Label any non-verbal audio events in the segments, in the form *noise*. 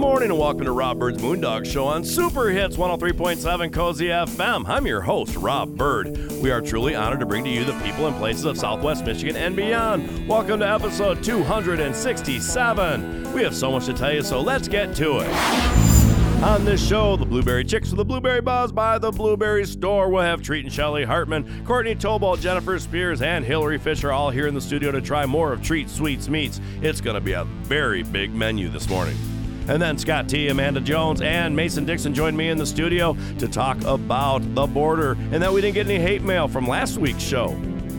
morning and welcome to Rob Byrd's Moondog Show on Super Hits 103.7 Cozy FM. I'm your host, Rob Byrd. We are truly honored to bring to you the people and places of Southwest Michigan and beyond. Welcome to episode 267. We have so much to tell you, so let's get to it. On this show, the Blueberry Chicks with the Blueberry Buzz by the Blueberry Store. We'll have Treat and Shelly Hartmann, Courtney Tobolt, Jennifer Spears, and Hillary Fisher all here in the studio to try more of Treat Sweets Meats. It's going to be a very big menu this morning. And then Scott Tee, Amanda Jones, and Mason Dixon joined me in the studio to talk about the border and that we didn't get any hate mail from last week's show.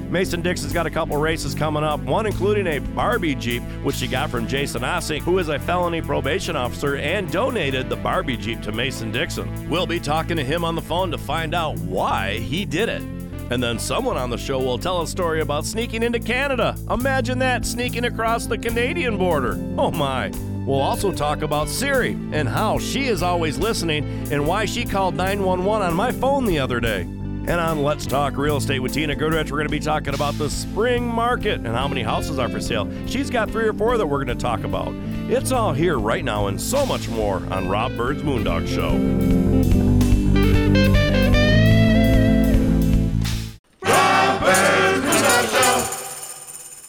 Mason Dixon's got a couple races coming up, one including a Barbie Jeep, which she got from Jason Assink, who is a felony probation officer and donated the Barbie Jeep to Mason Dixon. We'll be talking to him on the phone to find out why he did it. And then someone on the show will tell a story about sneaking into Canada. Imagine that, sneaking across the Canadian border. Oh my. We'll also talk about Siri and how she is always listening and why she called 911 on my phone the other day. And on Let's Talk Real Estate with Tina Goodrich, we're going to be talking about the spring market and how many houses are for sale. She's got three or four that we're going to talk about. It's all here right now and so much more on Rob Byrd's Moondog Show.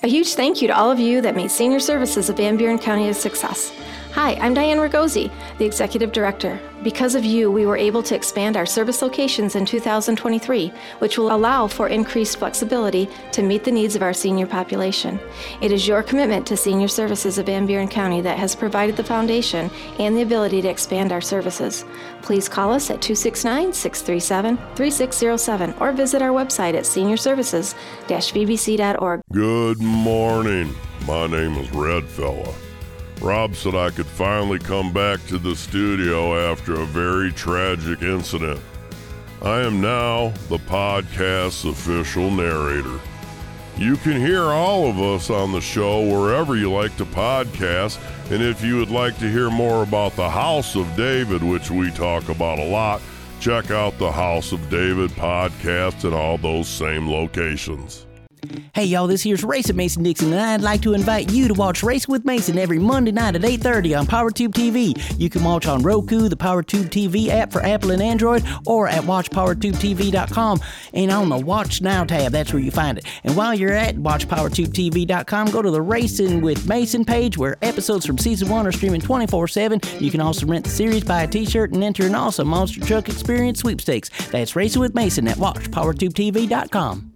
A huge thank you to all of you that made senior services of Van Buren County a success. Hi, I'm Diane Ragosi, the Executive Director. Because of you, we were able to expand our service locations in 2023, which will allow for increased flexibility to meet the needs of our senior population. It is your commitment to senior services of Van Buren County that has provided the foundation and the ability to expand our services. Please call us at 269 637 3607 or visit our website at seniorservices-vbc.org. Good morning. My name is Red Fella. Rob said I could finally come back to the studio after a very tragic incident. I am now the podcast's official narrator. You can hear all of us on the show wherever you like to podcast, and if you would like to hear more about the House of David, which we talk about a lot, check out the House of David podcast in all those same locations. Hey y'all, this here's Racing Mason Dixon, and I'd like to invite you to watch Race with Mason every Monday night at 8:30 on PowerTube TV. You can watch on Roku, the PowerTube TV app for Apple and Android, or at WatchPowerTubeTV.com. And on the Watch Now tab, that's where you find it. And while you're at WatchPowerTubeTV.com, go to the Racing with Mason page where episodes from season one are streaming 24/7. You can also rent the series, buy a T-shirt, and enter an awesome Monster Truck Experience sweepstakes. That's Racing with Mason at WatchPowerTubeTV.com.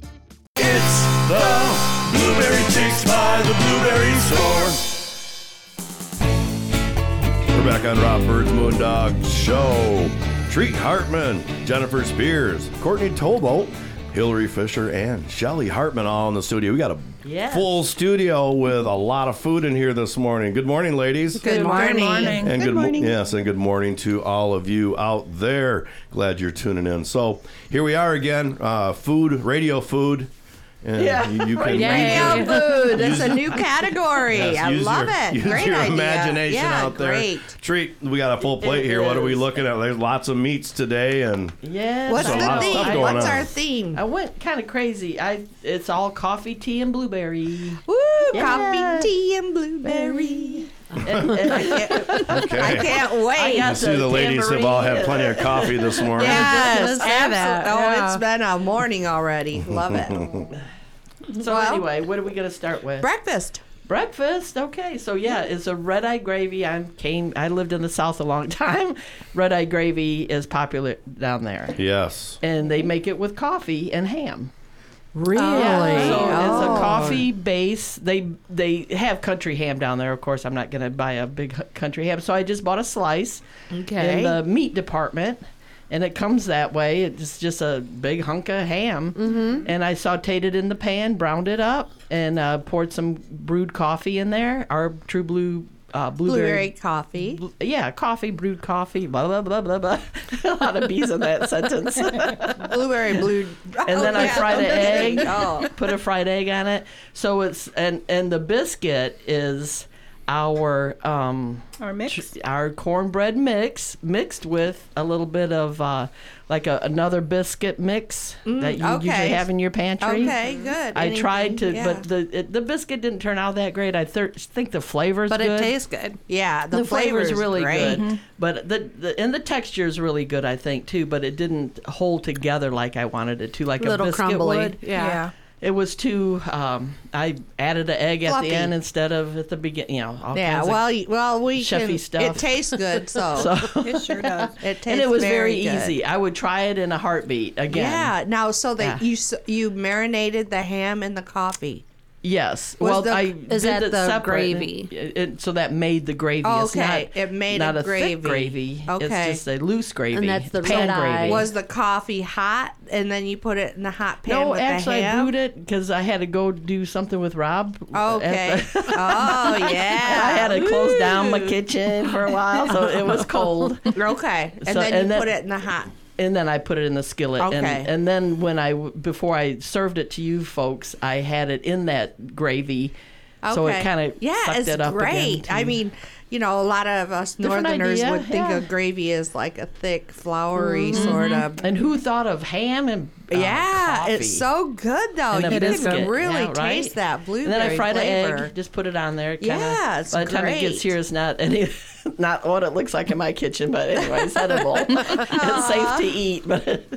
It's the Blueberry Chicks by the Blueberry Store. We're back on Rob Byrd's Moondog Show. Treat Hartmann, Jennifer Spears, Courtney Tobolt, Hillary Fisher, and Shelly Hartmann all in the studio. We got a Yes. full studio with a lot of food in here this morning. Good morning, ladies. Good morning. Good And good, morning. Yes, and good morning to all of you out there. Glad you're tuning in. So here we are again. Uh, food, radio food. And Yeah. you, you can *laughs* Radio use- food. That's a new category. Yes, I love your- it. Use great your idea. imagination yeah, out there. Great. Treat. We got a full plate here. What are we looking at? There's lots of meats today, and yeah, What's There's a lot the theme? What's on. our theme? I went kind of crazy. I it's all coffee, tea, and blueberry. Woo! Yeah. Coffee, tea, and blueberry. And, and I can't, okay. I can't wait. got I see the ladies have all had plenty of coffee this *laughs* morning. Yes, have that, absolutely. Oh, yeah. it's been a morning already. Love it. *laughs* So Well- anyway, what are we gonna start with? Breakfast. Breakfast. Okay, so yeah, it's a red eye gravy. I came. I lived in the South a long *laughs* time. Red eye gravy is popular down there, Yes. and they make it with coffee and ham. Really? Yeah, so it's a Oh. coffee base. They they have country ham down there. Of course, I'm not gonna buy a big country ham, so I just bought a slice Okay. in the meat department, and it comes that way. It's just a big hunk of ham, mm-hmm. and I sautéed it in the pan, browned it up, and uh, poured some brewed coffee in there. Our True Blue. Uh, Blueberry blueberry, coffee. bl- yeah, coffee, brewed coffee, blah blah blah blah blah. *laughs* a lot of bees in that *laughs* sentence. *laughs* Blueberry blue. and then I fried an egg, Oh. put a fried egg on it. So it's and and the biscuit is our um, Our mix. our cornbread mix mixed with a little bit of uh, like a, another biscuit mix that you usually have in your pantry. Okay, good. I tried to, yeah. but the it, the biscuit didn't turn out that great. I thir- think the flavor's But good. it tastes good. yeah, the, the, flavor's flavor's really great. good, but the, the and the texture is really good. I think too, but it didn't hold together like I wanted it to, like a Little biscuit crumbly. would. Yeah. It was too. Um, I added an egg at the end instead of at the beginning. You know, all Yeah, kinds well, y- well, we chefy can. stuff. It tastes good, *laughs* so, so, It sure does. *laughs* it tastes good. and it was very, good. easy. I would try it in a heartbeat again. Yeah. Now, so that Yeah. you you marinated the ham in the coffee. Yes. Was well, the- I Is did that it the separate, gravy? It, it- so that made the gravy. Oh, It's okay. not, It made not a a gravy. thick gravy. Okay. It's just a loose gravy. And that's the pan red eye. gravy. Was the coffee hot, and then you put it in the hot pan no, with actually, the I brewed it because I had to go do something with Rob. at Okay. *laughs* the- oh yeah. I had to close down my kitchen for a while, so it was cold. *laughs* Okay, and So- then and you then- put it in the hot. And then I put it in the skillet. Okay. And, and then when I before I served it to you folks, I had it in that gravy, so it kind of yeah, it's it up great. I mean, you know, a lot of us Different Northerners idea, would think yeah. of gravy as like a thick, floury Mm-hmm. sort of. and who thought of ham and uh, yeah, coffee? it's so good though. And a You biscuit, can really yeah, right? taste that blueberry And then I fried flavor. an egg, just put it on there. Kinda, Yeah, it's By the time it gets here, it's not any, *laughs* not what it looks like in my kitchen, but anyway, it's edible. *laughs* it's safe to eat, but it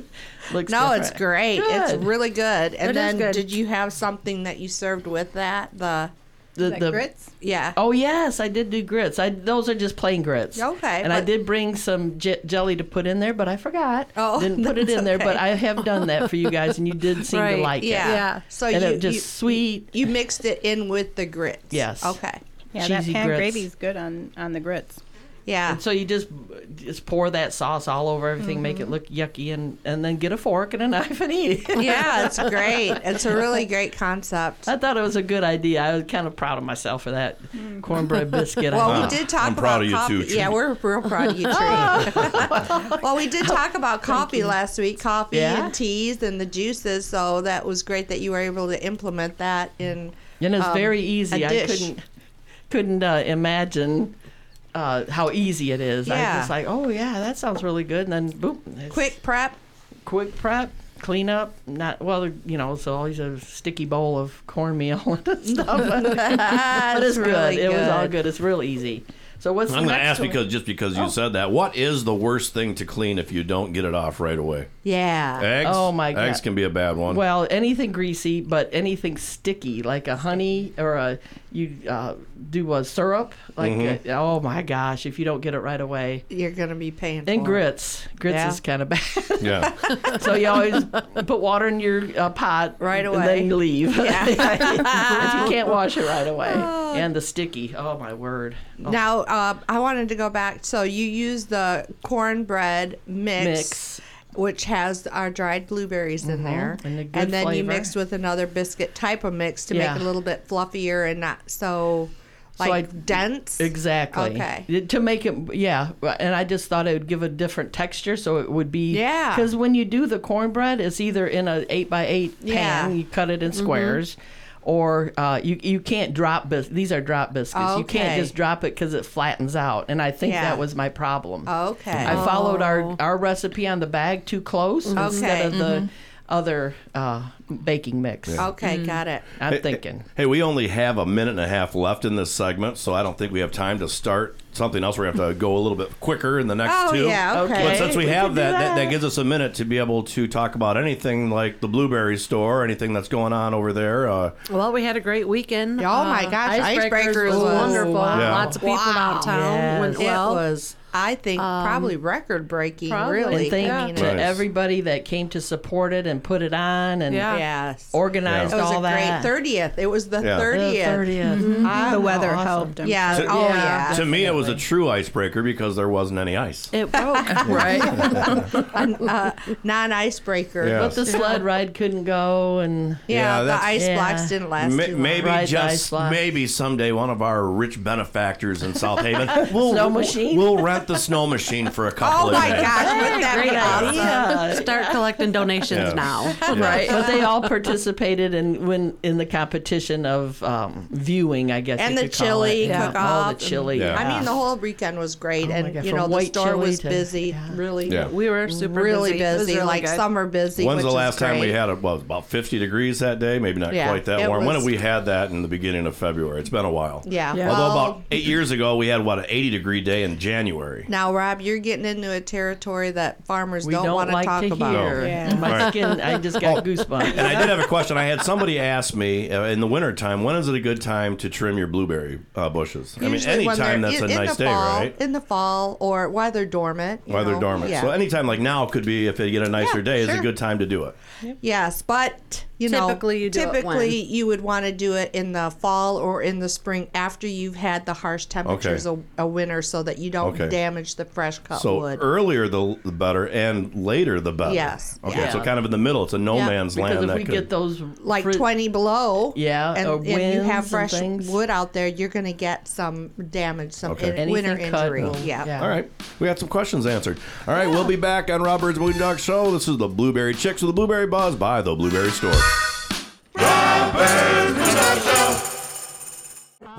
looks. Good. No, it's different. great. It's really good. And It is then, good. did you have something that you served with that? The The, the- grits? yeah. Oh yes, I did do grits. I those are just plain grits. Okay, And I did bring some j- jelly to put in there, but I forgot. Oh, didn't *laughs* put it that's in there. But. I have done that for you guys, and you did *laughs* seem to like yeah. it. Yeah. So And you it just you, sweet. you mixed it in with the grits. Yes. Okay. Yeah, that pan grits. gravy's good on on the grits. Yeah. And so you just just pour that sauce all over everything, make it Mm-hmm. look yucky, and and then get a fork and a *laughs* knife and eat. it. yeah, it's *laughs* great. It's a really great concept. I thought it was a good idea. I was kind of proud of myself for that cornbread *laughs* biscuit. I Well, made. we did talk I'm about proud of you coffee. too, Yeah, we're real proud of you, Tree. well, we did talk about coffee last week, coffee Yeah? and teas and the juices. So that was great that you were able to implement that in. and it's um, very easy. a I dish. couldn't couldn't uh, imagine uh, how easy it is. I Yeah. was just like, oh yeah, that sounds really good. And then boop, it's Quick prep. quick prep, clean up. Not well, you know. So always a sticky bowl of cornmeal *laughs* and stuff. but *laughs* but it's good. It was all good. It's real easy. So what's I'm the going to ask one? because just because Oh. you said that. What is the worst thing to clean if you don't get it off right away? Yeah. Eggs. Oh, my God. Eggs can be a bad one. Well, anything greasy, but anything sticky, like a honey or a you uh, do a syrup. Like Mm-hmm. uh, oh my gosh, if you don't get it right away. You're gonna be paying. And for grits, grits Yeah. is kind of bad. yeah. *laughs* so you always put water in your uh, pot Right and away. then you leave. *laughs* Yeah. if you can't wash it right away, and the sticky. Oh my word. Oh, Now, uh, I wanted to go back. So you use the cornbread mix, Mix. Which has our dried blueberries in there, and a good then you mix with another biscuit type of mix to Yeah. make it a little bit fluffier and not so So like I- dense. Exactly. Okay. To make it, yeah. And I just thought it would give a different texture, so it would be. Yeah. Because when you do the cornbread, it's either in a eight by eight pan, Yeah. Mm-hmm. you cut it in squares, or uh, you you can't drop bis- These are drop biscuits. You can't just drop it because it flattens out, and I think Yeah. that was my problem. Okay. I followed our our recipe on the bag too close instead of the other uh, baking mix. okay, got it. I'm thinking. Hey, we only have a minute and a half left in this segment, so I don't think we have time to start something else. We're going to have to go a little bit quicker in the next Oh two. yeah, okay. But since we, we have that, that, that that. gives us a minute to be able to talk about anything like the blueberry store, anything that's going on over there. Uh, Well, we had a great weekend. Oh, my gosh, Icebreakers was, was- wonderful. Yeah. Lots of people Wow. downtown. Yes. Went it was, I think, probably record breaking. Really, And thank I mean, to Nice. everybody that came to support it and put it on and Yeah. yes. organized It was all a great that. thirtieth. It was the Yeah. The thirtieth. 30th. Ah, The weather awesome. helped. I'm Yeah. To- oh Yeah. yeah. to me, it was a true icebreaker because there wasn't any ice. It broke. *laughs* right. *laughs* uh, non-icebreaker. Yeah. but the sled ride couldn't go and Yeah, Yeah, the ice Yeah. blocks didn't last Ma- too maybe Ride just maybe someday one of our rich benefactors in South Haven *laughs* will Snow machine? will rent rent the snow machine for a couple Oh of my days. gosh, wouldn't that be Great awesome? idea. Start collecting donations Yeah. now. Right, but they all participated in when in the competition of um, viewing, I guess. And you the could call chili it. cook Oh, off. the chili. Yeah. I mean, the whole weekend was great, Oh and God, you know the store was to- busy, yeah. really, Yeah. We were super really busy. It busy, really like good. summer busy. When's which the last time we had it? Well, about 50 degrees that day. Maybe not quite that warm. When was- have we had that in the beginning of February? It's been a while. Yeah. Yeah. Although about eight years ago, we had, what, an 80 degree day in January. Now, Rob, you're getting into a territory that farmers We don't, don't, want like talk to about. hear. Yeah. My Right. skin, I just got goosebumps. And I did have a question. I had somebody ask me uh, in the wintertime, when is it a good time to trim your blueberry uh, bushes? I mean, anytime that's in, a in nice the day, fall, right? In the fall, or while they're dormant. you While they're dormant. Yeah. So anytime like now could be, if they get a nicer Yeah, day, is a good time to do it. Yes, but you know, Typically you do it typically when? you would want to do it in the fall or in the spring after you've had the harsh temperatures a, a winter, so that you don't Okay. damage the fresh cut So wood. earlier the, the better, and later the better. Yes, Okay, yeah. so kind of in the middle. It's a no Yeah, man's because land if that we could. get those like fri- 20 below Yeah, and, or and you have fresh wood out there you're going to get some damage some Okay. in- winter cut injury will- yeah. yeah. All right, we got some questions answered. All right, we'll be back on Rob Byrd's Moondog Show. This is the Blueberry Chicks with the Blueberry Buzz by the Blueberry Store.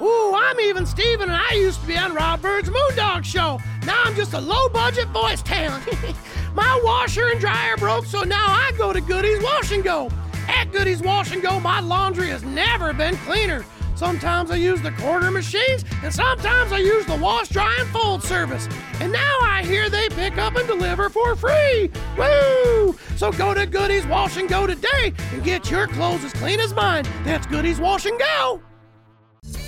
Ooh, I'm even Steven, and I used to be on Rob Byrd's Moondog Show. Now I'm just a low budget voice talent. *laughs* my washer and dryer broke, so now I go to Goody's Wash and Go. At Goody's Wash and Go, my laundry has never been cleaner. Sometimes I use the corner machines, and sometimes I use the wash, dry, and fold service. And now I hear they pick up and deliver for free. Woo! So go to Goody's Wash and Go today and get your clothes as clean as mine. That's Goody's Wash and Go.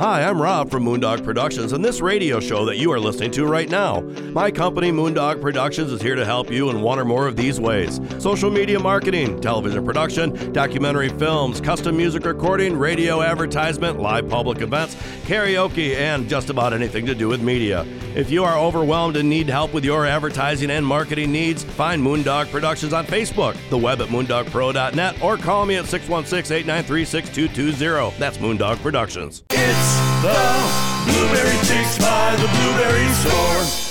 Hi, I'm Rob from Moondog Productions and this radio show that you are listening to right now. My company, Moondog Productions, is here to help you in one or more of these ways social media marketing, television production, documentary films, custom music recording, radio advertisement, live public events, karaoke, and just about anything to do with media. If you are overwhelmed and need help with your advertising and marketing needs, find Moondog Productions on Facebook, the web at moondogpro.net, or call me at 616 893 6220. That's Moondog Productions. It's the Blueberry Chicks by the Blueberry Store.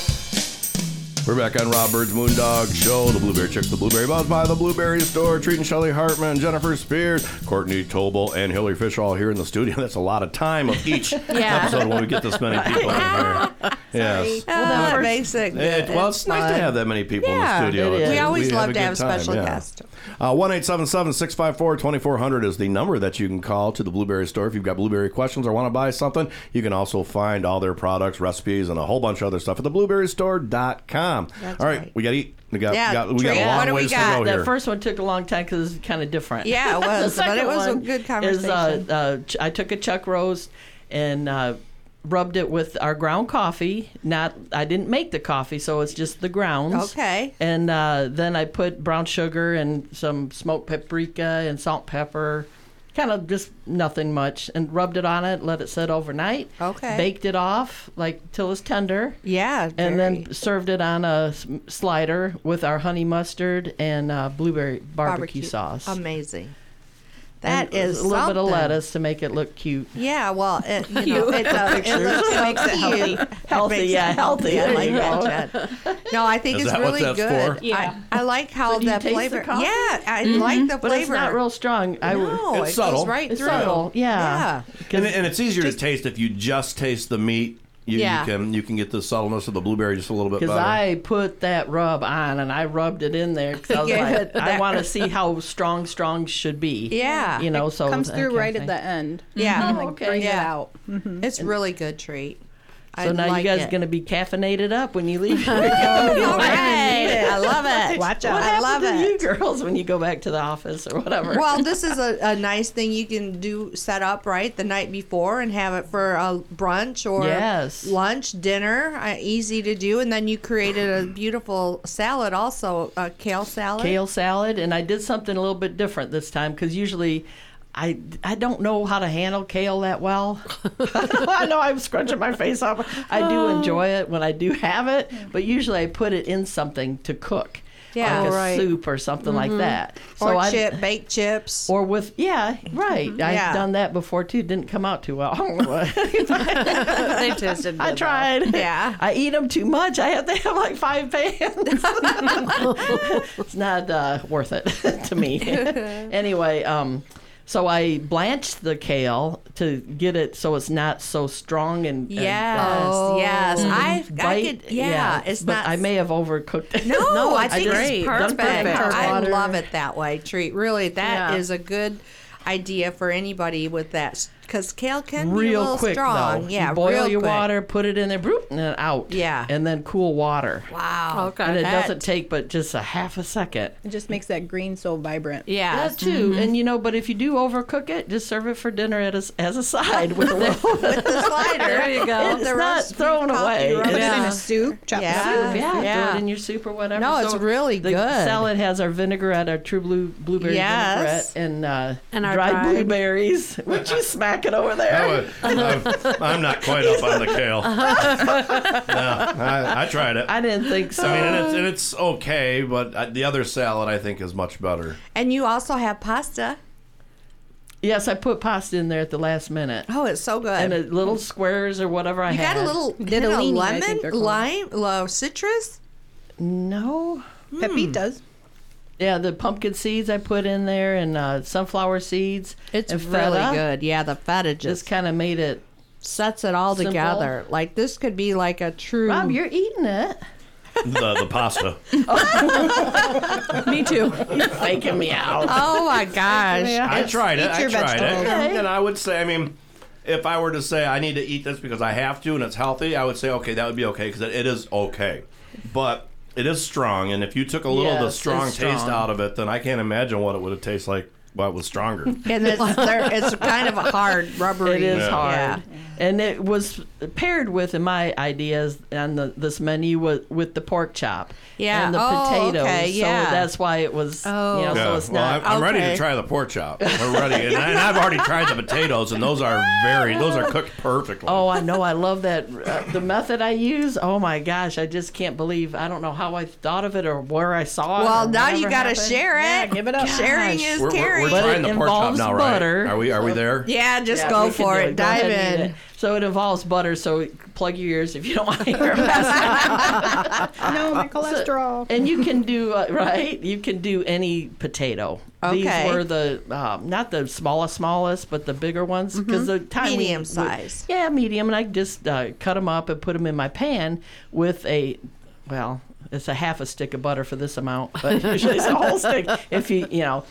We're back on Rob Byrd's Moondog Show, the Blueberry Chicks, the Blueberry Buzz by the Blueberry Store, treating Shelly Hartmann, Jennifer Spears, Courtney Tobolt, and Hillary Fisher all here in the studio. *laughs* That's a lot of time of each *laughs* episode when we get this many people in here. Yes. well, that makes it. It, well, it's, nice to have that many people Yeah, in the studio. it is. we It's- always love a to good have special time, yeah. guests Uh, 1 654 2400 is the number that you can call to the Blueberry Store if you've got blueberry questions or want to buy something. You can also find all their products, recipes, and a whole bunch of other stuff at theblueberrystore.com. That's all right, right. we got to eat. We got, Yeah, we got, we got Trey, a long what do we ways got? to go That here. first one took a long time because it's kind of different. Yeah, it *laughs* was, The but it was a one good Is, conversation. uh, uh, I took a chuck roast and uh, rubbed it with our ground coffee. Not, I didn't make the coffee, so it's just the grounds. Okay. And uh, then I put brown sugar and some smoked paprika and salt, pepper. Kind of just nothing much, and rubbed it on it. Let it sit overnight. Okay. Baked it off like till it's tender yeah, and very. then served it on a slider with our honey mustard and uh, blueberry barbecue, sauce. Amazing. That And is a little bit of lettuce to make it look cute. Yeah, well, it, you know, it, does, it looks so Makes it healthy. cute. It Healthy, makes it yeah, healthy. I like that, No, I think Is it's that what really that's good. for? Yeah. I, I like how So the taste the flavor. coffee? yeah, I mm-hmm. like the flavor. But flavor. it's not real strong. I would. No, It's it subtle. goes right It's through. subtle, yeah. Yeah. and, and it's easier to taste if you just taste the meat. You, Yeah. you can you can get the subtleness of the blueberry just a little bit Because. I put that rub on and I rubbed it in there because I was *laughs* Yeah, like, I want to see how strong strong should be. Yeah. You know, so it Comes through kind right at the end. Yeah. *laughs* Like, okay. brings it Yeah. out. Mm-hmm. It's really good treat. I So now like you guys it. going to be caffeinated up when you *laughs* leave. All right. I love it. Watch What out. I love to it. you girls when you go back to the office or whatever? Well, *laughs* this is a, a nice thing you can do set up right the night before and have it for a brunch or Yes. lunch, dinner. Uh, easy to do, and then you created a beautiful salad, also a kale salad. kale salad, and I did something a little bit different this time because usually. I, I don't know how to handle kale that well. *laughs* I know I'm scrunching my face up. I do enjoy it when I do have it, but usually I put it in something to cook. Yeah. like a Oh, right. soup or something like that. or I- chip, baked chips. Or with yeah, right. I've Yeah. done that before too. Didn't come out too well. *laughs* Tasted *laughs* good. I though. tried. Yeah. I eat them too much. I have to have like five pans. it's not uh, worth it to me. anyway, um, so I blanched the kale to get it so it's not so strong and and, yes, uh, yes. I, I bite. could. Yeah, it's but not. I may have overcooked it. *laughs* No, I think just it's done perfect. I love it that way. Treat really, that is Yeah. a good idea for anybody with that because kale can be a real little quick strong. though. Yeah, you boil real your quick. water, put it in there, broop, and then out. Yeah. and then cool water. Wow. Okay. And it That- doesn't take but just a half a second. It just makes that green so vibrant. Yeah. That too, and you know, but if you do overcook it, just serve it for dinner at a, as a side with *laughs* a little. with the slider. There you go. With the It's not roast beef thrown coffee away. roast. Put it in Yeah. a soup. Chop Yeah. the soup. yeah, Yeah. throw it in your soup or whatever. No, it's really good. the good. salad has our vinaigrette, our true blue blueberry Yes. vinaigrette, and uh, And our dried, dried- blueberries. *laughs* Would you smack it over there? I would- I'm, I'm not quite up on the kale. no, I, I tried it. I didn't think so. I mean, and it's, and it's okay, but uh, the other salad I think is much better. And you also have pasta. yes, I put pasta in there at the last minute. Oh, it's so good. And a little squares or whatever I you had. got a little hint of lemon, think they're called. lime, uh, citrus. No. Pepitas. Yeah, the pumpkin seeds I put in there and uh, sunflower seeds. It's and really feta. good. Yeah, the feta Just just kind of made it. sets it all Simple. together. Like this could be like a true. Rob, you're eating it. The, the pasta. *laughs* *laughs* Me too. You're faking me out. oh my gosh! I tried it. I your tried it. Okay. And I would say, I mean, if I were to say I need to eat this because I have to and it's healthy, I would say, okay, that would be okay because it, it is okay. But it is strong, and if you took a little of the Yes, strong it's taste strong. out of it, then I can't imagine what it would have tasted like. Well, it was stronger. And it's there, it's *laughs* kind of a hard rubbery. It is Yeah. hard. Yeah. And it was paired with, in my ideas on the, this menu, with, with the pork chop. Yeah. And the Oh, potatoes. okay, yeah. So that's why it was, Oh. you know, Yeah, so it's well, not. I'm, I'm ready to try the pork chop. We're ready, and, I, and I've already tried the potatoes, and those are very, those are cooked perfectly. Oh, I know. I love that. Uh, the method I use, oh my gosh, I just can't believe. I don't know how I thought of it or where I saw it. Well, now you got to share it. Yeah, give it up. Sharing is we're, we're, caring. we're trying the pork chop now, right? butter. Are we? Are we there? yeah, just Yeah, go for it. Dive ahead and eat in. It. So it involves butter. So plug your ears if you don't want to hear about it. *laughs* No, my cholesterol. And you can do uh, right. You can do any potato. Okay. These were the um, not the smallest, smallest, but the bigger ones because the time we- Medium we- size. yeah, medium, and I just uh, cut them up and put them in my pan with a well. It's a half a stick of butter for this amount, but usually *laughs* it's a whole stick. If you, you know,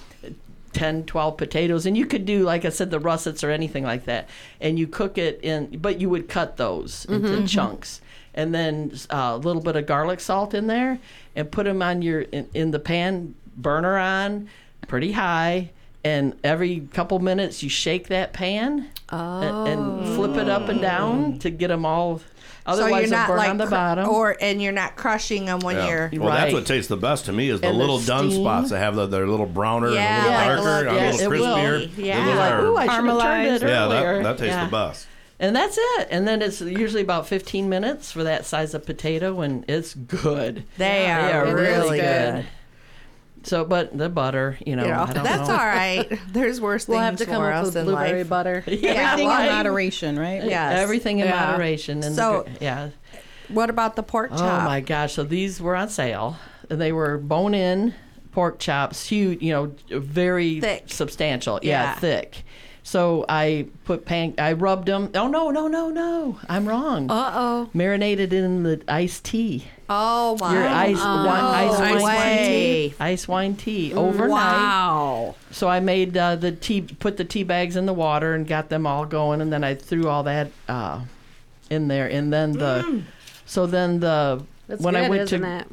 10, 12 potatoes, and you could do, like I said, the russets or anything like that, and you cook it in, but you would cut those into chunks, and then uh, a little bit of garlic salt in there, and put them on your in, in the pan, burner on, pretty high, and every couple minutes you shake that pan and, and flip it up and down to get them all. So Otherwise, you're not burn like on the cr- bottom. or and you're not crushing them when Yeah. you're. Well, that's what tastes the best to me is the And the little dun spots that have the, they're little browner Yeah, and a like a little darker, little- and a little crispier. Yeah. Those like, are- ooh, I should have turned Caramelized. it yeah, that, that tastes Yeah. the best. And that's it. And then it's usually about 15 minutes for that size of potato, and it's good. They are They are It is really good. good. So, but the butter, you know, You know, I don't that's know. all right. *laughs* There's worse things We'll have to come for up us with in blueberry life. butter. *laughs* Yeah, Everything right. in moderation, right? Yes. Everything in Yeah. moderation. And So- gr- yeah. What about the pork chop? Oh my gosh! So these were on sale. They were bone-in pork chops, huge, you know, very Thick. substantial. Yeah, Yeah. thick. So I put pan. I rubbed them. Oh no, no, no, no! I'm wrong. Uh oh. Marinated in the iced tea. Oh my! Your ice, Oh, wine, ice no wine tea. Ice wine tea overnight. Wow. So I made uh, the tea, put the tea bags in the water and got them all going, and then I threw all that uh, in there, and then the so then the That's when good, I went to it?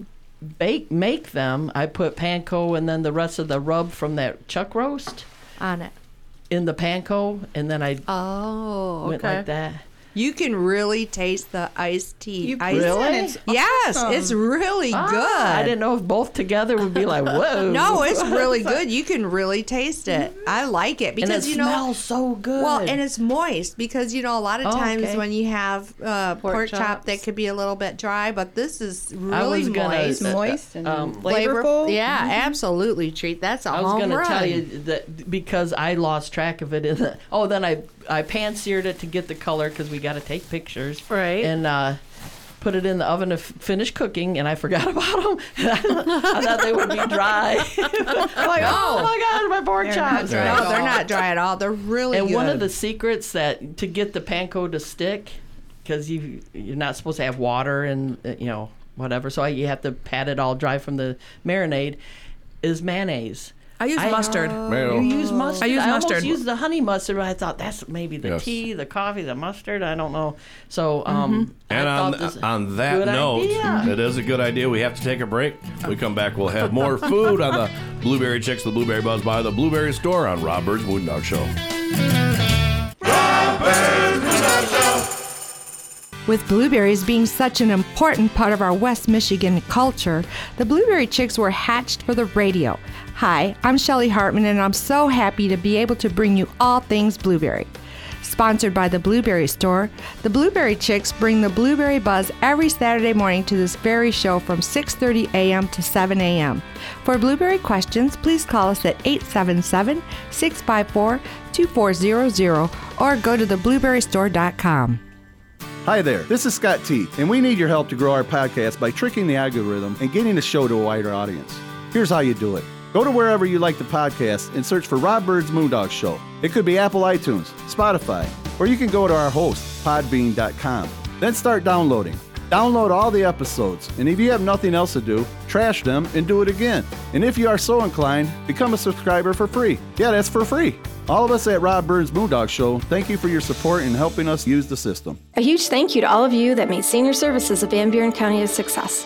bake make them, I put panko and then the rest of the rub from that chuck roast on it. in the panko, and then I Oh, went okay. like that. You can really taste the iced tea. You Iced- Really? It's Yes, awesome. it's really good. Ah, I didn't know if both together would be like *laughs* whoa. No, it's *laughs* really good. You can really taste it. I like it and because it you know. smells so good. Well, and it's moist because you know a lot of Oh, times okay. when you have uh, pork, Pork chop that could be a little bit dry, but this is really I was moist, uh, moist and um, flavorful. Yeah, absolutely, treat. That's a I was gonna tell you that because I lost track of it in the. Oh, then I I pan seared it to get the color because we got to take pictures. Right. And uh, put it in the oven to f- finish cooking, and I forgot *laughs* about them. *laughs* I thought they would be dry. *laughs* I'm like, oh my god, my pork They're chops. dry. No, they're not dry at all. They're really And good. one of the secrets that to get the panko to stick, because you you're not supposed to have water and uh, you know whatever, so you have to pat it all dry from the marinade, is mayonnaise. I use mustard. You use mustard. I use almost mustard. used the honey mustard, but I thought that's maybe the Yes. tea, the coffee, the mustard. I don't know. So, um, And I on, this- on that note, idea. it is a good idea. We have to take a break. We come back, we'll have more food on the Blueberry Chicks, the Blueberry Buzz by the Blueberry Store on Rob Byrd's Moondog Show. With blueberries being such an important part of our West Michigan culture, the Blueberry Chicks were hatched for the radio. Hi, I'm Shelly Hartmann, and I'm so happy to be able to bring you all things blueberry. Sponsored by the Blueberry Store, the Blueberry Chicks bring the blueberry buzz every Saturday morning to this very show from 6:30 a.m. to 7 a.m. For blueberry questions, please call us at 877-654-2400 or go to theblueberrystore.com. Hi there, this is Scott Tee, and we need your help to grow our podcast by tricking the algorithm and getting the show to a wider audience. Here's how you do it. Go to wherever you like the podcast and search for Rob Byrd's Moondog Show. It could be Apple iTunes, Spotify, or you can go to our host, podbean.com. Then start downloading. Download all the episodes, and if you have nothing else to do, trash them and do it again. And if you are so inclined, become a subscriber for free. Yeah, that's for free. All of us at Rob Byrd's Moondog Show, thank you for your support in helping us use the system. A huge thank you to all of you that made senior services of Van Buren County a success.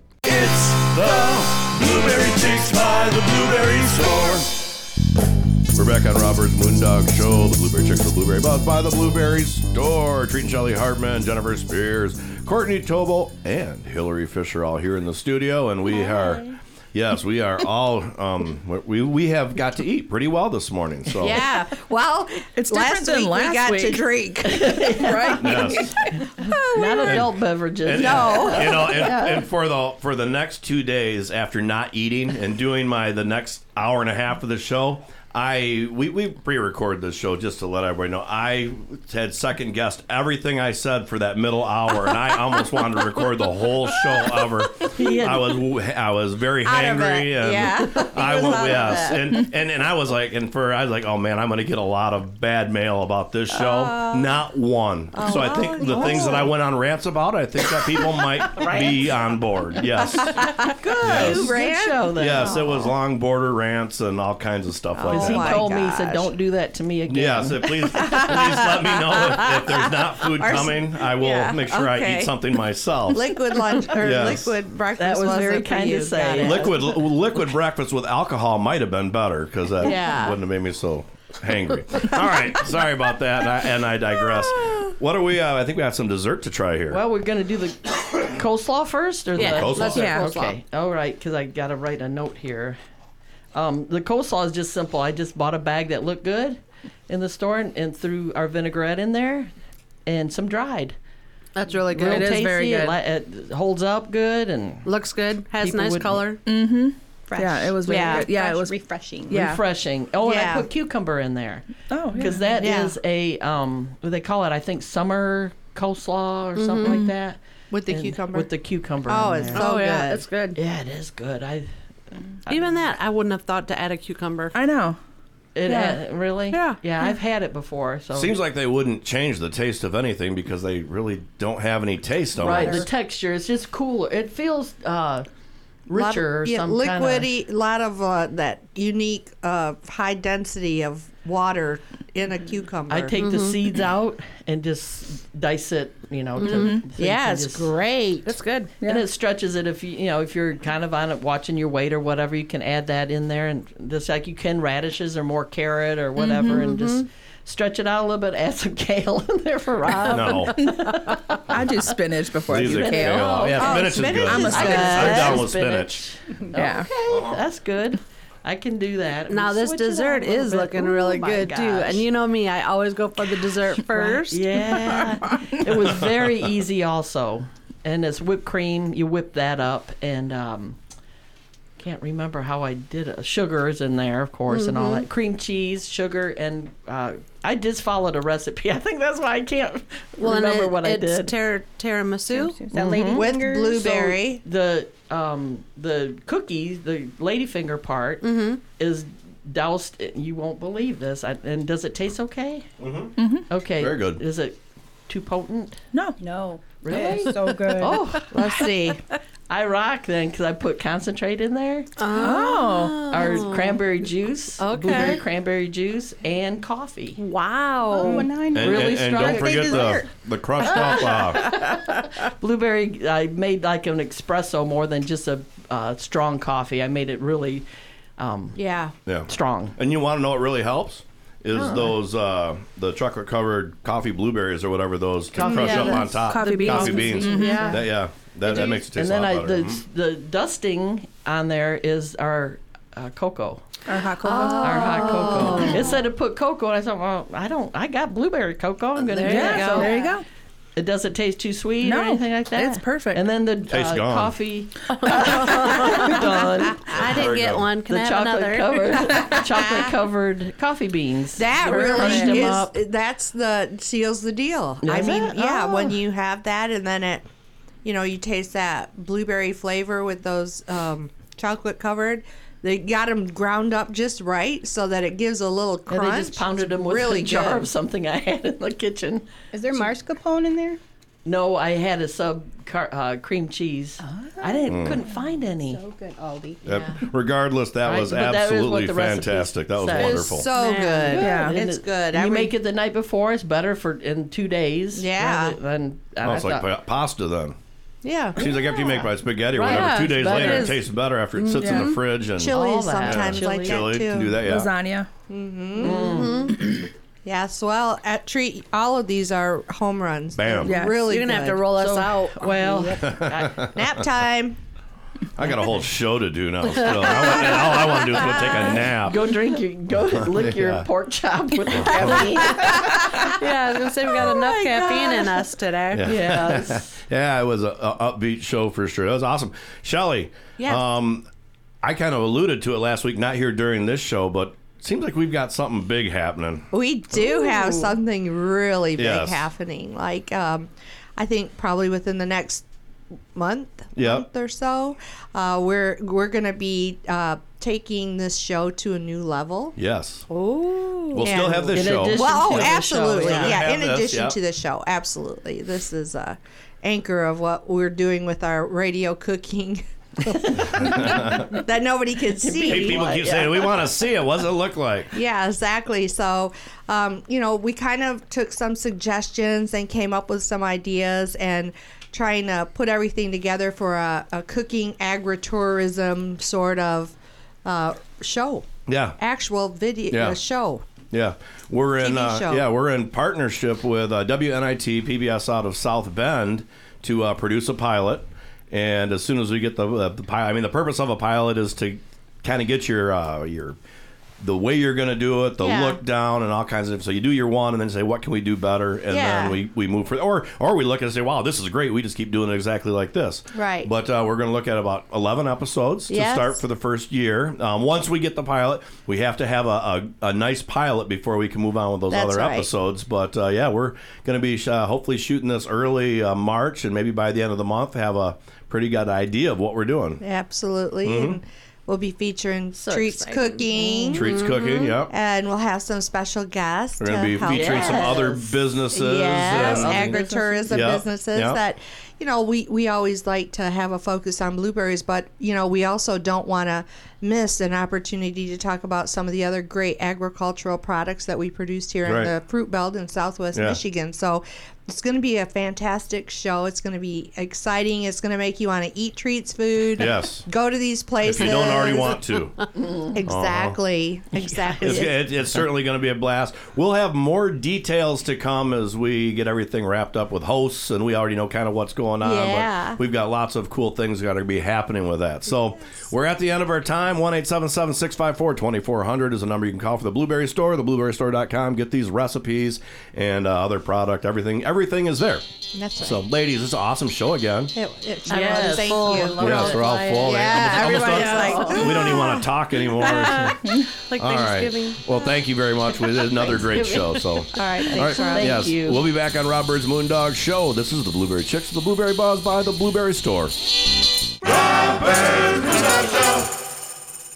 It's the Blueberry Chicks by the Blueberry Store. We're back on Rob Byrd's Moondog Show, the Blueberry Chicks, the Blueberry Buzz by the Blueberry Store. Treating Shelly Hartmann, Jennifer Spears, Courtney Tobolt, and Hillary Fisher all here in the studio, and we are. Yes, we are all. Um, we we have got to eat pretty well this morning. So yeah. Well, It's last different than week last we got to drink. *laughs* right? yes. *laughs* not adult beverages. And, No. you know, and, *laughs* and for the for the next two days after not eating and doing my the next hour and a half of the show, I we, we pre-recorded this show just to let everybody know. I had second guessed everything I said for that middle hour, and I *laughs* almost wanted to record the whole show ever. *laughs* I was I was very hangry, and yeah. *laughs* I was was yes, and, and and I was like, and for I was like, oh man, I'm gonna get a lot of bad mail about this show. Oh. Not one. Oh, so I think the things that I went on rants about, I think that people might be on board. Yes. Good. You Good show. Yes, it was long border rants and all kinds of stuff like Because he Oh that. my told me, he said, gosh. don't do that to me again. Yeah, so please, *laughs* please let me know if, if there's not food Our- coming. I will yeah, make sure I okay. eat something myself. liquid lunch or Yes. liquid breakfast. That was very wasn't for kind to you. say. Got it. Liquid liquid breakfast with alcohol might have been better because that Yeah. wouldn't have made me so hangry. All right, sorry about that, and I, and I digress. What are we? Uh, I think we have some dessert to try here. Well, we're going to do the coleslaw first? or Yeah, the Coleslaw. let's do Yeah. coleslaw. Okay. All right, because I got to write a note here. Um, the coleslaw is just simple. I just bought a bag that looked good in the store and, and threw our vinaigrette in there and some dried. That's really good. Real It is tasty. very It, good. li- it holds up good and Looks good. Has nice would- color. Fresh. Yeah, it was very Yeah, good. Yeah, Fresh, it was. refreshing. Yeah. refreshing. Oh, and Yeah. I put cucumber in there Oh, yeah. because that is Yeah. a um, what they call it. I think summer coleslaw or something like that. With the And- cucumber? With the cucumber. Oh, in it's there. so oh yeah, it's good. Yeah, it is good. I Even that, I wouldn't have thought to add a cucumber. I know. it Yeah. ha- really Yeah. yeah I've had it before. So Seems like they wouldn't change the taste of anything because they really don't have any taste on it. right the texture is just cooler. It feels uh, Lot of- richer or yeah, some kind of liquidy, a lot of uh, that unique uh, high density of water in a cucumber. I take the Mm-hmm. seeds out and just dice it, you know. To, mm-hmm. so you yeah, it's just- great. It's good. And it stretches it if you you know if you're kind of on it watching your weight or whatever you can add that in there and just like you can radishes or more carrot or whatever and mm-hmm, just mm-hmm. stretch it out a little bit add some *laughs* kale in there for Rob. No, *laughs* I do spinach before I these do are kale. kale. Yeah, Oh, spinach, spinach is good. is I'm a I'm spinach. down Good. with spinach. Yeah. Okay, that's good. I can do that. Now this dessert is bit. looking Ooh, really good too. And you know me, I always go for the dessert *laughs* first. Yeah, *laughs* it was very easy also, and it's whipped cream. You whip that up, and um, can't remember how I did it. Sugar is in there, of course, and Mm-hmm. all that. Cream cheese, sugar, and uh, I just followed a recipe. *laughs* I think that's why I can't Well, and remember it- what I did. tir- tiramisu. Is that lady with fingers? blueberry. the um, the cookies, the ladyfinger part, Mm-hmm. is doused. You won't believe this. I, and does it taste okay? Mm-hmm. Okay. Very good. Is it too potent? No. No. Really? So good. Oh, Let's see. *laughs* I rock then because I put concentrate in there, Oh. or cranberry juice, Okay. blueberry cranberry juice, and coffee. Wow. Oh, and I know. And, Really and, and strong. don't forget the, dessert. the crushed *laughs* off. Uh, Blueberry, I made like an espresso more than just a uh, strong coffee. I made it really um, Yeah. yeah. strong. And you want to know what really helps? Is those uh, the chocolate covered coffee blueberries or whatever those to Coffee- crush yeah, up on top. coffee beans. Coffee beans. Yeah. That, yeah. That, that makes it and taste then a I lot better. the Mhm. the dusting on there is our uh, cocoa. Our hot cocoa. Our hot cocoa. It said to put cocoa, and I thought, well, I don't. I got blueberry cocoa. I'm gonna There do you that. go. So There you go. It doesn't taste too sweet or anything like that. it's perfect. And then the Tastes uh, gone. coffee *laughs* done. I didn't get good. one. Can The I have chocolate another? covered *laughs* chocolate covered coffee beans. That You really crushed them is. up. That's the seals the deal. I mean, it? yeah, Oh. when you have that and then it, you know, you taste that blueberry flavor with those um, chocolate covered. They got them ground up just right so that it gives a little And crunch. they just pounded It's them with really a jar good. of something I had in the kitchen. Is there mascarpone in there? No, I had a sub car, uh, cream cheese. I didn't Mm. couldn't find any. So good, Aldi. Yep. Regardless, that Right, was but that is what absolutely the recipe fantastic. That was says. It's wonderful. so Man. good. Yeah. And it's it- good. you Every- make it the night before. It's better for in two days. Yeah. rather than- and oh, I it's like thought- pa- pasta then. Yeah. Seems like after you make my spaghetti or Right. whatever, Yeah, two days but later it it is- tastes better after it sits in the mm-hmm. fridge and Chili All that. sometimes like chili that too. can do that. Yeah. Lasagna. Mm-hmm. Mm-hmm. Yes, well, at treat all of these are home runs. Bam. They're Yes. Really You're gonna have to good. roll us So- out. Well, *laughs* Nap time. I got a whole show to do now. Still, *laughs* I want, and all I want to do is go take a nap. go drink your go *laughs* lick your Yeah. pork chop with the *laughs* caffeine. Yeah, I was gonna say we got enough caffeine in us today. Yeah. yes. Yeah, it was a, a upbeat show for sure. That was awesome. Shelly, Yes. um, I kind of alluded to it last week, not here during this show, but seems like we've got something big happening. We do have something really big Yes. happening. Like, um, I think probably within the next month, Yep. month or so, uh, we're we're gonna be uh, taking this show to a new level. Yes. Oh, We'll still have this In show. Well, oh, the show, absolutely, yeah. yeah. Have In this, addition yep. to the show, absolutely. This is a anchor of what we're doing with our radio cooking *laughs* that nobody can see. Hey, people keep saying we want to see it. What's it look like? Yeah, exactly. So, um, you know, we kind of took some suggestions and came up with some ideas and trying to put everything together for a, a cooking agritourism sort of uh, show, Yeah. actual video Yeah. uh, show. Yeah, we're in. Uh, yeah, we're in partnership with uh, WNIT PBS out of South Bend to uh, produce a pilot. And as soon as we get the, uh, the pilot, I mean, the purpose of a pilot is to kind of get your uh, your the way you're going to do it, the Yeah. look down, and all kinds of. So you do your one, and then say, what can we do better, and Yeah. then we, we move for, or or we look and say, wow, this is great. We just keep doing it exactly like this. Right. But uh, we're going to look at about 11 episodes to Yes. start for the first year. Um, once we get the pilot, we have to have a, a, a nice pilot before we can move on with those That's other right. episodes. But uh, yeah, we're going to be uh, hopefully shooting this early uh, March, and maybe by the end of the month have a pretty good idea of what we're doing. Absolutely. Mhm. And we'll be featuring treats exciting. cooking. Mm-hmm. Treats cooking, yep. And we'll have some special guests. We're going to be help featuring some other businesses. Yes, and- agritourism Yep, businesses yep. that you know we we always like to have a focus on blueberries, but you know we also don't want to miss an opportunity to talk about some of the other great agricultural products that we produced here Right. in the fruit belt in Southwest Yeah. Michigan. So it's going to be a fantastic show. It's going to be exciting. It's going to make you want to eat treats food. Yes. Go to these places. If you don't already want to. *laughs* exactly. Exactly. It's, it, it's certainly going to be a blast. We'll have more details to come as we get everything wrapped up with hosts, and we already know kind of what's going on. Yeah. But we've got lots of cool things that are going to be happening with that. So we're at the end of our time. One eight seven seven six five four twenty four hundred is the number you can call for the Blueberry Store. the TheBlueberryStore.com. Get these recipes and uh, other product. Everything. Everything is there. That's right. So, ladies, it's an awesome show again. It, it sure Yes, was. Thank full. you. Yes, we're all full. Yeah, Almost- almost everybody's don't- like- we don't even want to talk anymore. *laughs* like All right. Thanksgiving. Well, thank you very much. We did another great show. So, *laughs* all right, thanks, Rob. Thank yes, you. we'll be back on Rob Byrd's Moondog Show. This is the Blueberry Chicks, the Blueberry Buzz by the Blueberry Store.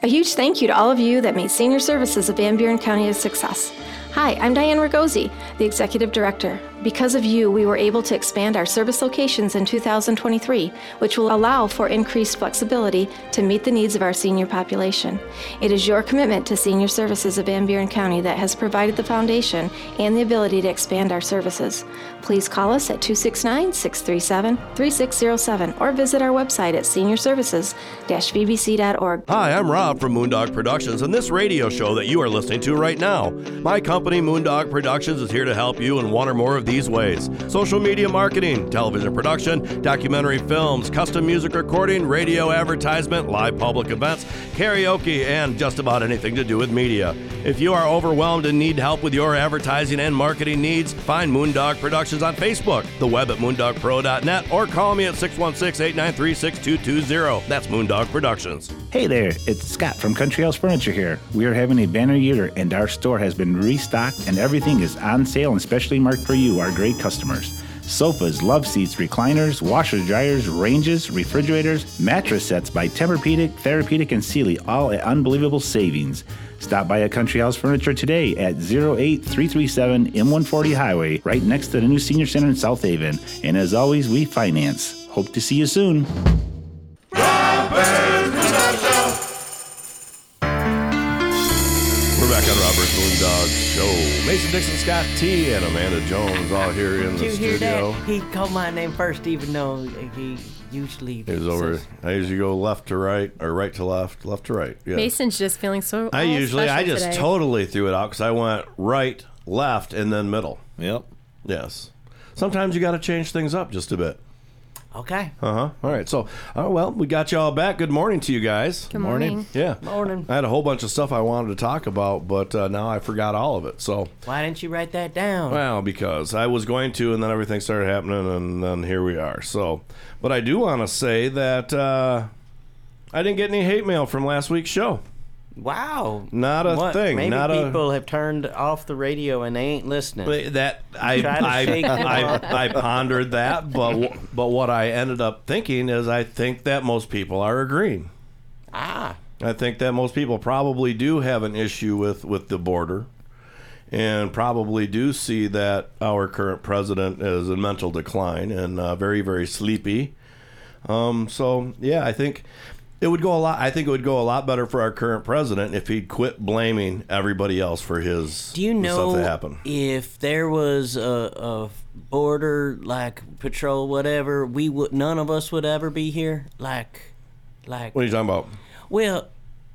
A huge thank you to all of you that made senior services of Van Buren County a success. Hi, I'm Diane Ragosi, the Executive Director. Because of you, we were able to expand our service locations in 2023, which will allow for increased flexibility to meet the needs of our senior population. It is your commitment to senior services of Van Buren County that has provided the foundation and the ability to expand our services. Please call us at 269 637 3607 or visit our website at seniorservices-vbc.org. Hi, I'm Rob from Moondog Productions, and this radio show that you are listening to right now. My company, Moondog Productions, is here to help you in one or more of these ways social media marketing, television production, documentary films, custom music recording, radio advertisement, live public events, karaoke, and just about anything to do with media. If you are overwhelmed and need help with your advertising and marketing needs, find Moondog Productions on Facebook, the web at moondogpro.net, or call me at 616 893 6220. That's Moondog Productions. Hey there, it's Scott from Country House Furniture here. We are having a banner year and our store has been restocked and everything is on sale and specially marked for you, our great customers. Sofas, love seats, recliners, washers, dryers, ranges, refrigerators, mattress sets by Tempur-Pedic, Therapeutic, and Sealy, all at unbelievable savings. Stop by a Country House Furniture today at 08337 M140 Highway, right next to the new Senior Center in South Haven. And as always, we finance. Hope to see you soon. We're back on Rob Byrd's Moondog Show. Mason Dixon, Scott Tee, and Amanda Jones all here in Did the you hear studio. that? He called my name first, even though he usually He's over. I usually go left to right or right to left, left to right. Yeah. Mason's just feeling so. I all usually, I just today. totally threw it out because I went right, left, and then middle. Yep. Yes. Sometimes you got to change things up just a bit. Okay. Uh huh. All right. So, oh well, we got you all back. Good morning to you guys. Good morning. Yeah. Morning. I had a whole bunch of stuff I wanted to talk about, but uh, now I forgot all of it. So, Why didn't you write that down? Well, because I was going to, and then everything started happening, and then here we are. So, but I do want to say that uh, I didn't get any hate mail from last week's show. Wow. Not a What? thing. Maybe not a. people have turned off the radio and they ain't listening. But That I to I, I. I pondered that, but but what I ended up thinking is I think that most people are agreeing. Ah. I think that most people probably do have an issue with with the border, and probably do see that our current president is in mental decline and uh, very very sleepy. Um, so yeah, I think it would go a lot. I think it would go a lot better for our current president if he'd quit blaming everybody else for his Do you know stuff that happened. if there was a, a border like patrol, whatever, we would none of us would ever be here? Like, like. What are you talking about? Well,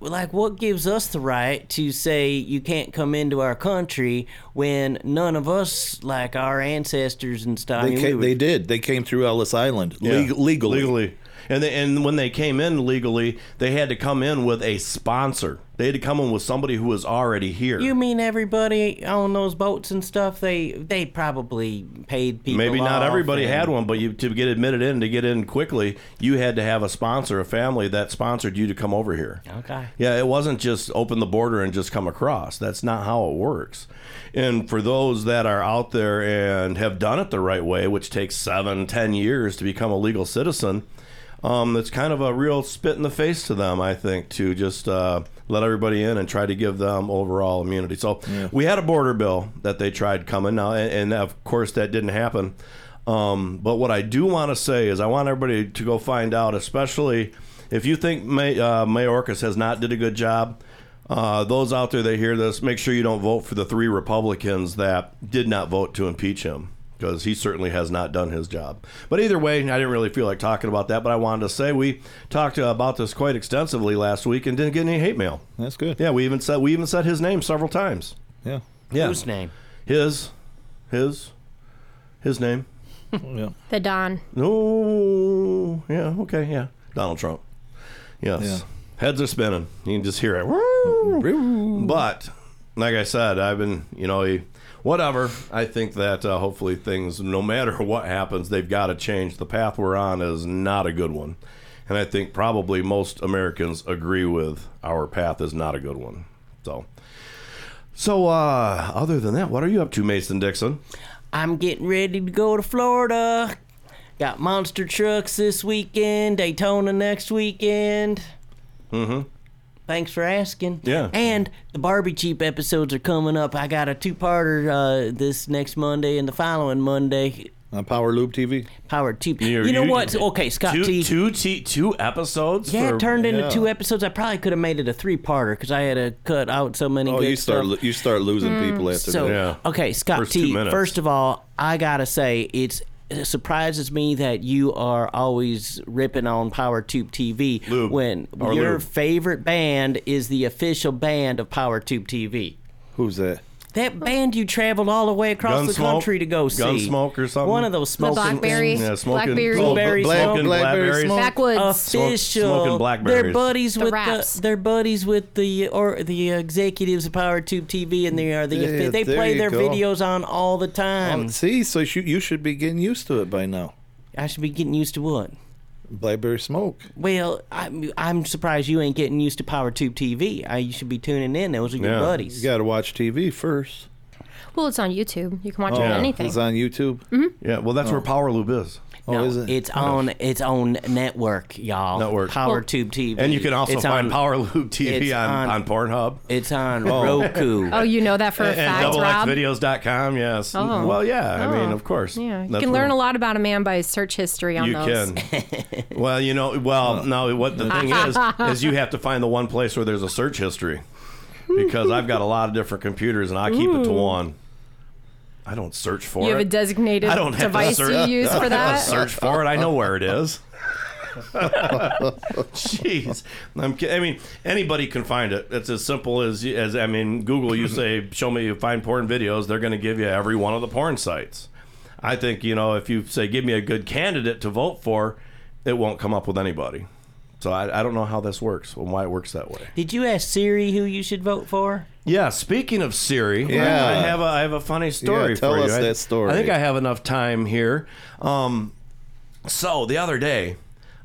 like, what gives us the right to say you can't come into our country when none of us, like our ancestors and stuff, I They, mean, ca- we were- they did. They came through Ellis Island leg- legally. legally. And they, and when they came in legally, they had to come in with a sponsor. They had to come in with somebody who was already here. You mean everybody on those boats and stuff? They they probably paid people. Maybe not everybody and- had one, but you to get admitted in to get in quickly, you had to have a sponsor, a family that sponsored you to come over here. Okay. Yeah, it wasn't just open the border and just come across. That's not how it works. And for those that are out there and have done it the right way, which takes seven, ten years to become a legal citizen, um, it's kind of a real spit in the face to them, I think, to just uh, let everybody in and try to give them overall immunity. So we had a border bill that they tried coming now, and, and of course that didn't happen. Um, but what I do want to say is I want everybody to go find out, especially if you think May, uh, Mayorkas has not did a good job. Uh, those out there that hear this, make sure you don't vote for the three Republicans that did not vote to impeach him because he certainly has not done his job. But either way, I didn't really feel like talking about that, but I wanted to say we talked uh, about this quite extensively last week and didn't get any hate mail. That's good. Yeah, we even said we even said his name several times. Yeah. Yeah. Whose name? His, his, his name. *laughs* yeah. The Don. No. Yeah. Okay. Yeah. Donald Trump. Yes. Yeah. Heads are spinning. You can just hear it. But like I said, I've been, you know, he- whatever. I think that uh, hopefully things, no matter *laughs* what happens, they've got to change. The path we're on is not a good one, and I think probably most Americans agree with our path is not a good one. So. So, uh, other than that, what are you up to, Mason Dixon? I'm getting ready to go to Florida. Got monster trucks this weekend, Daytona next weekend. Mm-hmm. Thanks for asking. Yeah. And the Barbie Jeep episodes are coming up. I got a two-parter uh, this next Monday and the following Monday. On Power Loop TV. Power Cheap. You, know what? Okay, Scott two, T. Two, t- two episodes. Yeah, for- it turned into yeah. two episodes. I probably could have made it a three-parter because I had to cut out so many. Oh, good you start stuff. lo- you start losing people after So, that. Yeah. okay, Scott First T. two minutes. First of all, I gotta say it's it surprises me that you are always ripping on Power Tube TV Lube. when Or your lube. favorite band is the official band of Power Tube TV. Who's that? That band you traveled all the way across the Gunsmoke? country to go see. Gunsmoke or something? One of those smoking Blackberry. Yeah, smoking Blackberry. Blueberry Black- smoke. smoking Blackberry blackberries. smoke. Backwoods. official. smoking blackberries. They're buddies The with raps. the. They're buddies with the or the executives of Power Tube TV, and they are the. Yeah, they there play you their go. videos on all the time. Um, see, so you, you should be getting used to it by now. I should be getting used to what? Blackberry Smoke. Well, I'm I'm surprised you ain't getting used to Power Tube TV. I, you should be tuning in. Those are your Yeah. You got to watch TV first. Well, it's on YouTube. You can watch Oh, it on anything. It's on YouTube. Mm-hmm. Yeah, well, that's where oh. Power Loop is. Oh, No, is it? It's oh. on its own network, y'all. Network. Power Well- Tube TV. And you can also It's find on, Power Loop TV it's on, on- on Pornhub. It's on oh. Roku. *laughs* oh, you know that for a and fact, Rob? doublexvideos.com, yes. Oh. Well, yeah, I mean, Oh. of course. Yeah, you That's can learn where- a lot about a man by his search history on You those. can. *laughs* well, you know, well, no, what the thing is, is you have to find the one place where there's a search history. Because I've got a lot of different computers and I keep it to one. I don't search for it. You it. have a designated I don't have device to search, you use I for don't have that. to search for it. I know where it is. *laughs* Jeez, I'm, I mean, anybody can find it. It's as simple as as I mean, Google. You say, "Show me find porn videos," they're going to give you every one of the porn sites. I think you know if you say, "Give me a good candidate to vote for," it won't come up with anybody. So I, I don't know how this works and why it works that way. Did you ask Siri who you should vote for? Yeah, speaking of Siri, Yeah. I have a I have a funny story Yeah, tell for you. us I- that story. I think I have enough time here. Um, so the other day,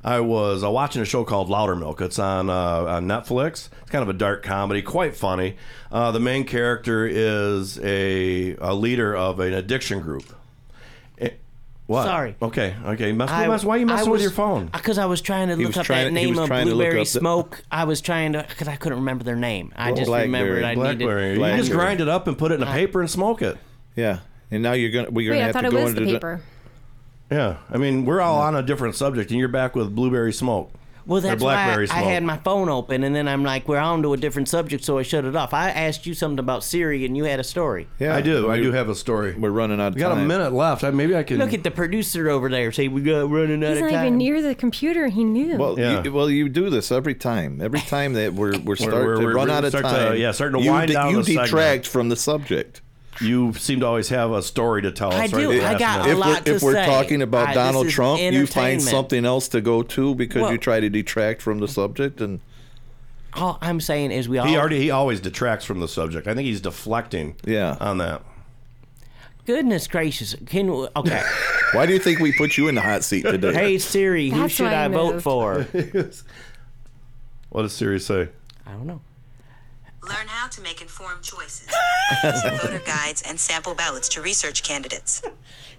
I was uh, watching a show called Loudermilk. It's on uh, on Netflix. It's kind of a dark comedy, quite funny. Uh, the main character is a, a leader of an addiction group. What? Sorry. Okay. Okay. Mess, I- mess, why are you I messing with your phone? Because I was trying to look up trying- that name of trying to look Blueberry up the- Smoke. I was trying to, because I couldn't remember their name. I just Blackberry. remembered I Blackberry. needed. You just grind it up and put it in a paper and smoke it. Yeah. And now you're gonna we're gonna I have thought to it go was into the the- paper. Yeah, I mean we're all on a different subject, and you're back with blueberry smoke. Well, that's blackberry why I, I had my phone open, and then I'm like, we're on to a different subject, so I shut it off. I asked you something about Siri, and you had a story. Yeah, I do. I do have a story. We're running out of We got a time. minute left. I, maybe I can Look at the producer over there. Say we got running out of time. He's of not time. even near the computer. He knew. Well, Yeah. you, well, you do this every time. Every time that we're we're starting to we're- run we're out of start to- time. yeah, starting to you wind de- down You the segment. detract from the subject. You seem to always have a story to tell us. I right do. at I got minute. a if lot we're, to if we're say. talking about uh, I- Donald Trump, you find something else to go to because Well- you try to detract from the subject and all I'm saying is we all He already he always detracts from the subject. I think he's deflecting. Yeah. On that. Goodness gracious! Can we- okay? *laughs* Why do you think we put you in the hot seat today? hey Siri, who That's should I I vote for? *laughs* What does Siri say? I don't know. Learn how to make informed choices. *laughs* Voter guides and sample ballots to research candidates.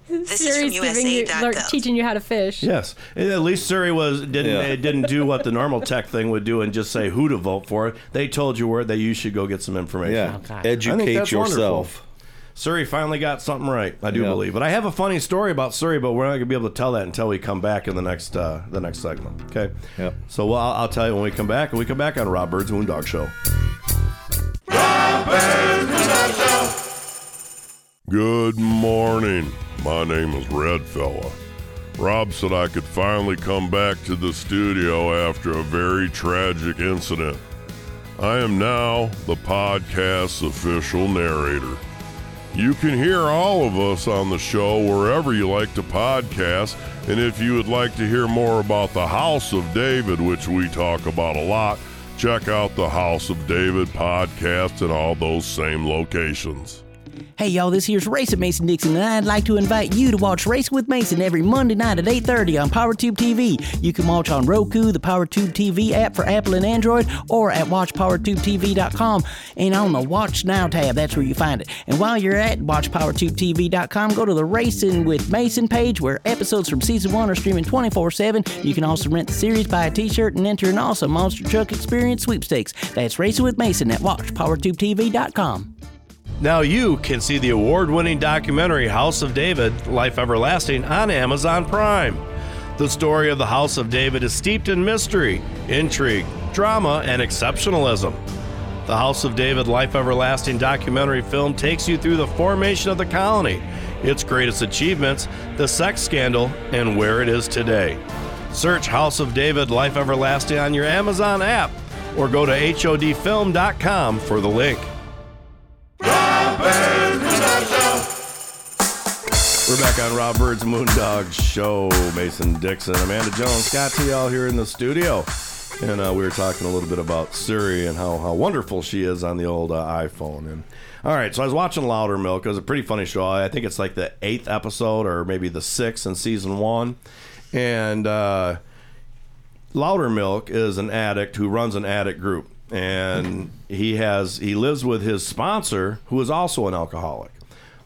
This is from Siri's you, lear- USA.gov. teaching you how to fish. Yes, at least Siri was didn't Yeah. it didn't do what the normal tech thing would do and just say who to vote for. They told you where that you should go get some information. Yeah. Okay. I think Educate that's wonderful. yourself. Siri finally got something right. I do Yeah. believe. But I have a funny story about Siri, but we're not gonna be able to tell that until we come back in the next uh, the next segment. Okay. Yep. So well, I'll, I'll tell you when we come back, and we come back on Rob Byrd's Moondog Show. Good morning. My name is Red Fella. Rob said I could finally come back to the studio after a very tragic incident. I am now the podcast's official narrator. You can hear all of us on the show wherever you like to podcast, and if you would like to hear more about the House of David, which we talk about a lot, check out the House of David podcast in all those same locations. Hey y'all, this here's Racing Mason Dixon, and I'd like to invite you to watch Race with Mason every Monday night at 8:30 on PowerTube TV. You can watch on Roku, the PowerTube TV app for Apple and Android, or at WatchPowerTubeTV.com. And on the Watch Now tab, that's where you find it. And while you're at WatchPowerTubeTV.com, go to the Racing with Mason page, where episodes from season one are streaming 24/7. You can also rent the series, buy a T-shirt, and enter an awesome Monster Truck Experience sweepstakes. That's Racing with Mason at WatchPowerTubeTV.com. Now you can see the award-winning documentary House of David: Life Everlasting on Amazon Prime. The story of the House of David is steeped in mystery, intrigue, drama, and exceptionalism. The House of David Life Everlasting documentary film takes you through the formation of the colony, its greatest achievements, the sex scandal, and where it is today. Search House of David Life Everlasting on your Amazon app or go to HODfilm.com for the link. We're back on Rob Byrd's Moondog Show. Mason Dixon, Amanda Jones, Scott Tee. all here in the studio. And uh, we were talking a little bit about Siri and how, how wonderful she is on the old uh, iPhone. And all right, so I was watching Loudermilk. It was a pretty funny show. I think it's like the eighth episode or maybe the sixth in season one. And uh, Loudermilk is an addict who runs an addict group, and he has he lives with his sponsor, who is also an alcoholic.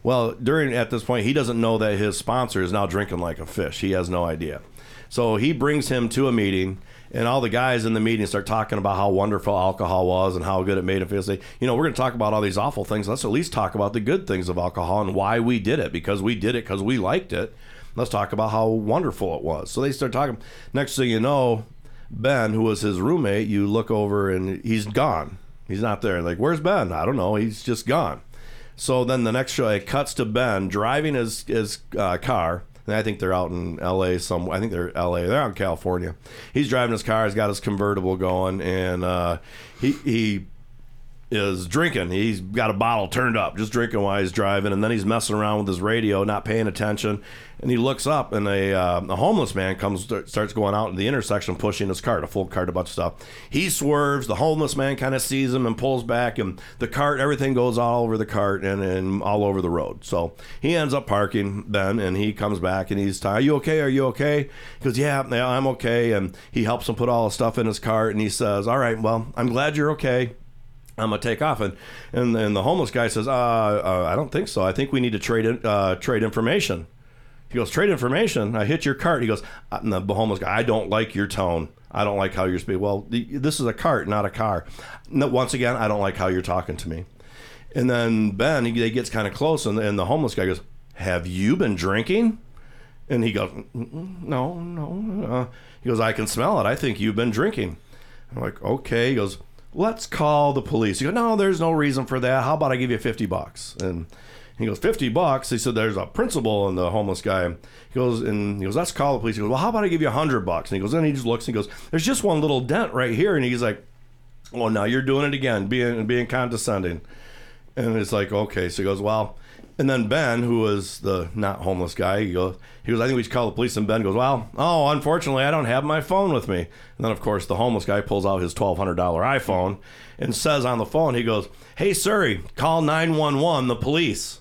Well, during at this point, he doesn't know that his sponsor is now drinking like a fish. He has no idea. So he brings him to a meeting, and all the guys in the meeting start talking about how wonderful alcohol was and how good it made him feel. Say, you know, we're going to talk about all these awful things. Let's at least talk about the good things of alcohol and why we did it because we did it because we liked it. Let's talk about how wonderful it was. So they start talking. Next thing you know, Ben, who was his roommate, you look over and he's gone. He's not there. Like, where's Ben? I don't know. He's just gone. So then the next show, it cuts to Ben driving his his uh, car. And I think they're out in L.A. somewhere. I think they're L.A. They're out in California. He's driving his car. He's got his convertible going, and uh, he he is drinking. He's got a bottle turned up, just drinking while he's driving, and then he's messing around with his radio, not paying attention. And he looks up, and a, uh, a homeless man comes, starts going out in the intersection, pushing his cart, a full cart, a bunch of stuff. He swerves. The homeless man kind of sees him and pulls back, and the cart, everything goes all over the cart and, and all over the road. So he ends up parking then, and he comes back, and he's, are you okay? Are you okay? He goes, yeah, I'm okay. And he helps him put all the stuff in his cart, and he says, all right, well, I'm glad you're okay. I'm gonna take off, and and then the homeless guy says, uh, uh, I don't think so. I think we need to trade in, uh, trade information. He goes, trade information. I hit your cart. He goes, uh, and the homeless guy, I don't like your tone. I don't like how you're speaking. Well, this is a cart, not a car. No, once again, I don't like how you're talking to me. And then Ben, he, he gets kind of close, and, and the homeless guy goes, Have you been drinking? And he goes, No, no. Uh, he goes, I can smell it. I think you've been drinking. I'm like, Okay. He goes, Let's call the police. He goes, No, there's no reason for that. How about I give you 50 bucks? And he goes, 50 bucks. He said, There's a principal and the homeless guy. He goes, and he goes, Let's call the police. He goes, Well, how about I give you 100 bucks? And he goes, Then he just looks and he goes, There's just one little dent right here. And he's like, Well, now you're doing it again, being being condescending. And it's like, okay. So he goes, Well, And then Ben, who was the not homeless guy, he goes, he goes, I think we should call the police. And Ben goes, well, oh, unfortunately, I don't have my phone with me. And then, of course, the homeless guy pulls out his $1,200 iPhone and says on the phone, he goes, hey, Siri, call 911, the police.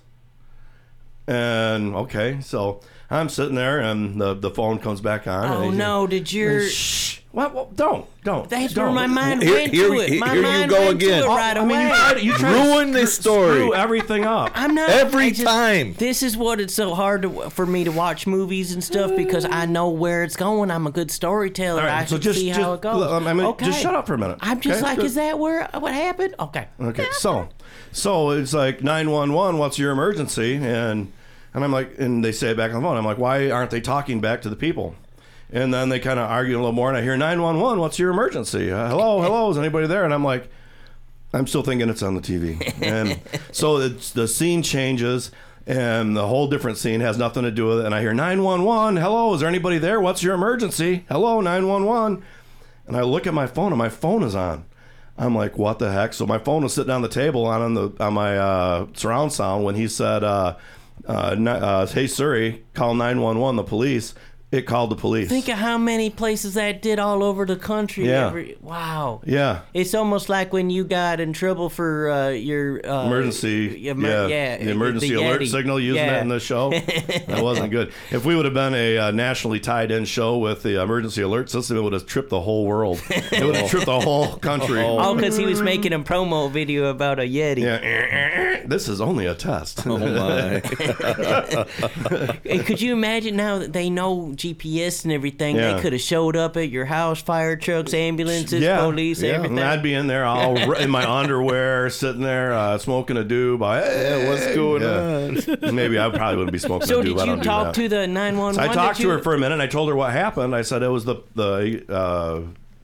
And okay, so I'm sitting there and the, the phone comes back on. Oh he's- no! Did your Shh. What, what? Don't. Don't. That's don't. where my mind Here- went here to it. My here you mind go went to again. it Oh, right I mean, you away. try to, you try Ruin to this screw story. everything up. I'm not Every just- time. This is what it's so hard to, for me to watch movies and stuff because I know where it's going. I'm a good storyteller. All right, I so can just, see just, how it goes. I mean, okay. just shut up for a minute. I'm just okay? like, Good. is that where what happened? Okay. Okay, so, so it's like nine one one. What's your emergency? And and I'm like, and they say it back on the phone. I'm like, why aren't they talking back to the people? And then they kind of argue a little more, and I hear nine one one. What's your emergency? Uh, hello, *laughs* hello. Is anybody there? And I'm like, I'm still thinking it's on the TV. And *laughs* so it's, the scene changes, and the whole different scene has nothing to do with it. And I hear 911. Hello, is there anybody there? What's your emergency? Hello, 911. And I look at my phone, and my phone is on. I'm like, what the heck? So my phone was sitting on the table on the on my uh, surround sound when he said, uh, uh, uh, "Hey Siri, call 911, the police." It called the police. Think of how many places that did all over the country. Yeah. Every, wow. yeah. It's almost like when you got in trouble for uh, your uh, emergency, emer- yeah, yeah, the emergency the alert Yeti. signal using Yeah. that in the show. that wasn't good. *laughs* If we would have been a uh, nationally tied-in show with the emergency alert system, it would have tripped the whole world. *laughs* It would have tripped the whole country. *laughs* Oh, because he was making a promo video about a Yeti. Yeah, this is only a test. Oh my! Could you imagine now that they know GPS and everything? Yeah. They could have showed up at your house, fire trucks, ambulances, yeah, police, yeah. everything. And I'd be in there all *laughs* in my underwear, sitting there uh, smoking a doob. I, hey, what's going on? Maybe I probably wouldn't be smoking so a doob. did you talk to the 911? I talked Did to you- her for a minute. and I told her what happened. I said it was the the uh,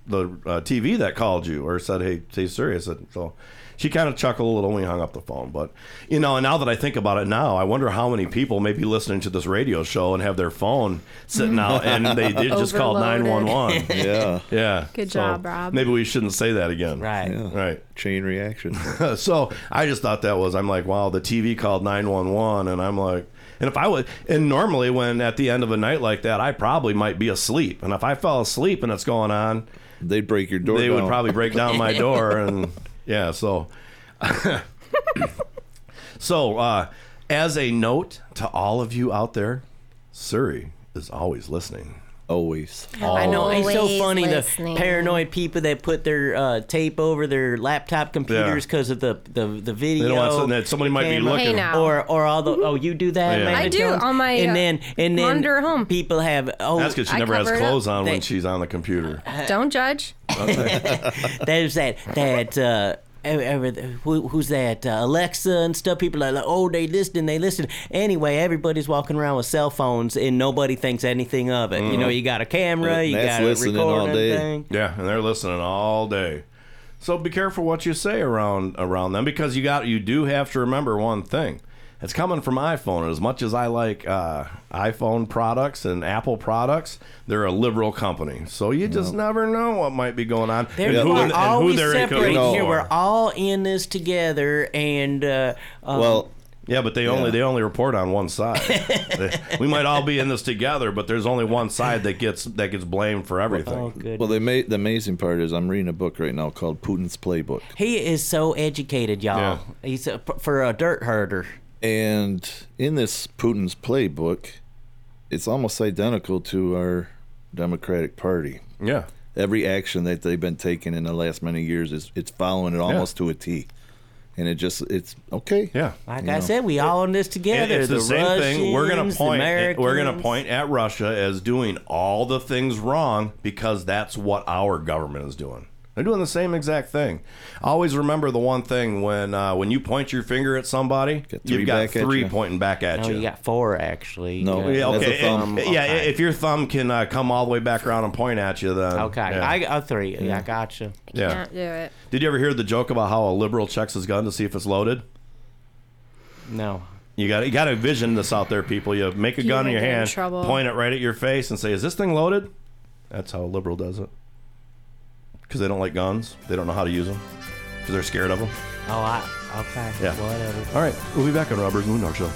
the uh, TV that called you, or said, "Hey, stay serious." And so she kind of chuckled a little when we hung up the phone. But you know, and now that I think about it now, I wonder how many people may be listening to this radio show and have their phone sitting out and *laughs* they did just called nine one one. *laughs* Yeah, Yeah. Good So job, Rob. Maybe we shouldn't say that again. Right. Right. chain reaction. *laughs* so I just thought that was I'm like, wow, the TV called 911 and I'm like and if I would and normally when at the end of a night like that, I probably might be asleep. And if I fell asleep and it's going on, They'd break your door. they would probably break down my door and yeah, so *laughs* So uh as a note to all of you out there, Siri is always listening. Always. I know it's so Always funny listening. the paranoid people that put their uh, tape over their laptop computers because of the, the the video. They don't want something that somebody might be camera, looking. Hey, now. Or or all the oh you do that Yeah. Amanda I do, Jones? on my, and uh, then and then monitor at home. people have oh That's because she I never has cover it up. clothes on when They- she's on the computer. Don't judge. *laughs* there's that that uh ev- ev- who, who's that uh, Alexa and stuff people are like oh they listen they listen anyway everybody's walking around with cell phones and nobody thinks anything of it you know you got a camera you That's got a listening all recording day. thing Yeah, and they're listening all day. So be careful what you say around around them because you got you do have to remember one thing. It's coming from iPhone. As much as I like uh, iPhone products and Apple products, they're a liberal company. So you just never know what might be going on They're, and who, we're and who always they're in separating here. We're all in this together, and uh, um, Well, Yeah, but they only Yeah. they only report on one side. *laughs* We might all be in this together, but there's only one side that gets that gets blamed for everything. oh, good. well, the, ma- the amazing part is I'm reading a book right now called Putin's Playbook, he is so educated, y'all. Yeah. He's a, for a dirt herder. And in this Putin's Playbook, it's almost identical to our Democratic Party. Yeah. Every action that they've been taking in the last many years is it's following it almost to a T, and it just it's okay. Yeah. Like You I know. said, we all in this And together. it's the, same thing. We're gonna Russians, the point. We're gonna point at Russia as doing all the things wrong because that's what our government is doing. They're doing the same exact thing. Always remember the one thing when uh, when you point your finger at somebody, Got you've got three you. pointing back at No, you. you got four actually. No, You yeah, got That's a okay. thumb. and- yeah, Okay. if your thumb can uh, come all the way back around and point at you, then Okay, yeah. I got three. Yeah, I gotcha. yeah. Can't do it. Did you ever hear the joke about how a liberal checks his gun to see if it's loaded? No. You got you got to envision this out there, people. You make a You're gun in your get in hand, point it right at your face, and say, "Is this thing loaded?" That's how a liberal does it. Because they don't like guns, they don't know how to use them. Because they're scared of them. Oh, I okay. Yeah. Whatever. All right, we'll be back on Rob Byrd's Moondog Show.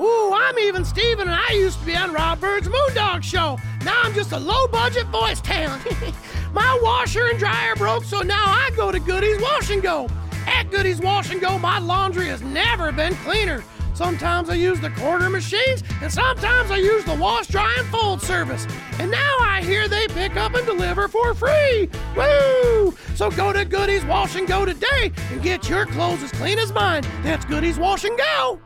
Ooh, I'm even Steven, and I used to be on Rob Byrd's Moondog Show. Now I'm just a low budget voice talent. *laughs* my washer and dryer broke, so now I go to Goody's Wash and Go. At Goody's Wash and Go, my laundry has never been cleaner. Sometimes I use the quarter machines, and sometimes I use the wash, dry, and fold service. And now I hear they pick up and deliver for free. Woo! So go to Goodies Wash and Go today and get your clothes as clean as mine. That's Goodies Wash and Go.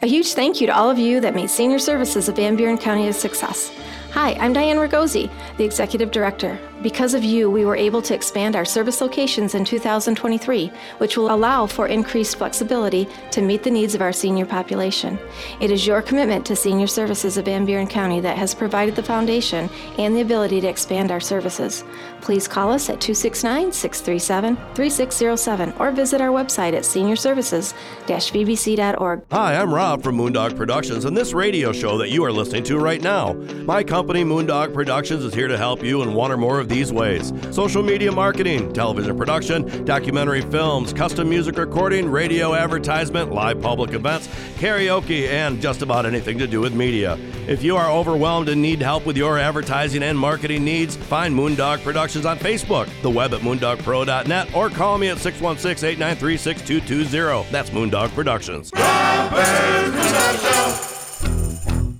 A huge thank you to all of you that made senior services of Van Buren County a success. Hi, I'm Diane Ragosi, the Executive Director. Because of you, we were able to expand our service locations in 2023, which will allow for increased flexibility to meet the needs of our senior population. It is your commitment to senior services of Van Buren County that has provided the foundation and the ability to expand our services. Please call us at 269 637 3607 or visit our website at seniorservices-vbc.org. Hi, I'm Rob from Moondog Productions and this radio show that you are listening to right now. My company, Moondog Productions, is here to help you in one or more of these ways social media marketing, television production, documentary films, custom music recording, radio advertisement, live public events, karaoke, and just about anything to do with media. If you are overwhelmed and need help with your advertising and marketing needs, find Moondog Productions on Facebook, the web at moondogpro.net, or call me at 616 893 6220. That's Moondog Productions.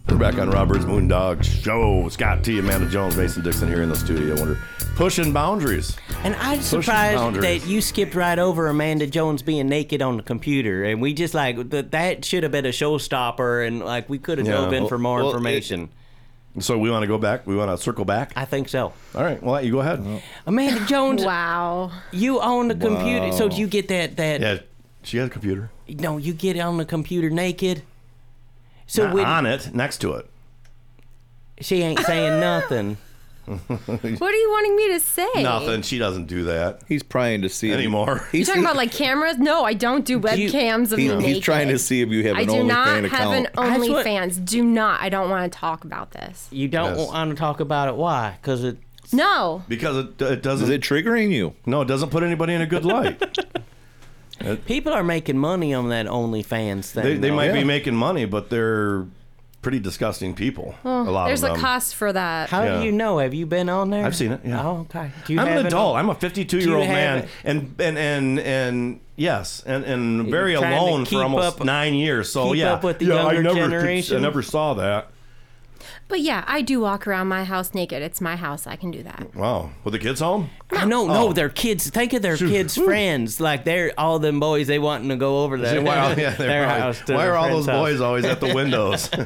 We're back on Rob Byrd's Moondog Show. Scott Tee, Amanda Jones, Mason Dixon here in the studio. We're pushing boundaries. And I'm Pushing surprised boundaries. that you skipped right over Amanda Jones being naked on the computer, and we just like th- that should have been a showstopper, and like we could have Yeah. dove in Well- for more well, information. So we want to go back? We want to circle back? I think so. All right. Well, you go ahead. Amanda Jones. *laughs* wow. You own the computer, so Wow. do you get that that? Yeah, she has a computer. No, you get on the computer naked. So Not when, on it, next to it. she ain't saying *laughs* nothing. What are you wanting me to say? Nothing. She doesn't do that. He's prying to see anymore. You talking about like cameras? No, I don't do webcams of He- me he's naked. trying to see if you have I an do not OnlyFans have an account. That's what- OnlyFans. Do not. I don't want to talk about this. You don't Yes. want to talk about it. Why? Because it. No. Because it, it doesn't. Is it triggering you? No, it doesn't put anybody in a good light. *laughs* People are making money on that OnlyFans thing. they they though. might be making money, but they're pretty disgusting people. Well, a lot there's of a cost for that. How Yeah. do you know? Have you been on there? I've seen it. Yeah. Oh, okay. Do you I'm have an it adult. on- I'm a 52 Do year you old have man, it- and and and and yes, and and very trying to alone keep for almost up- nine years. So keep yeah, up with the yeah, I younger never, generation? I never saw that. But yeah, I do walk around my house naked. It's my house. I can do that. Wow, with the kids home? I know, no, Oh. they're kids. Think of their Shoot. kids' Woo. friends. Like they're all them boys. They wanting to go over there. why, *laughs* yeah, they're their probably- house. to why are all those house. boys always at the windows? *laughs*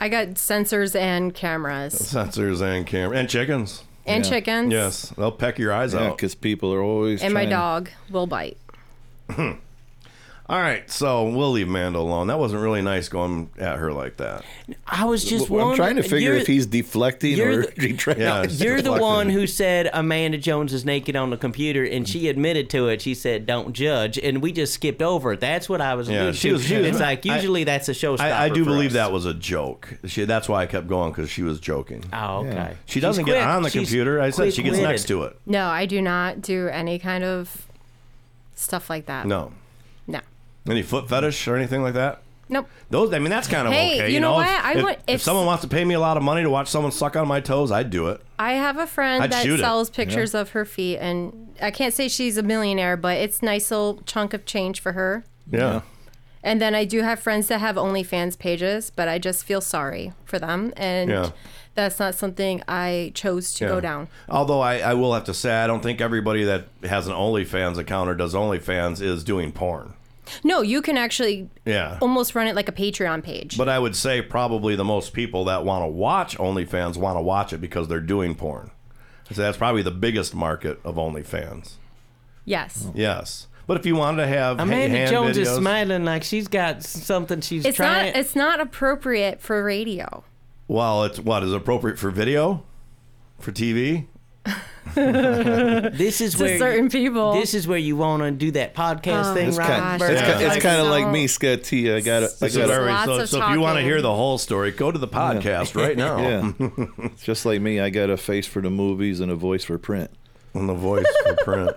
I got sensors and cameras Sensors and camera and chickens. and chickens. Yes, they'll peck your eyes Yeah, out. because people are always And my dog will bite. *laughs* All right, so we'll leave Manda alone. That wasn't really nice going at her like that. I was just Well, I'm trying to figure if he's deflecting or the- *laughs* he trying Yeah, You're the one who said Amanda Jones is naked on the computer, and she admitted to it. She said, "Don't judge," and we just skipped over it. That's what I was. Yeah, alluding she to. was- she was- It's like I- usually that's a showstopper. I, I do for believe us. that was a joke. She, that's why I kept going because she was joking. Oh, okay. Yeah. She doesn't get on the She's computer. I said she gets quick-witted. next to it. No, I do not do any kind of stuff like that. No. Any foot fetish or anything like that? Nope. Those, I mean, that's kind of Hey, okay. you You, know what? If, I if, want- if if- someone wants to pay me a lot of money to watch someone suck on my toes, I'd do it. I have a friend I'd that shoot it. sells pictures of her feet, and I can't say she's a millionaire, but it's nice little chunk of change for her. Yeah. And then I do have friends that have OnlyFans pages, but I just feel sorry for them, and Yeah. that's not something I chose to Yeah. go down. Although I, I will have to say, I don't think everybody that has an OnlyFans account or does OnlyFans is doing porn. No, you can actually Yeah. almost run it like a Patreon page. But I would say probably the most people that want to watch OnlyFans want to watch it because they're doing porn. So that's probably the biggest market of OnlyFans. yes. Yes. But if you wanted to have Amanda hand Jones videos, is smiling like she's got something she's trying. It's trying. not it's not appropriate for radio. well, it's what is appropriate for video, for TV. *laughs* this is To where certain you, people. This is where you want to do that podcast Oh, thing, It's right? kind, Bert? it's, ki- it's Yeah. kind of like me, Scott Tee. I got I This got very- Lots so, so if you want to hear the whole story, go to the podcast right now. Yeah. *laughs* Just like me, I got a face for the movies and a voice for print. And the voice for print.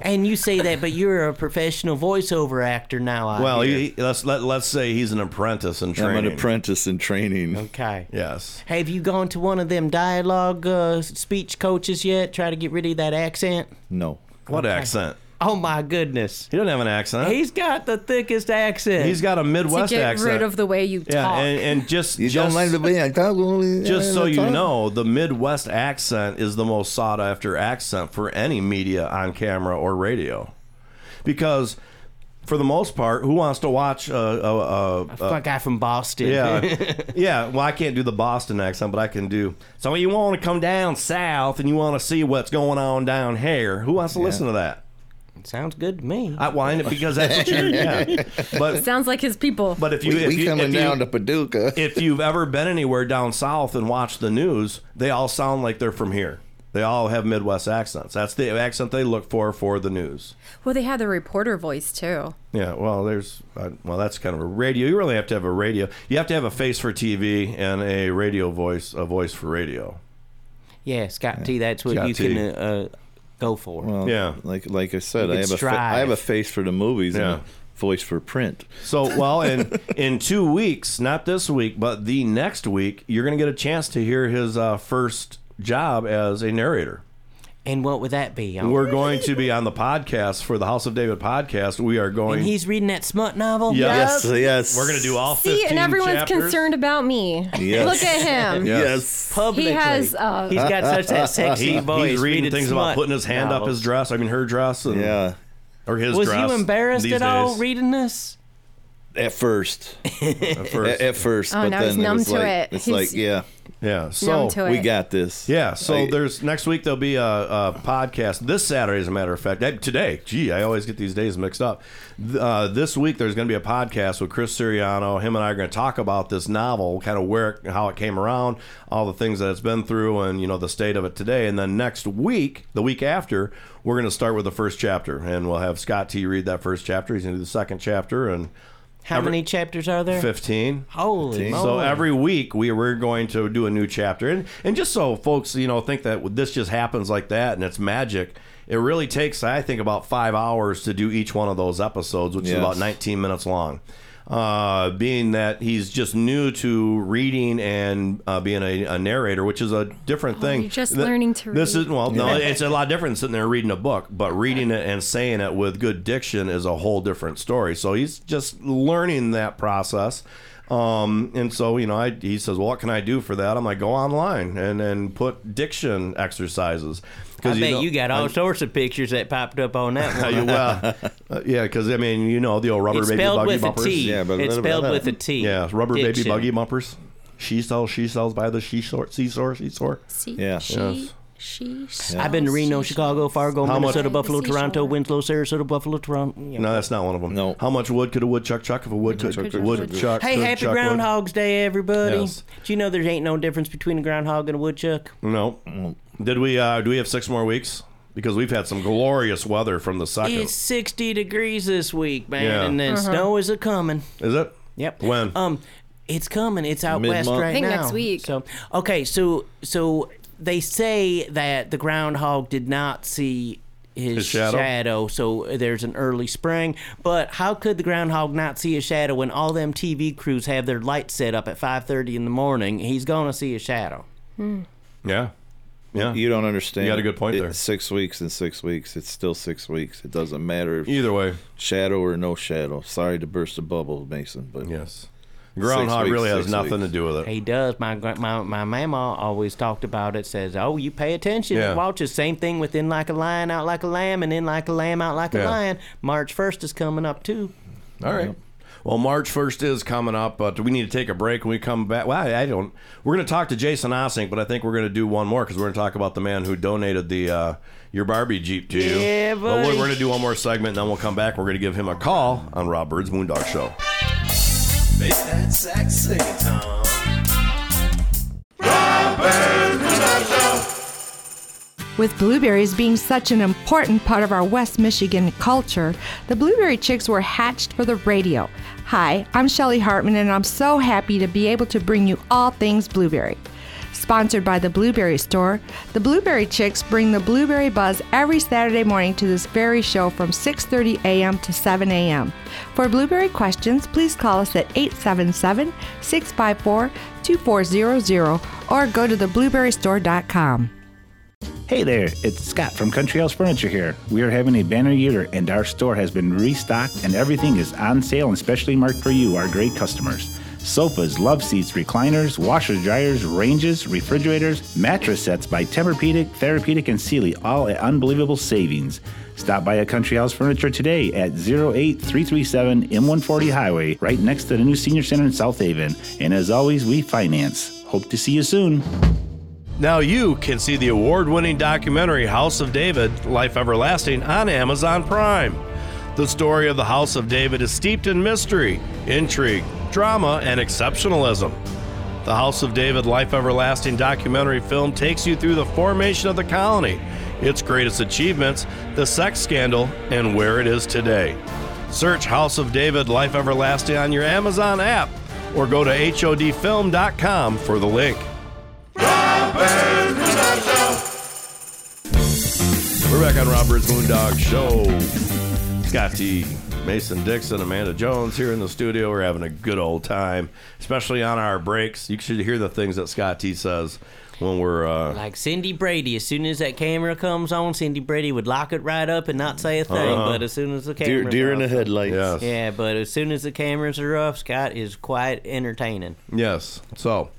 *laughs* And you say that, but you're a professional voiceover actor now. I well, he, let's let, let's say he's an apprentice in I'm training. an apprentice in training. okay. Yes. Have you gone to one of them dialogue uh, speech coaches yet? Try to get rid of that accent. No. What accent? Oh my goodness, He doesn't have an accent. he's got the thickest accent. he's got a Midwest to Midwest get accent. rid of the way you yeah, talk. and, and just You just, don't like the way I talk? just so you know, the Midwest accent is the most sought after accent for any media on camera or radio, because for the most part, who wants to watch a, a, a, a a guy from Boston. Yeah, *laughs* yeah. Well, I can't do the Boston accent, but I can do. So you want to come down south and you want to see what's going on down here? Who wants to listen to that? Sounds good to me. I whine it because that's what you're. Yeah, *laughs* but Sounds like his people. but if you We, if we you, coming if you, down to Paducah. *laughs* if you've ever been anywhere down south and watched the news, they all sound like they're from here. They all have Midwest accents. That's the accent they look for for the news. well, they had the reporter voice too. Yeah, well, there's uh, well, that's kind of a radio. You really have to have a radio. You have to have a face for TV and a radio voice, a voice for radio. yeah, Scott Tee. That's what Scott you T. can uh, uh, go for. Well, Yeah. Like like I said, I could have a fa- I have a face for the movies Yeah. and a voice for print. So, *laughs* well, in in two weeks, not this week, but the next week, you're going to get a chance to hear his uh, first job as a narrator. And what would that be? We're going to be on the podcast for the House of David podcast. We are going. and he's reading that smut novel. Yes. Yes, yes. We're going to do all See, 15 and everyone's chapters. concerned about me. Yes. Look at him. *laughs* Yes. Publicly. He has. Uh, He's got such that *laughs* sexy He- voice. he's reading things about putting his hand up his dress. I mean, her dress. And, Yeah. Or his Was dress. you embarrassed these at all reading this? At first. *laughs* At first. At, at first. Oh, but now then he's it numb was to like, it. It's He's like, yeah, Yeah. So we got this. Yeah, so I- there's next week there'll be a, a podcast this Saturday, as a matter of fact. Today, gee, I always get these days mixed up. Uh, this week there's going to be a podcast with Chris Siriano. Him and I are going to talk about this novel, kind of where, it- how it came around, all the things that it's been through, and you know the state of it today. And then next week, the week after, we're going to start with the first chapter, and we'll have Scott Tee read that first chapter. He's going to do the second chapter, and How Every- many chapters are there? 15. Holy moly. So every week we we're going to do a new chapter, and and just so folks you know think that this just happens like that and it's magic. It really takes I think about five hours to do each one of those episodes, which is about 19 minutes long. Uh, being that he's just new to reading and uh, being a, a narrator, which is a different thing. Oh, you're just Th- learning to This read. is well, no, it's a lot different sitting there reading a book, but reading it and saying it with good diction is a whole different story. So he's just learning that process. Um, and so, you know, I, he says, well, what can I do for that? I'm like, go online and, and put diction exercises. I bet know- you got all I- sorts of pictures that popped up on that *laughs* one. well, *laughs* uh, yeah, because I mean, you know, the old rubber It's baby spelled buggy with a bumpers. T. Yeah, but- It's spelled with a T. Yeah, rubber baby buggy bumpers. She sells, she sells by the she sort, seashore, seashore. See, Yeah. She, Yes. She. I've been to Reno, Chicago, Fargo, How much- Minnesota, Buffalo, Toronto, Winslow, Sarasota, Buffalo, Toronto. Yeah. No, that's not one of them. No. How much wood could a woodchuck chuck if a woodchuck Woodchuck could could woodchuck? Hey, could happy chuck wood? Groundhog's Day, everybody. Yes. Do you know there ain't no difference between a groundhog and a woodchuck? No. Did we? Uh, do we have six more weeks? Because we've had some glorious weather from the second. It's 60 degrees this week, man, Yeah. and then Uh-huh. snow is a coming. Is it? Yep. When? Um, it's coming. It's out west Mid-month. right I think now. next week. So okay, so so they say that the groundhog did not see his, His shadow? so there's an early spring. But how could the groundhog not see a shadow when all them TV crews have their lights set up at 5:30 in the morning? He's gonna see a shadow. Hmm. yeah. Yeah. You don't understand. You got a good point It's there. Six weeks and six weeks. It's still six weeks. It doesn't matter if Either way, shadow or no shadow. Sorry to burst the bubble, Mason, but yes. Groundhog weeks, really has six nothing weeks. to do with it. He does. My my my mama always talked about it. Says, "Oh, you pay attention. Yeah. Watch the same thing with in like a lion, out like a lamb, and in like a lamb, out like a lion." March first is coming up too. All right. Well, March 1st is coming up, but we need to take a break when we come back. Well, I, I don't. We're going to talk to Jason Assink, but I think we're going to do one more because we're going to talk about the man who donated the uh, your Barbie Jeep to you. Yeah, But we're, going to do one more segment, and then we'll come back. We're going to give him a call on Rob Byrd's Moondog Show. Make that sing, Tom. With blueberries being such an important part of our West Michigan culture, the Blueberry Chicks were hatched for the radio. Hi, I'm Shelly Hartmann, and I'm so happy to be able to bring you all things blueberry. Sponsored by the Blueberry Store, the Blueberry Chicks bring the blueberry buzz every Saturday morning to this very show from 6:30 a.m. to 7 a.m. For blueberry questions, please call us at 877-654-2400 or go to theblueberrystore.com. Hey there, it's Scott from Country House Furniture here. We are having a banner year and our store has been restocked and everything is on sale and specially marked for you, our great customers. Sofas, love seats, recliners, washers, dryers, ranges, refrigerators, mattress sets by Tempur-Pedic, Therapeutic, and Sealy, all at unbelievable savings. Stop by a Country House Furniture today at 08337 M140 Highway, right next to the new Senior Center in South Haven. And as always, we finance. Hope to see you soon. Now you can see the award winning documentary House of David Life Everlasting on Amazon Prime. The story of the House of David is steeped in mystery, intrigue, drama, and exceptionalism. The House of David Life Everlasting documentary film takes you through the formation of the colony, its greatest achievements, the sex scandal, and where it is today. Search House of David Life Everlasting on your Amazon app or go to HODfilm.com for the link. We're back on Rob Byrd's Moondog Show. Scott Tee, Mason Dixon, Amanda Jones here in the studio. We're having a good old time, especially on our breaks. You should hear the things that Scott Tee says when we're. Uh, Like Cindy Brady, as soon as that camera comes on, Cindy Brady would lock it right up and not say a thing. Uh-huh. But as soon as the Deer- camera, deer in the headlights. Yes. Yeah, but as soon as the cameras are off, Scott is quite entertaining. Yes. So,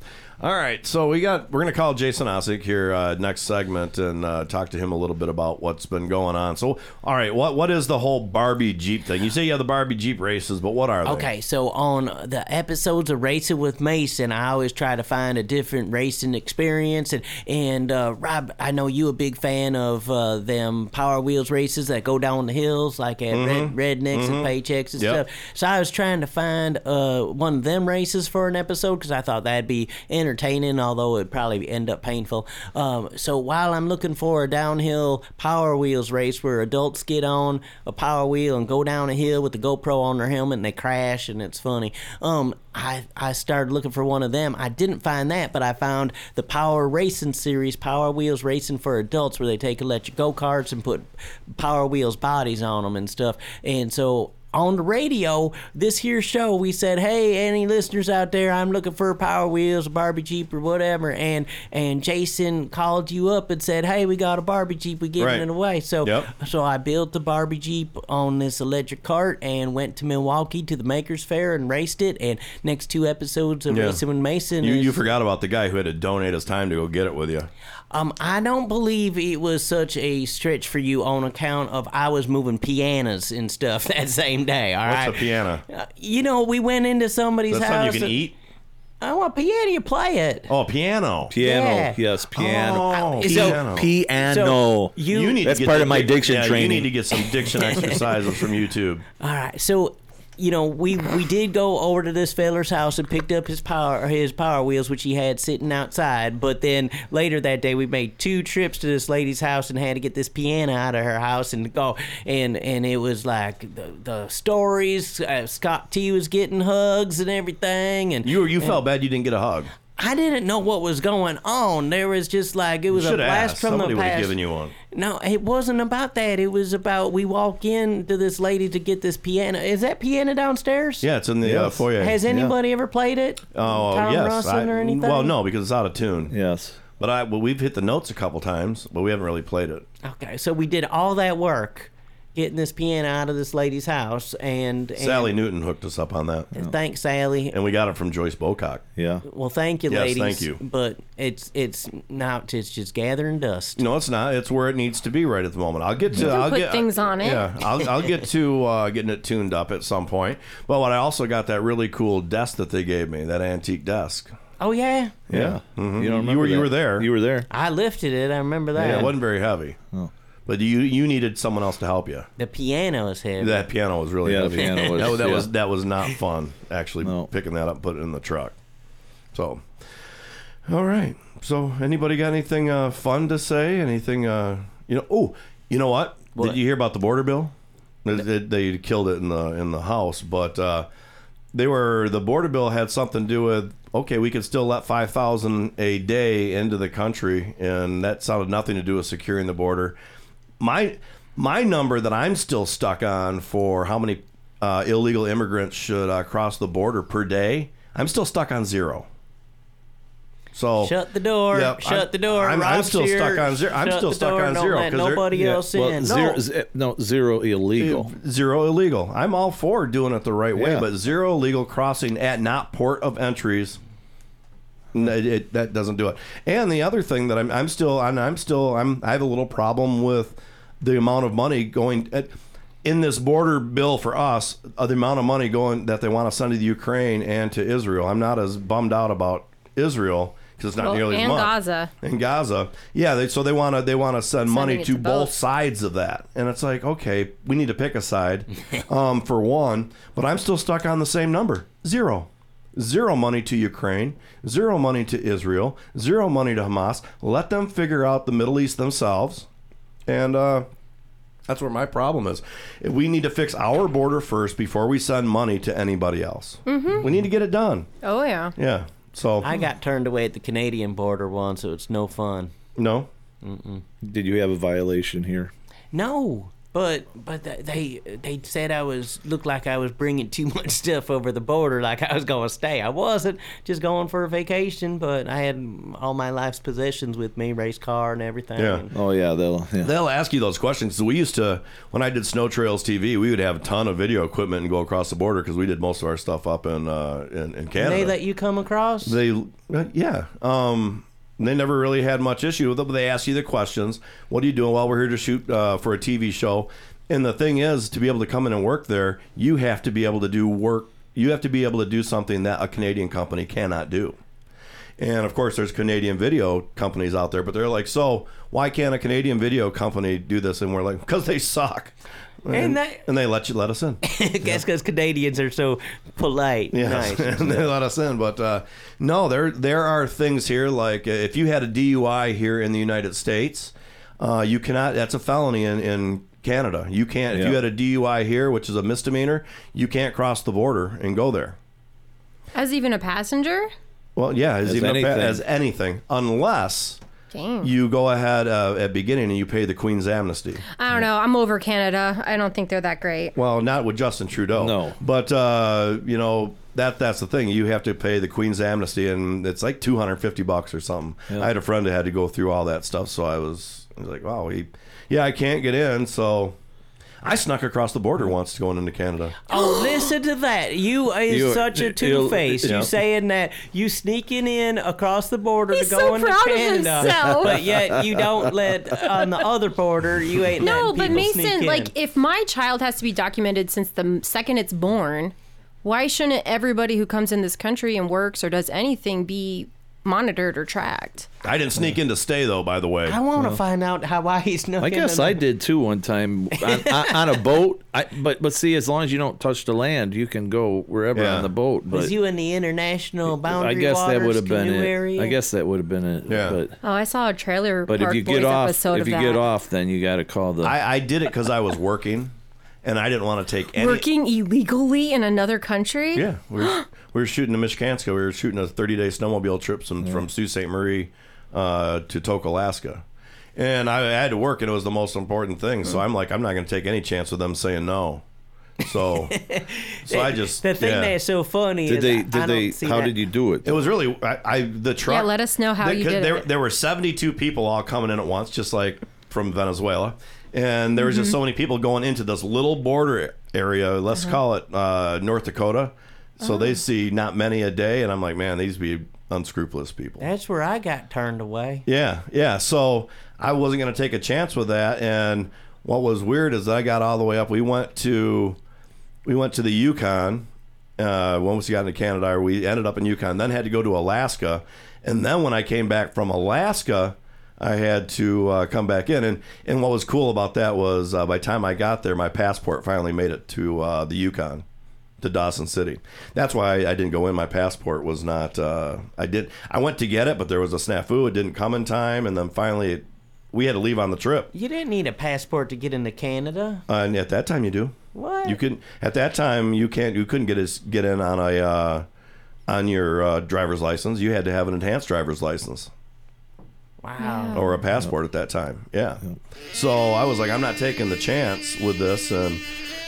all right. So we got. We're gonna call Jason Assink here uh, next segment and uh, talk to him a little bit about what's been going on. So, all right. What what is the whole Barbie Jeep thing? You say you have the Barbie Jeep races, but what are they? Okay, so on the episodes of Racing with Mason, I always try to find a different racing experience. And and uh, Rob, I know you a big fan of uh, them Power Wheels races that go down the hills, like at Mhm. Red, Rednecks Mhm. and Paychecks and Yep. stuff. So I was trying to find uh, one of them races for an episode because I thought that'd be entertaining, although it'd probably end up painful. Um, so while I'm looking for a downhill Power Wheels race where adults get on a Power Wheel and go down a hill with the GoPro on their helmet and they crash and it's funny. Um, I I started looking for one of them. I didn't find that, but I found the Power Racing series, Power Wheels Racing for adults, where they take electric go karts and put Power Wheels bodies on them and stuff. And so on the radio, this here show, we said, "Hey, any listeners out there? I'm looking for Power Wheels, a Barbie Jeep, or whatever." And and Jason called you up and said, "Hey, we got a Barbie Jeep. We giving Right. it away." So Yep. so I built the Barbie Jeep on this electric cart and went to Milwaukee to the Makers Fair and raced it. And next two episodes of Yeah. Racing with Mason, You, is, you forgot about the guy who had to donate his time to go get it with you. Um, I don't believe it was such a stretch for you on account of I was moving pianos and stuff *laughs* that same day. All What's right. a piano? You know, we went into somebody's That's house. something you can and- eat. I want piano. You play it. Oh, piano. Piano, Yeah. yes, piano. Oh, So- piano. Piano. So you- need to That's get part the of my diction yeah, training. You need to get some diction *laughs* exercises from YouTube. All right, so you know we we did go over to this feller's house and picked up his power his power wheels which he had sitting outside. But then later that day we made two trips to this lady's house and had to get this piano out of her house and go and and it was like the, the stories. Uh, Scott Tee was getting hugs and everything, and You you and felt bad you didn't get a hug. I didn't know what was going on. There was just like it was a blast asked. from Somebody the would have past. given you one. No, it wasn't about that. It was about we walk in to this lady to get this piano. Is that piano downstairs? Yeah, it's in the uh, Yes. foyer. Has anybody ever played it? Oh Tom yes. Russell I- or anything? Well, no, because it's out of tune. Yes. But I well, we've hit the notes a couple times, but we haven't really played it. Okay, so we did all that work getting this piano out of this lady's house, and, and Sally Newton hooked us up on that. Thanks, Sally. And we got it from Joyce Bocock. Yeah. Well, thank you, Yes, ladies. thank you. But it's it's not. it's just gathering dust. No, it's not. It's where it needs to be right at the moment. I'll get to. You can I'll put get, things on it. Yeah, I'll, I'll get to uh, getting it tuned up at some point. But what I also got that really cool desk that they gave me, that antique desk. Oh yeah, Yeah, Mhm. You don't You were remember you were there. You were there. I lifted it. I remember that. Yeah, it wasn't very heavy. Oh. But you you needed someone else to help you. the piano is heavy. That piano was really Yeah, the heavy. piano was- *laughs* that, that yeah. was that was not fun. Actually, No. picking that up, and putting it in the truck. So, All right. So, anybody got anything uh, fun to say? Anything? Uh, you know? Oh, you know what? What? Did you hear about the border bill? They, they, they killed it in the in the House, but uh, they were the border bill had something to do with okay, we could still let five thousand a day into the country, and that sounded nothing to do with securing the border. My my number that I'm still stuck on for how many uh, illegal immigrants should uh, cross the border per day, I'm still stuck on zero. So Shut the door. Yep, shut I'm- the door. I'm, I'm still here. stuck on zero. I'm Shut still stuck door. on zero let 'cause they're- nobody else well, in. zero, No. z- no, zero illegal. Zero illegal. I'm all for doing it the right way, Yeah. but zero illegal crossing at not port of entries. It, it, that doesn't do it. And the other thing that I'm, I'm still, I'm, I'm still, I'm, I have a little problem with the amount of money going at, in this border bill for us. Uh, the amount of money going that they want to send to the Ukraine and to Israel. I'm not as bummed out about Israel because it's not Well, nearly as and much. Gaza. In Gaza, yeah. They, so they want to they want to send money Sending it to, to both both. sides of that, and it's like okay, we need to pick a side *laughs* um, for one. But I'm still stuck on the same number: zero, zero money to Ukraine, zero money to Israel, zero money to Hamas. Let them figure out the Middle East themselves, and uh, that's where my problem is. We need to fix our border first before we send money to anybody else. Mhm. We need to get it done. Oh yeah. Yeah. So I got turned away at the Canadian border once, so it's no fun. No. Mm-mm. Did you have a violation here? No, but but they they said I was looked like I was bringing too much stuff over the border, like I was going to stay. I wasn't just going for a vacation, but I had all my life's possessions with me, race car and everything. Yeah. And Oh yeah, they'll. Yeah. They'll ask you those questions. So we used to, when I did Snow Trails TV, we would have a ton of video equipment and go across the border because we did most of our stuff up in uh, in, in Canada. they let you come across. They, uh, yeah. Um, they never really had much issue with it, but they ask you the questions. What are you doing? Well, we're here to shoot uh, for a TV show. And the thing is, to be able to come in and work there, you have to be able to do work. You have to be able to do something that a Canadian company cannot do. And of course, there's Canadian video companies out there, but they're like, so why can't a Canadian video company do this? And we're like, because they suck. And they- and they let you let us in. I *laughs* guess because Canadians are so polite. Yes, Nice. *laughs* and they let us in. But uh, no, there there are things here like uh, if you had a DUI here in the United States, uh, you cannot. That's a felony in in Canada. You can't. If you had a DUI here, which is a misdemeanor, you can't cross the border and go there. As even a passenger? Well, yeah, as, As even a pa- as anything, unless Dang. you go ahead uh, at beginning and you pay the Queen's amnesty. I don't know. I'm over Canada. I don't think they're that great. Well, not with Justin Trudeau. No. but uh, you know that that's the thing. You have to pay the Queen's amnesty, and it's like two hundred fifty bucks or something. Yeah. I had a friend that had to go through all that stuff, so I was, I was like, wow, he, yeah, I can't get in, so. I snuck across the border once going into Canada. Oh, listen to that! You is You- such a you- two face. yeah. You saying that you sneaking in across the border He's to so go into proud of Canada, himself. but yet you don't let on the other border. You ain't No, letting but people sneak Mason, in. like, if my child has to be documented since the m- second it's born, why shouldn't everybody who comes in this country and works or does anything be monitored or tracked? I didn't sneak in to stay though. By the way, I want to find out how why he's not. I guess I did too one time on, *laughs* on, on a boat. I, but but see, as long as you don't touch the land, you can go wherever Yeah. on the boat. But Was you in the international boundary I guess that waters would have been canoe it. area? I guess that would have been it. Yeah. But Oh, I saw a trailer but if Park you Boys get off, episode if of you that. get off, then you got to call the. I, I did it because I was working, and I didn't want to take any. Working illegally in another country? Yeah, we were, *gasps* we were shooting to Mishkanska. We were shooting a 30 day snowmobile trip from, from Sault Ste. Marie uh, to Tok, Alaska. And I, I had to work, and it was the most important thing. So I'm like, I'm not going to take any chance with them saying no. So, *laughs* so I just the thing yeah. that's so funny did is they? I Did don't they? see How that- did you do it? It was really I, I the truck. Yeah, let us know how they you did there, it. there were 72 people all coming in at once, just like from Venezuela, and there was just Mhm. so many people going into this little border area. Let's Uh-huh. call it uh, North Dakota. So Oh. they see not many a day, and I'm like, man, these be unscrupulous people. That's where I got turned away. Yeah, yeah. So I wasn't going to take a chance with that. And what was weird is I got all the way up. We went to we went to the Yukon. Uh, once we got into Canada, we ended up in Yukon. Then had to go to Alaska, and then when I came back from Alaska, I had to uh, come back in. And and what was cool about that was uh, by the time I got there, my passport finally made it to uh, the Yukon. to Dawson City. That's why I didn't go in. My passport was not. Uh, I did. I went to get it, but there was a snafu. It didn't come in time, and then finally, it, we had to leave on the trip. You didn't need a passport to get into Canada. Uh, and at that time, you do. What? You can at that time you can't you couldn't get his, get in on a uh, on your uh, driver's license. You had to have an enhanced driver's license Wow. or a passport at that time. Yeah. So I was like, I'm not taking the chance with this, and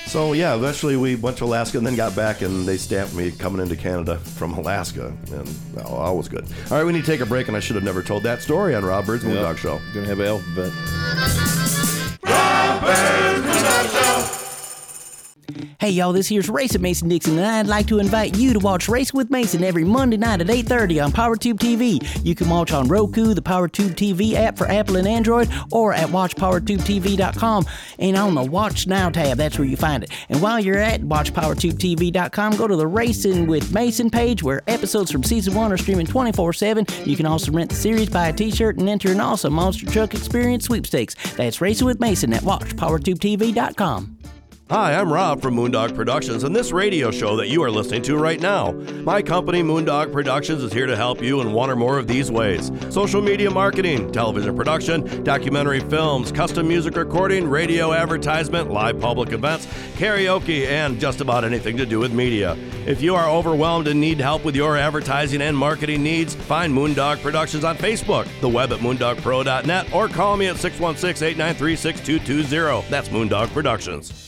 so yeah. Eventually, we went to Alaska and then got back, and they stamped me coming into Canada from Alaska, and oh, all was good. All right, we need to take a break, and I should have never told that story on Rob Byrd's Moondog Show. Gonna have alphabet. Hey y'all, this here's Race with Mason Dixon, and I'd like to invite you to watch Race with Mason every Monday night at 8.30 on PowerTube TV. You can watch on Roku, the PowerTube TV app for Apple and Android, or at watchpowertubetv.com. And on the Watch Now tab, that's where you find it. And while you're at watchpowertubetv.com, go to the Racing with Mason page where episodes from season one are streaming 24-7. You can also rent the series, buy a t-shirt, and enter an awesome Monster Truck Experience sweepstakes. That's Racing with Mason at watchpowertubetv.com. Hi, I'm Rob from Moondog Productions and this radio show that you are listening to right now. My company, Moondog Productions, is here to help you in one or more of these ways social media marketing, television production, documentary films, custom music recording, radio advertisement, live public events, karaoke, and just about anything to do with media. If you are overwhelmed and need help with your advertising and marketing needs, find Moondog Productions on Facebook, the web at moondogpro.net, or call me at 616 893 6220. That's Moondog Productions.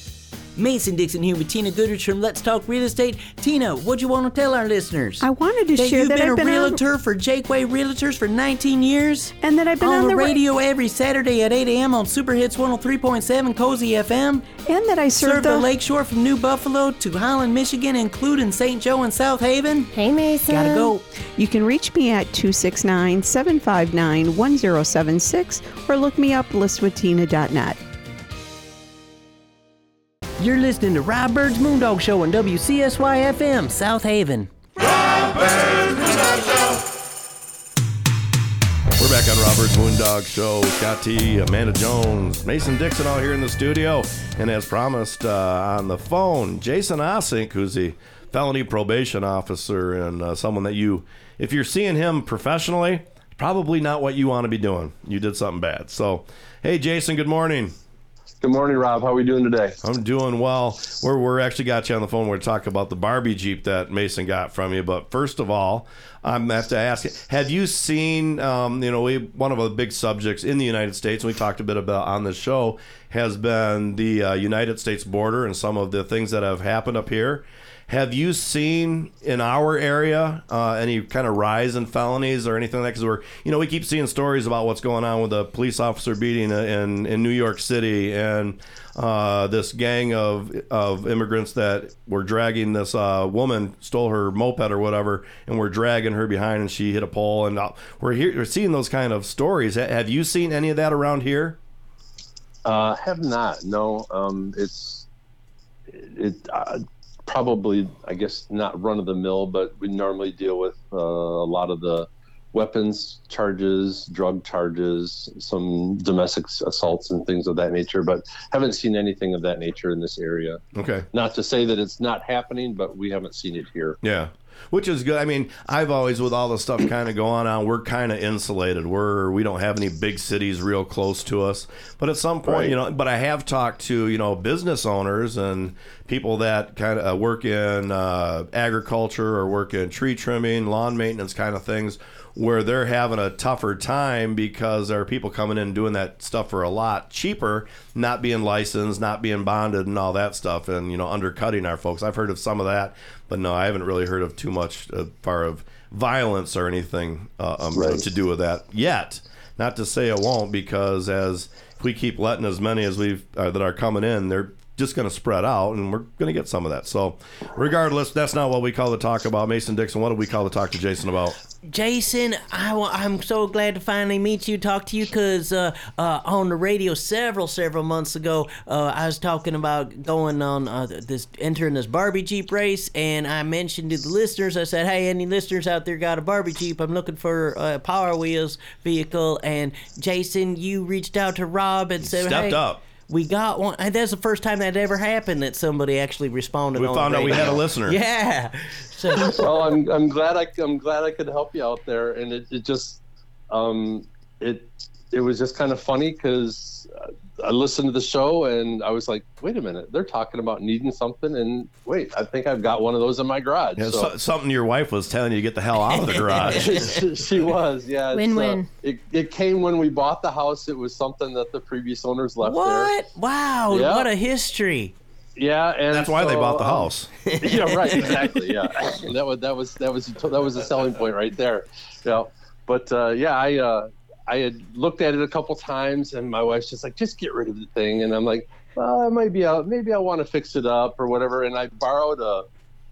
Mason Dixon here with Tina Goodrich from Let's Talk Real Estate. Tina, what do you want to tell our listeners? I wanted to that share you've that been I've a been on- realtor for Jakeway Realtors for 19 years, and that I've been on the the ra- radio every Saturday at 8 a.m. on Super Hits 103.7 Cozy FM, and that I serve serve the the- Lakeshore from New Buffalo to Holland, Michigan, including St. Joe and South Haven. Hey, Mason. Gotta go. You can reach me at 269 759 1076 or look me up listwithtina.net. You're listening to Rob Byrd's Moondog Show on WCSY FM, South Haven. Rob Byrd's Moondog Show. We're back on Rob Robert's Moondog Show. Scott Tee, Amanda Jones, Mason Dixon all here in the studio. And as promised uh, on the phone, Jason Assink, who's the felony probation officer and uh, someone that you, if you're seeing him professionally, probably not what you want to be doing. You did something bad. So, hey, Jason, good morning. Good morning, Rob. How are we doing today? I'm doing well. We're, we're actually got you on the phone. We're talking about the Barbie Jeep that Mason got from you. But first of all, I'm have to ask you: Have you seen? Um, you know, we, one of the big subjects in the United States, and we talked a bit about on the show, has been the uh, United States border and some of the things that have happened up here. Have you seen in our area uh, any kind of rise in felonies or anything like that? Because we're, you know, we keep seeing stories about what's going on with a police officer beating in in New York City and uh, this gang of of immigrants that were dragging this uh, woman stole her moped or whatever, and we're dragging her behind, and she hit a pole, and uh, we're here we're seeing those kind of stories. Have you seen any of that around here? Uh, have not. No. Um, it's it uh, probably I guess not run of the mill, but we normally deal with uh, a lot of the weapons charges, drug charges, some domestic assaults and things of that nature. But haven't seen anything of that nature in this area. Okay. Not to say that it's not happening, but we haven't seen it here. Yeah. Which is good. I mean, I've always, with all the stuff kind of going on, we're kind of insulated. We're we don't have any big cities real close to us. But at some point, Right. you know. But I have talked to you know business owners and people that kind of uh, work in uh, agriculture or work in tree trimming, lawn maintenance kind of things, where they're having a tougher time because there are people coming in and doing that stuff for a lot cheaper, not being licensed, not being bonded, and all that stuff, and you know undercutting our folks. I've heard of some of that, but no, I haven't really heard of too much as far of violence or anything uh, um, Right. to do with that yet. Not to say it won't, because as if we keep letting as many as we've uh, that are coming in, they're just going to spread out, and we're going to get some of that. So, regardless, that's not what we call the talk about Mason Dixon. What do we call the talk to Jason about? Jason, I, am so glad to finally meet you, talk to you, because uh, uh, on the radio several, several months ago, uh, I was talking about going on uh, this, entering this Barbie Jeep race, and I mentioned to the listeners, I said, hey, any listeners out there got a Barbie Jeep? I'm looking for a Power Wheels vehicle, and Jason, you reached out to Rob and said, Stepped hey, up. We got one. and That's the first time that ever happened that somebody actually responded. We on found the out we had a listener. *laughs* Yeah. So well, *laughs* I'm I'm glad I I'm glad I could help you out there, and it, it just um it it was just kind of funny because I listened to the show and I was like, wait a minute, they're talking about needing something, and wait, I think I've got one of those in my garage. Yeah, so. so- something your wife was telling you to get the hell out of the garage. *laughs* she, she was, yeah. Win-win. Uh, it, it came when we bought the house. It was something that the previous owners left what? Wow! Yeah. What a history. Yeah, and That's why they bought the um, house. *laughs* yeah, right. Exactly. Yeah, that was that was that was that was a selling point right there. Yeah, but uh, yeah, I uh, I had looked at it a couple times, and my wife's just like, just get rid of the thing, and I'm like, well, maybe I maybe I want to fix it up or whatever, and I borrowed a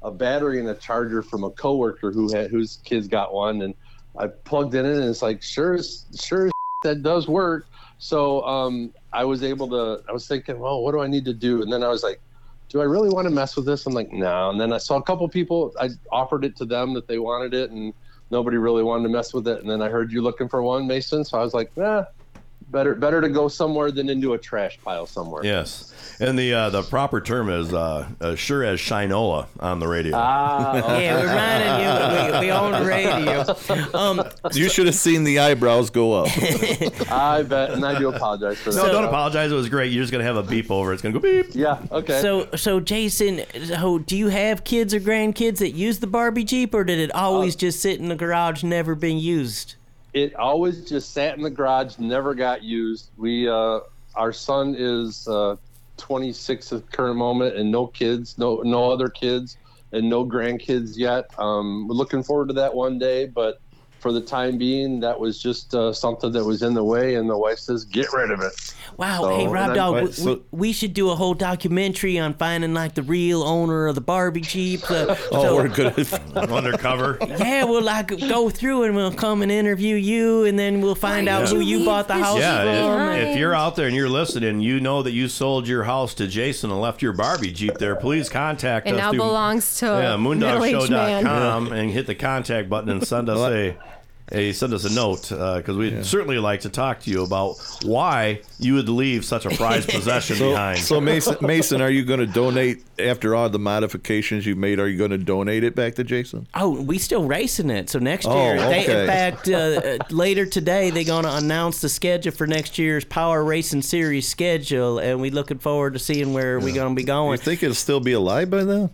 a battery and a charger from a coworker who had whose kids got one, and I plugged it in, and it's like, sure, sure, that does work. So um, I was able to. I was thinking, well, what do I need to do? And then I was like, do I really want to mess with this? I'm like, no. And then I saw a couple people. I offered it to them that they wanted it, and nobody really wanted to mess with it. And then I heard you looking for one, Mason. So I was like, eh, better better to go somewhere than into a trash pile somewhere. Yes, and the uh, the proper term is uh, uh, sure as Shinola on the radio. Ah, Yeah, we reminded you we, we own radio. Um, *laughs* You should have seen the eyebrows go up. *laughs* I bet, and I do apologize for no, that. don't apologize. It was great. You're just gonna have a beep over. It's gonna go beep. Yeah. Okay. So, so Jason, so do you have kids or grandkids that use the Barbie Jeep, or did it always just sit in the garage, never been used? It always just sat in the garage, never got used. We, uh, our son is uh, 26 at the current moment, and no kids, no no other kids, and no grandkids yet. Um, we're looking forward to that one day, but for the time being, that was just uh, something that was in the way, and the wife says, "Get rid of it." Wow, So- hey Rob Dog, we, so- we, we should do a whole documentary on finding like the real owner of the Barbie Jeep. Uh, *laughs* Oh, so- we're good. *laughs* Undercover. Yeah, we'll like go through and we'll come and interview you, and then we'll find out who you bought the house Yeah, from. if, if you're out there and you're listening, you know that you sold your house to Jason and left your Barbie Jeep there. Please contact It us. now through- belongs to yeah, a middle-aged moondogshow.com and hit the contact button and send us a. A, send us a note because we'd certainly like to talk to you about why you would leave such a prized *laughs* possession So, behind. so Mason, Mason, are you going to donate after all the modifications you made? Are you going to donate it back to Jason? Oh, we still racing it. So next Oh, year, they, in fact, uh, uh, later today they're going to announce the schedule for next year's Power Racing Series schedule, and we're looking forward to seeing where we're going to be going. You think it'll still be alive by then?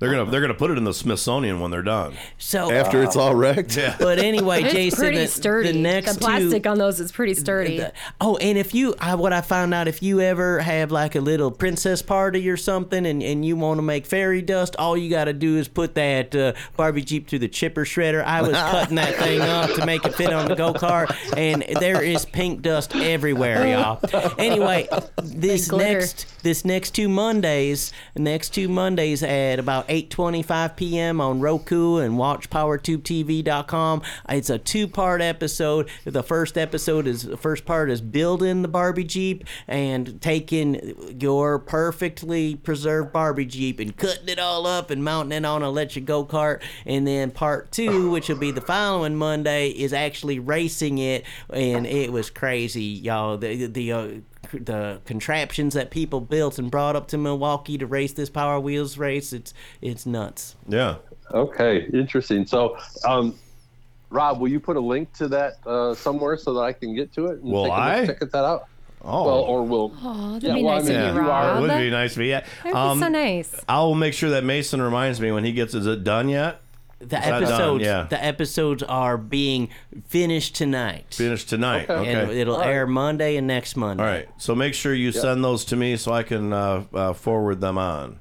They're gonna they're gonna put it in the Smithsonian when they're done. So After it's all wrecked? Yeah. *laughs* But anyway, It's Jason, pretty the, sturdy. the next the plastic two, on those is pretty sturdy. Oh, and if you, I, what I found out, if you ever have like a little princess party or something and, and you want to make fairy dust, all you got to do is put that uh, Barbie Jeep through the chipper shredder. I was *laughs* cutting that thing up to make it fit on the go kart, and there is pink dust everywhere, y'all. Anyway, *laughs* this next this next two Mondays, next two Mondays at about 8:25 p.m. on Roku and WatchPowerTubeTV.com. It's a two-part episode. The first episode is the first part is building the Barbie Jeep and taking your perfectly preserved Barbie Jeep and cutting it all up and mounting it on an electric go-kart. And then part two, which will be the following Monday, is actually racing it, and it was crazy, y'all. The the uh, the contraptions that people built and brought up to Milwaukee to race this Power Wheels race. It's it's nuts. Yeah. Okay, interesting. So, um, Rob, will you put a link to that uh, somewhere so that I can get to it and Will take a look- I? check it that out? Oh. Well, or will. Oh, that'd Yeah, be well, I nice mean, of you, you Rob. It would be nice to be. Yeah. That'd be so nice. I'll make sure that Mason reminds me when he gets. Is it done yet? The It's not done, episodes yeah. the episodes are being finished tonight. Finished tonight. Okay. And it'll air Monday and next Monday. All right. So make sure you send those to me so I can uh, uh, forward them on.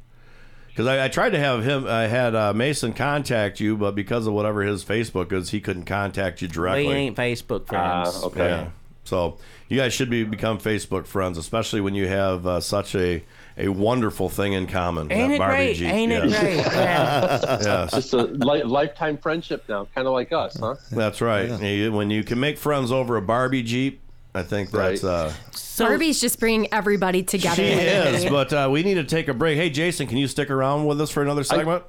Because I, I tried to have him, I had uh, Mason contact you, but because of whatever his Facebook is, he couldn't contact you directly. We ain't Facebook friends. Ah, okay. Yeah. So you guys should be become Facebook friends, especially when you have uh, such a a wonderful thing in common. Ain't that it Barbie great? Jeep. Ain't it Yes. great? *laughs* Yeah. yes. Just a li- lifetime friendship now, kind of like us, huh? That's right. You- When you can make friends over a Barbie Jeep, I think that's Right. uh, Barbie's just bringing everybody together. she lately. is. But uh, we need to take a break. Hey, Jason, can you stick around with us for another segment?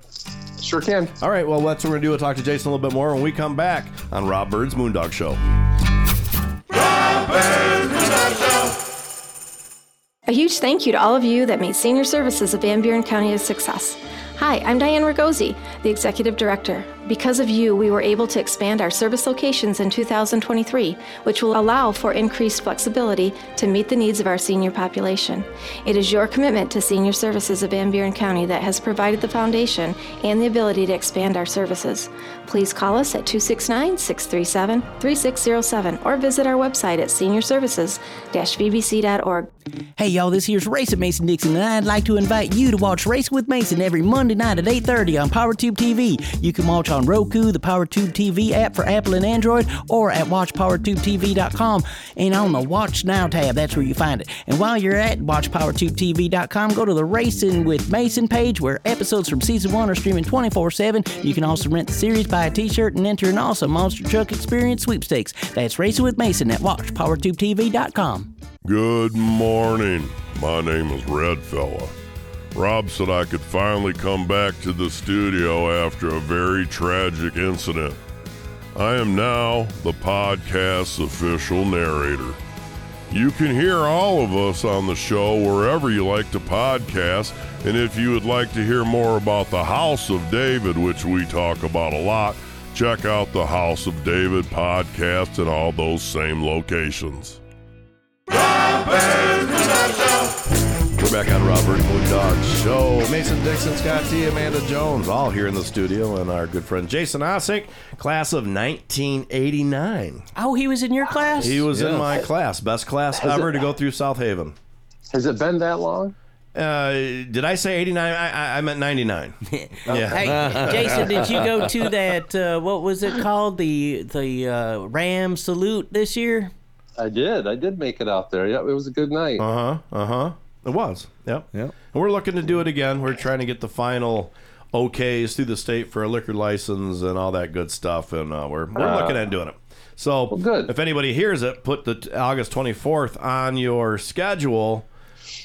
Sure can. All right. Well, that's what we're gonna do. We'll talk to Jason a little bit more when we come back on Rob Byrd's Moondog Show. A huge thank you to all of you that made senior services of Van Buren County a success. Hi, I'm Diane Ragosi, the Executive Director. Because of you, we were able to expand our service locations in 2023, which will allow for increased flexibility to meet the needs of our senior population. It is your commitment to senior services of Van Buren County that has provided the foundation and the ability to expand our services. Please call us at 269 637 3607 or visit our website at seniorservices-vbc.org. Hey y'all, this here's Race at Mason Dixon, and I'd like to invite you to watch Race with Mason every Monday night at 8:30 on PowerTube TV. You can watch on Roku, the PowerTube TV app for Apple and Android, or at WatchPowerTubeTV.com. And on the Watch Now tab, that's where you find it. And while you're at WatchPowerTubeTV.com, go to the Racing with Mason page where episodes from season one are streaming 24/7. You can also rent the series, buy a T-shirt, and enter an awesome Monster Truck Experience sweepstakes. That's Racing with Mason at WatchPowerTubeTV.com. Good morning. My name is Red Fella. Rob said I could finally come back to the studio after a very tragic incident. I am now the podcast's official narrator. You can hear all of us on the show wherever you like to podcast, and if you would like to hear more about the House of David, which we talk about a lot, check out the House of David podcast in all those same locations. We're back on Rob Byrd Moondog Show. Mason Dixon, Scott Tee, Amanda Jones, all here in the studio, and our good friend Jason Assink, class of 1989. Oh, he was in your class? He was in my class, best class Has ever it- to go through South Haven. Has it been that long? Uh, did I say 89? I, I, I meant 99. *laughs* yeah. Hey, Jason, did you go to *laughs* that? Uh, what was it called? The the uh, Ram salute this year? I did. I did make it out there. Yeah, it was a good night. Uh huh. Uh huh. It was. Yep. Yep. And we're looking to do it again. We're trying to get the final okays through the state for a liquor license and all that good stuff, and uh, we're we're Uh, looking at doing it. So good. If anybody hears it, put the t- August 24th on your schedule.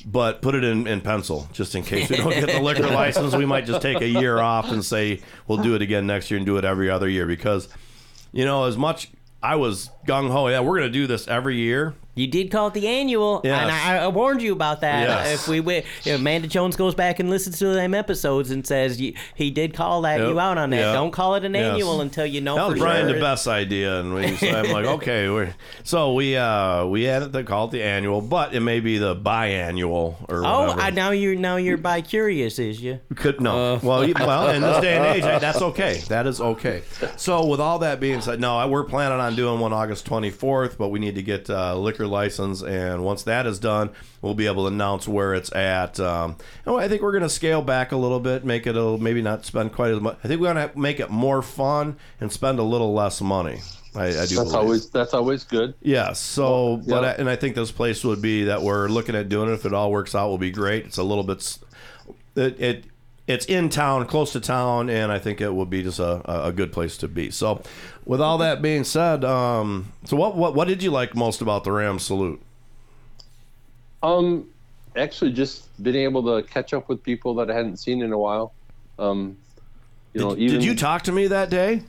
But put it in, in pencil just in case we don't get the liquor *laughs* license. We might just take a year off and say we'll do it again next year and do it every other year because, you know, as much I was gung ho, yeah, we're going to do this every year. You did call it the annual, Yes. and I, I warned you about that. Yes. If we, wi- if Amanda Jones goes back and listens to them episodes and says you, he did call that Yep. you out on that, Yep. don't call it an Yes. annual until you know that was for Brian sure. DeBest's idea, and we, so I'm like, *laughs* okay, we're, so we uh we added the call it the annual, but it may be the biannual or Oh, whatever. I, now you're now you're bi curious, is you? Could no. well, you- well, in this day and age, *laughs* that's okay. That is okay. So, with all that being said, no, we're planning on doing one August 24th, but we need to get uh, liquor license, and once that is done, we'll be able to announce where it's at. Um, and I think we're going to scale back a little bit, make it a little maybe not spend quite as much. I think we're going to make it more fun and spend a little less money. I, I do. That's believe. always that's always good. Yeah. So, but yeah. I, and I think this place would be that we're looking at doing it. If it all works out, will be great. It's a little bit. It, it it's in town, close to town, and I think it will be just a a good place to be. So, with all that being said, um, so what what what did you like most about the Rams salute? Um, actually, just being able to catch up with people that I hadn't seen in a while. Um, you know, Did, even did you talk to me that day?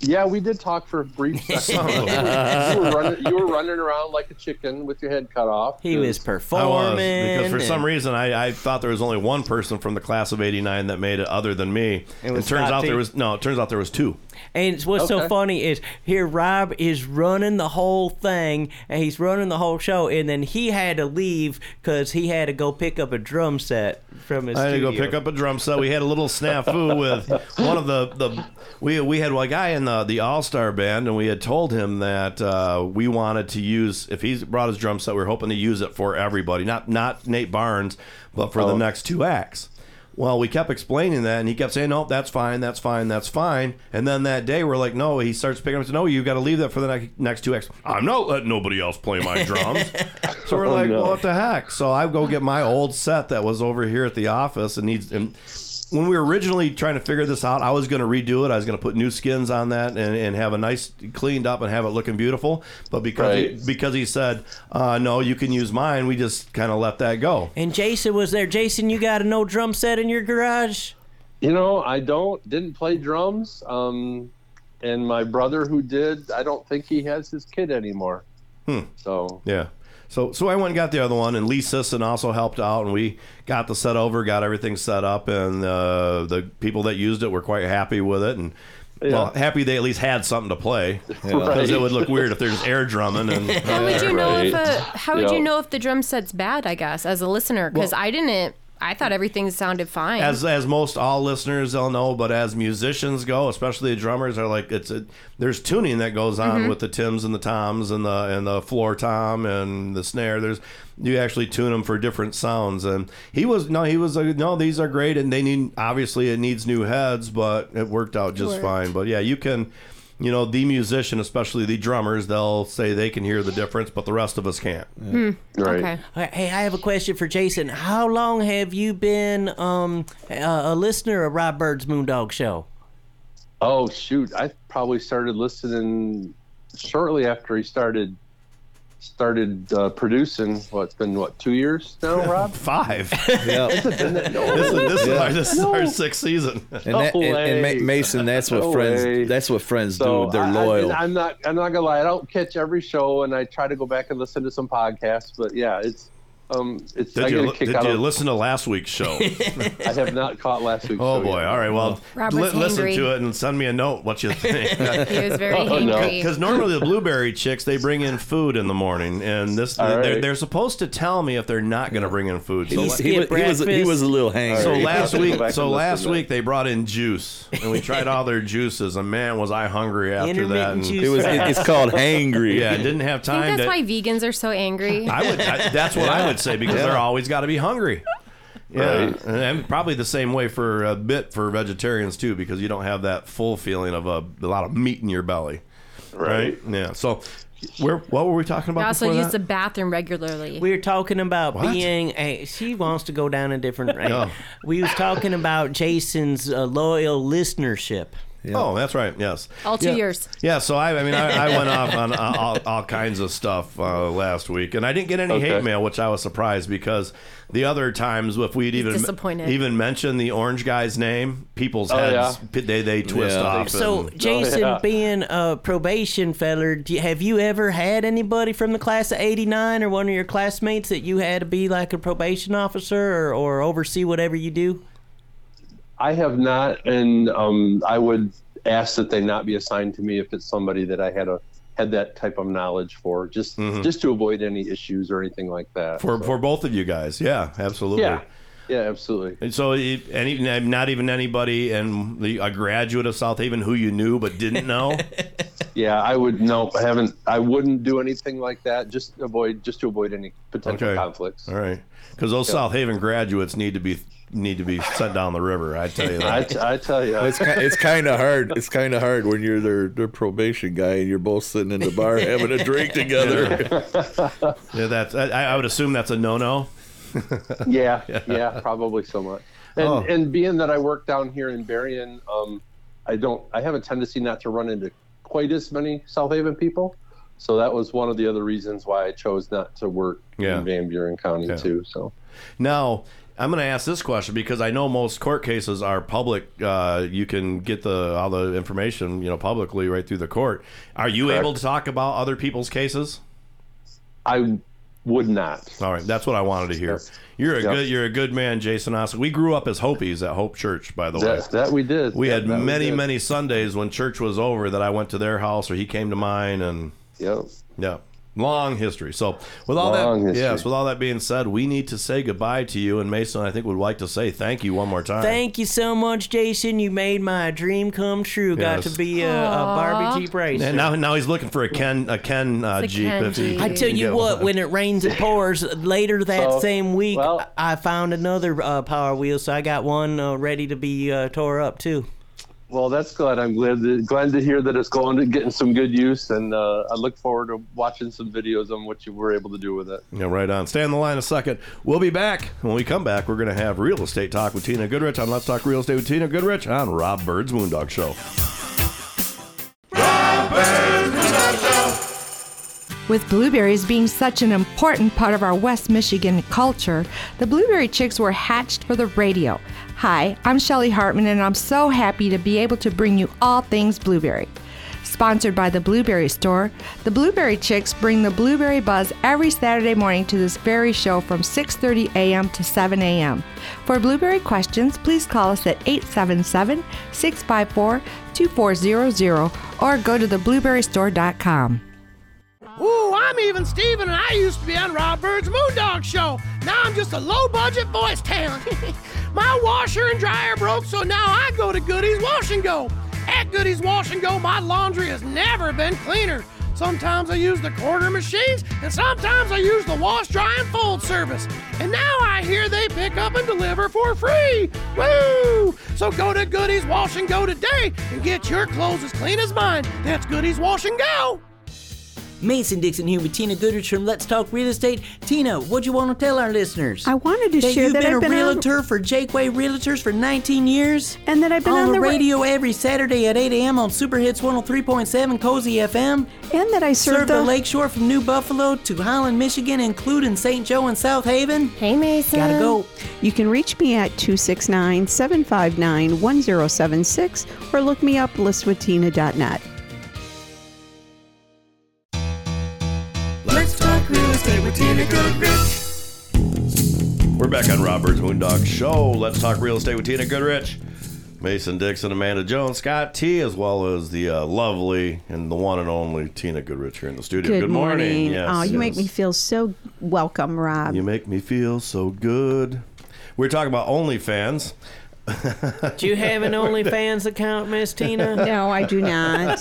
Yeah, we did talk for a brief *laughs* second. You, were running, you were running around like a chicken with your head cut off. He was I performing. was because for some reason I, I thought there was only one person from the class of '89 that made it, other than me. It It, turns out T. there was no. It turns out there was two. And what's so funny is here Rob is running the whole thing and he's running the whole show, and then he had to leave because he had to go pick up a drum set from his. I had to go pick up a drum set. We had a little snafu *laughs* with one of the, the we we had a guy in the the All Star band, and we had told him that uh, we wanted to use if he brought his drum set, we were hoping to use it for everybody, not not Nate Barnes, but for the Oh. next two acts. Well, we kept explaining that, and he kept saying, "No, that's fine, that's fine, that's fine." And then that day, we're like, "No." He starts picking up. No, you got to leave that for the next next two acts. I'm not letting nobody else play my drums. *laughs* so we're Oh, like, no. "Well, what the heck?" So I go get my old set that was over here at the office, and needs. And when we were originally trying to figure this out, I was going to redo it. I was going to put new skins on that and, and have a nice cleaned up and have it looking beautiful. But because he, because he said, uh, "No, you can use mine," we just kind of let that go. And Jason was there. Jason, you got a no drum set in your garage? You know, I don't didn't play drums. Um, and my brother who did, I don't think he has his kid anymore. Hmm. So Yeah. So, so I went and got the other one, and Lee Sisson also helped out, and we got the set over, got everything set up, and uh, the people that used it were quite happy with it, and well, happy they at least had something to play *laughs* because Right. it would look weird if they're just air drumming. And How would you know if a, how would you know if the drum set's bad? I guess as a listener, because I didn't. I thought everything sounded fine. As as most all listeners they'll know, but as musicians go, especially the drummers, are like it's a, there's tuning that goes on Mhm. with the tims and the toms and the and the floor tom and the snare. There's you actually tune them for different sounds. And he was no, he was like no, these are great, and they need obviously it needs new heads, but it worked out just Worked. fine. But yeah, you can. You know, the musician, especially the drummers, they'll say they can hear the difference, but the rest of us can't. Hmm. Okay. Hey, I have a question for Jason. How long have you been um, a, a listener of Rob Byrd's Moondog Show? Oh shoot! I probably started listening shortly after he started started uh, producing. What it's been what two years now, Rob? Five. *laughs* Yeah. Has been. This is this is Yeah. our, this is our sixth season. And, that, and, and. Ma- Mason, that's what No friends. way. That's what friends So do. They're I- I- loyal. I'm not. I'm not gonna lie. I don't catch every show, and I try to go back and listen to some podcasts. But yeah, it's um, it's. I Did get you a kick did out you of. listen to last week's show? *laughs* I have not caught last week's. Oh show Oh, boy! yet. All right. Well, Robert's li- listen to it and send me a note what you think. *laughs* He was very *laughs* Oh, no. angry. Because normally the blueberry chicks they bring in food in the morning, and this All they're, right. they're supposed to tell me if they're not going to bring in food. So, he, he, was, he, was, he was a little hangry. so last week, so last week they brought in juice, and we tried all their juices, and man, was I hungry after that. And, juice. it was. it- it's called hangry. yeah, didn't have I time think that's to. why vegans are so angry. I would. I, that's what I would say because Yeah. they're always got to be hungry. Yeah, Right. and, and probably the same way for a bit for vegetarians too, because you don't have that full feeling of a, a lot of meat in your belly. Right. Yeah. So, where what were we talking I about also before use the bathroom regularly. We were talking about What? being a. She wants to go down a different. *laughs* No. We was talking about Jason's uh, loyal listenership. Oh, that's right. Yes. All two Yeah. years. Yeah, so I, I mean, I, I went off on *laughs* uh, all, all kinds of stuff uh, last week, and I didn't get any Okay. hate mail, which I was surprised because the other times, if we'd even even mentioned the orange guy's name, people's Oh, heads yeah. they they twist Yeah. off. So, and- Jason, yeah. being a probation feller, do you, have you ever had anybody from the class of '89 or one of your classmates that you had to be like a probation officer or, or oversee whatever you do? I have not, and um, I would ask that they not be assigned to me if it's somebody that I had a had that type of knowledge for, just Mhm. just to avoid any issues or anything like that. for So, for both of you guys, yeah, absolutely. yeah, yeah, absolutely. And so, any, not even anybody, and the, a graduate of South Haven who you knew but didn't know. *laughs* Yeah, I would no, I haven't. I wouldn't do anything like that. Just avoid, just to avoid any potential Okay. conflicts. All right, because those Yeah. South Haven graduates need to be need to be sent down the river. I tell you *laughs* I, that. t- I tell you, It's ki- it's kind of hard. It's kind of hard when you're their their probation guy and you're both sitting in the bar *laughs* having a drink together. *laughs* yeah, that's. I, I would assume that's a no-no. yeah, yeah, probably so much. And Oh. and being that I work down here in Berrien, um, I don't. I have a tendency not to run into quite as many South Haven people. So that was one of the other reasons why I chose not to work Yeah. in Van Buren County Yeah. too. So Now, I'm going to ask this question because I know most court cases are public. Uh, you can get the all the information, you know, publicly right through the court. Are you Correct. able to talk about other people's cases? I would not. All right, that's what I wanted to hear. You're a Yep. good, you're a good man, Jason Oscar. We grew up as Hopies at Hope Church, by the way. That, that we did. We Yeah, had that we many, many Sundays when church was over that I went to their house or he came to mine, and Yep. yeah, long history. So with all Long that, history. yes, with all that being said, we need to say goodbye to you. And Mason, I think would like to say thank you one more time. Thank you so much, Jason. You made my dream come true. Got to be a, a Barbie Jeep racer. And now, now he's looking for a Ken, a Ken uh, It's a Jeep. Ken if he I tell you get what, when it rains it pours, later that So, same week, well- I found another uh, Power Wheel, so I got one uh, ready to be uh, tore up too. Well, that's good. I'm glad to, glad to hear that it's going to getting some good use, and uh, I look forward to watching some videos on what you were able to do with it. Yeah, right on. Stay on the line a second. We'll be back. When we come back, we're going to have real estate talk with Tina Goodrich on Let's Talk Real Estate with Tina Goodrich on Rob Byrd's Moondog Show. With blueberries being such an important part of our West Michigan culture, the Blueberry Chicks were hatched for the radio. Hi, I'm Shelly Hartmann, and I'm so happy to be able to bring you all things blueberry. Sponsored by the Blueberry Store, the Blueberry Chicks bring the blueberry buzz every Saturday morning to this very show from 6:30 a.m. to 7 a.m. For blueberry questions, please call us at 877-654-2400 or go to theblueberrystore.com. Ooh, I'm even Steven, and I used to be on Rob Byrd's Moondog Show. Now I'm just a low budget voice talent. *laughs* my washer and dryer broke, so now I go to Goodies Wash and Go. At Goodies Wash and Go, my laundry has never been cleaner. Sometimes I use the quarter machines, and sometimes I use the wash, dry, and fold service. And now I hear they pick up and deliver for free. Woo! So go to Goodies Wash and Go today and get your clothes as clean as mine. That's Goodies Wash and Go. Mason Dixon here with Tina Goodrich from Let's Talk Real Estate. Tina, what do you want to tell our listeners? I wanted to that share you've that been I've a been on- realtor for Jakeway Realtors for 19 years, and that I've been on the the ra- radio every Saturday at 8 a.m. on Super Hits 103.7 Cozy FM, and that I serve serve the the- Lakeshore from New Buffalo to Holland, Michigan, including St. Joe and South Haven. Hey, Mason. Gotta go. You can reach me at 269 759 1076 or look me up listwithtina.net. real estate with Tina Goodrich. We're back on Rob Byrd's Moondog Show. Let's talk real estate with Tina Goodrich, Mason Dixon, Amanda Jones, Scott Tee, as well as the uh, lovely and the one and only Tina Goodrich here in the studio. Good, morning. Yes, oh, you make me feel so welcome, Rob. You make me feel so good. We're talking about OnlyFans. *laughs* Do you have an OnlyFans account, Miss Tina? *laughs* No, I do not.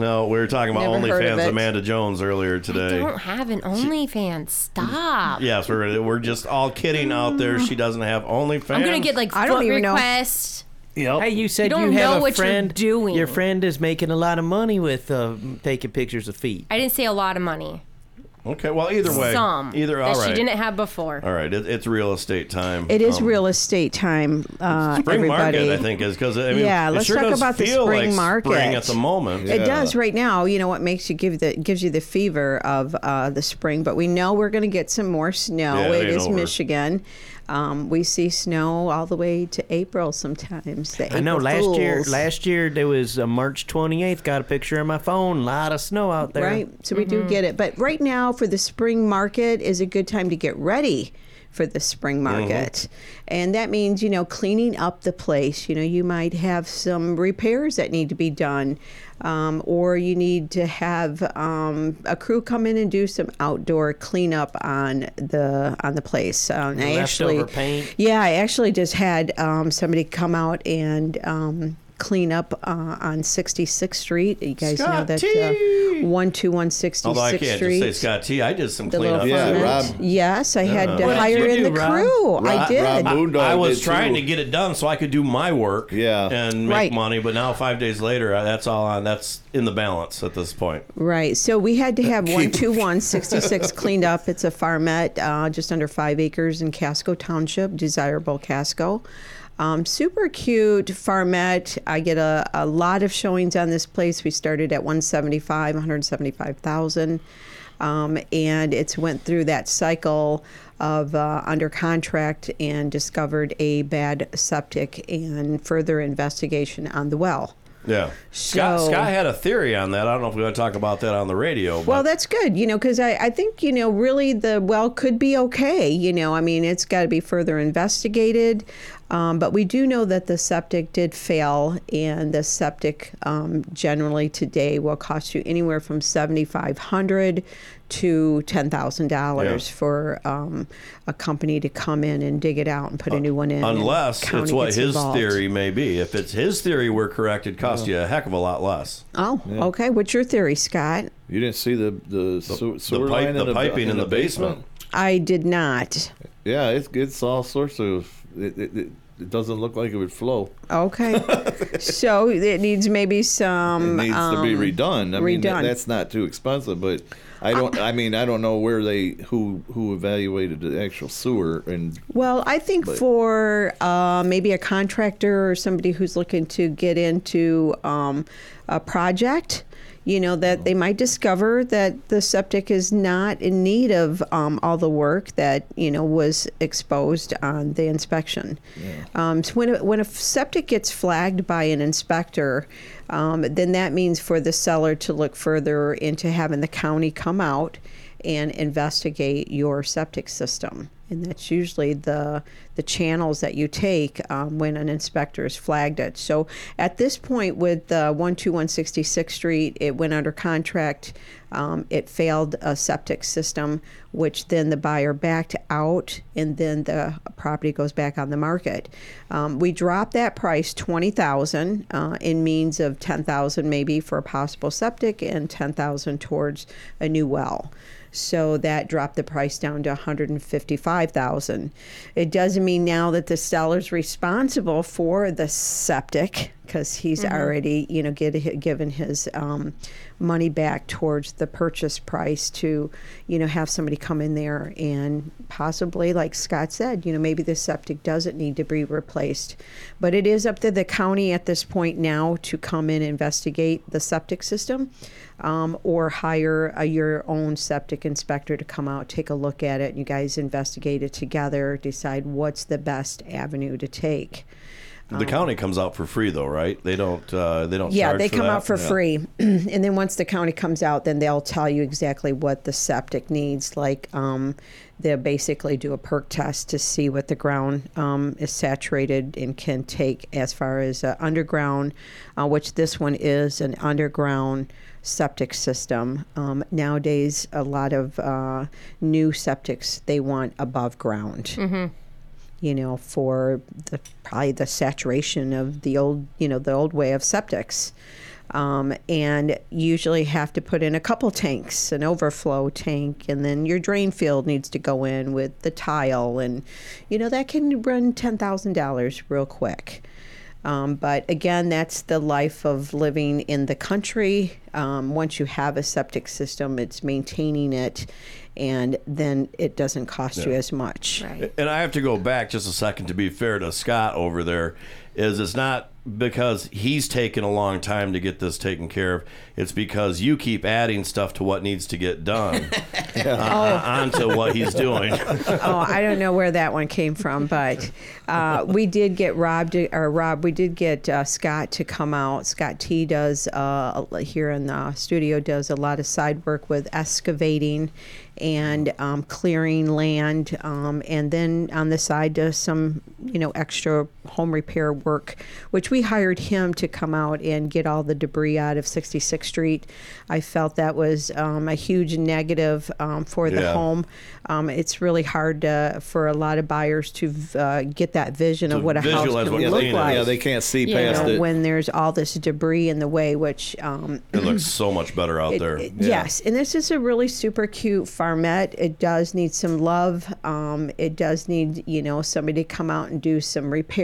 No, we were talking about Never heard of OnlyFans it. Amanda Jones earlier I today. don't have an OnlyFans. Stop. Yes, we're we're just all kidding out there. She doesn't have OnlyFans. I'm gonna get like I don't foot even know. requests. Yep. Hey, you said You don't you have know a what you're friend. doing. Your friend is making a lot of money with uh, taking pictures of feet. I didn't say a lot of money. Okay, well, either way, Some either all that right. she didn't have before. All right, it, it's real estate time. It is Um, real estate time, uh, Spring everybody. market, I think, is because I mean, yeah, let's sure talk does about the spring like market. Spring at the moment. It does right now. You know what makes you give the gives you the fever of uh, the spring, but we know we're going to get some more snow. Yeah, it it ain't is over. Michigan. Um, we see snow all the way to April sometimes. The I know. April Last year, last year there was uh, March 28th. Got a picture on my phone. A lot of snow out there. Right. So we do get it. But right now, for the spring market, is a good time to get ready for the spring market. And that means, you know, cleaning up the place. You know, you might have some repairs that need to be done. Um, or you need to have um, a crew come in and do some outdoor cleanup on the on the place. Um, I actually, paint. yeah, I actually just had um, somebody come out and um, clean up uh, on 66th Street. You guys know that T. uh, one two one sixty Although I sixth can't Street. just say Scott Tee. I did some the little cleanup. ferment. Yes, I had to hire in do, the Rob? crew. I Rob- did. I, I was did trying too. to get it done so I could do my work Yeah. and make Right. money, but now five days later, uh, that's all on. That's in the balance at this point. Right. So we had to have 121 66 *laughs* cleaned up. It's a farmette, uh, just under five acres in Casco Township, desirable Casco. Um, super cute farmette. I get a, a lot of showings on this place. We started at 175, 175,000. Um, and it's went through that cycle of uh, under contract and discovered a bad septic and further investigation on the well. Yeah. Scott, So- Scott had a theory on that. I don't know if we're going to talk about that on the radio. But Well, that's good, you know, because I, I think, you know, really the well could be okay. You know, I mean, it's got to be further investigated. Um, but we do know that the septic did fail, and the septic um, generally today will cost you anywhere from seventy five hundred to ten thousand dollars for um, a company to come in and dig it out and put a new one in. unless it's what his involved. theory may be. If it's his theory were correct, it'd cost you a heck of a lot less. Oh, okay. What's your theory, Scott? You didn't see the the, sewer, sewer pipe- line the in piping in the basement. I did not. Yeah, it's it's all sorts of. It, it, it, doesn't look like it would flow. Okay. *laughs* so it needs maybe some. It needs to be um, redone. I mean, that- redone. that's not too expensive, but I don't. I mean, I don't know where they who who evaluated the actual sewer and Well, I think But- for uh, maybe a contractor or somebody who's looking to get into um, a project, you know, that they might discover that the septic is not in need of um, all the work that, you know, was exposed on the inspection. Um, so when, a, when a septic septic gets flagged by an inspector, um, then that means for the seller to look further into having the county come out and investigate your septic system. And that's usually the the channels that you take um, when an inspector has flagged it. So at this point, with uh, 12166th Street, it went under contract. Um, it failed a septic system, which then the buyer backed out, and then the property goes back on the market. Um, we dropped that price twenty thousand uh, in means of ten thousand maybe for a possible septic and ten thousand towards a new well. So that dropped the price down to 155,000. It doesn't mean now that the seller's responsible for the septic because he's Mhm. already, you know, get, given his um, money back towards the purchase price to, you know, have somebody come in there and possibly, like Scott said, you know, maybe the septic doesn't need to be replaced. But it is up to the county at this point now to come in and investigate the septic system um, or hire a, your own septic inspector to come out, take a look at it, and you guys investigate it together, decide what's the best avenue to take. The county comes out for free though, right? They don't. Uh, they don't. Yeah, charge they for come that? out for Yeah. free. *clears throat* and then once the county comes out, then they'll tell you exactly what the septic needs. Like, um, they'll basically do a perk test to see what the ground um, is saturated and can take as far as uh, underground, uh, which this one is an underground septic system. Um, nowadays, a lot of uh, new septics they want above ground Mhm. You know, for the probably the saturation of the old, you know, the old way of septics. Um, and usually have to put in a couple tanks, an overflow tank, and then your drain field needs to go in with the tile, and you know that can run ten thousand dollars real quick. Um, but again, that's the life of living in the country. Um, once you have a septic system, it's maintaining it, and then it doesn't cost you as much. And I have to go back just a second to be fair to Scott over there. Is it's not because he's taken a long time to get this taken care of. It's because you keep adding stuff to what needs to get done *laughs* *laughs* uh, onto what he's doing. *laughs* oh, I don't know where that one came from, but uh, we did get Rob to, or Rob, we did get uh, Scott to come out. Scott Tee does uh, here in the studio does a lot of side work with excavating and um, clearing land, um, and then on the side does some you know extra home repair work, which we hired him to come out and get all the debris out of 66th Street. I felt that was um, a huge negative um, for the Yeah. home. Um, it's really hard to, for a lot of buyers to uh, get that vision of what a house visualize can what look like. Yeah, they can't see You past know, it. when there's all this debris in the way, which um, *clears throat* It looks so much better out it- there. it- Yes, and this is a really super cute farmette. It does need some love. Um, it does need, you know, somebody to come out and do some repairs.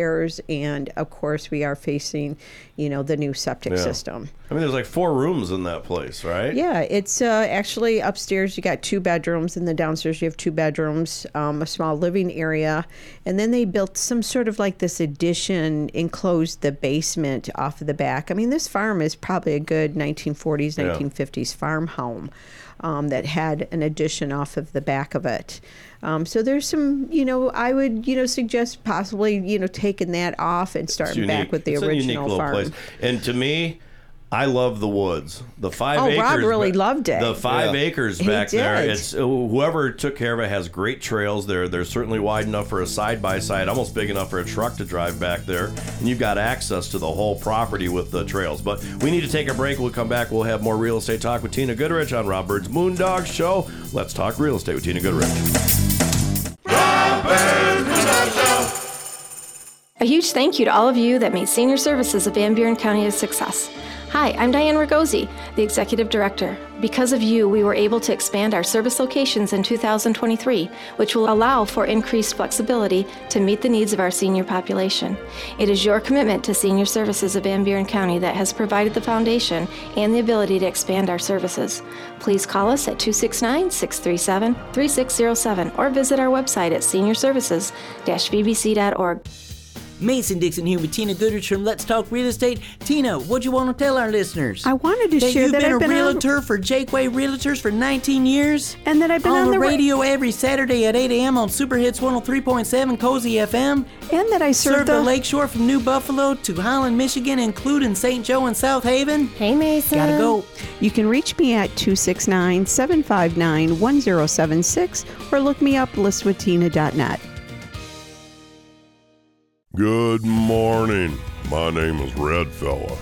And of course, we are facing, you know, the new septic Yeah. system. I mean, there's like four rooms in that place, right? Yeah, it's uh, actually upstairs. You got two bedrooms, and the downstairs you have two bedrooms, um, a small living area, and then they built some sort of like this addition, enclosed the basement off of the back. I mean, this farm is probably a good 1940s, Yeah. 1950s farm home um, that had an addition off of the back of it. Um, so there's some, you know, I would, you know, suggest possibly, you know, taking that off and starting back with the It's a unique original farm. place. And to me, I love the woods. The five Oh, acres. Rob really ba- loved it. The five Yeah. acres He back there. It's uh, whoever took care of it has great trails. They're they're certainly wide enough for a side by side, almost big enough for a truck to drive back there. And you've got access to the whole property with the trails. But we need to take a break. We'll come back. We'll have more real estate talk with Tina Goodrich on Rob Byrd's Moondog Show. Let's talk real estate with Tina Goodrich. Rob A huge thank you to all of you that made senior services of Van Buren County a success. Hi, I'm Diane Ragosi, the Executive Director. Because of you, we were able to expand our service locations in 2023, which will allow for increased flexibility to meet the needs of our senior population. It is your commitment to senior services of Van Buren County that has provided the foundation and the ability to expand our services. Please call us at 269 637 3607 or visit our website at seniorservices-vbc.org. Mason Dixon here with Tina Goodrich from Let's Talk Real Estate. Tina, what do you want to tell our listeners? I wanted to that share you've that been I've a been on- realtor for Jaqua Realtors for 19 years, and that I've been on the the ra- radio every Saturday at 8 a.m. on Super Hits 103.7 Cozy FM, and that I serve serve the the- Lakeshore from New Buffalo to Holland, Michigan, including St. Joe and South Haven. Hey, Mason. Gotta go. You can reach me at 269 759 1076 or look me up listwithtina.net. Good morning. My name is Red Fella.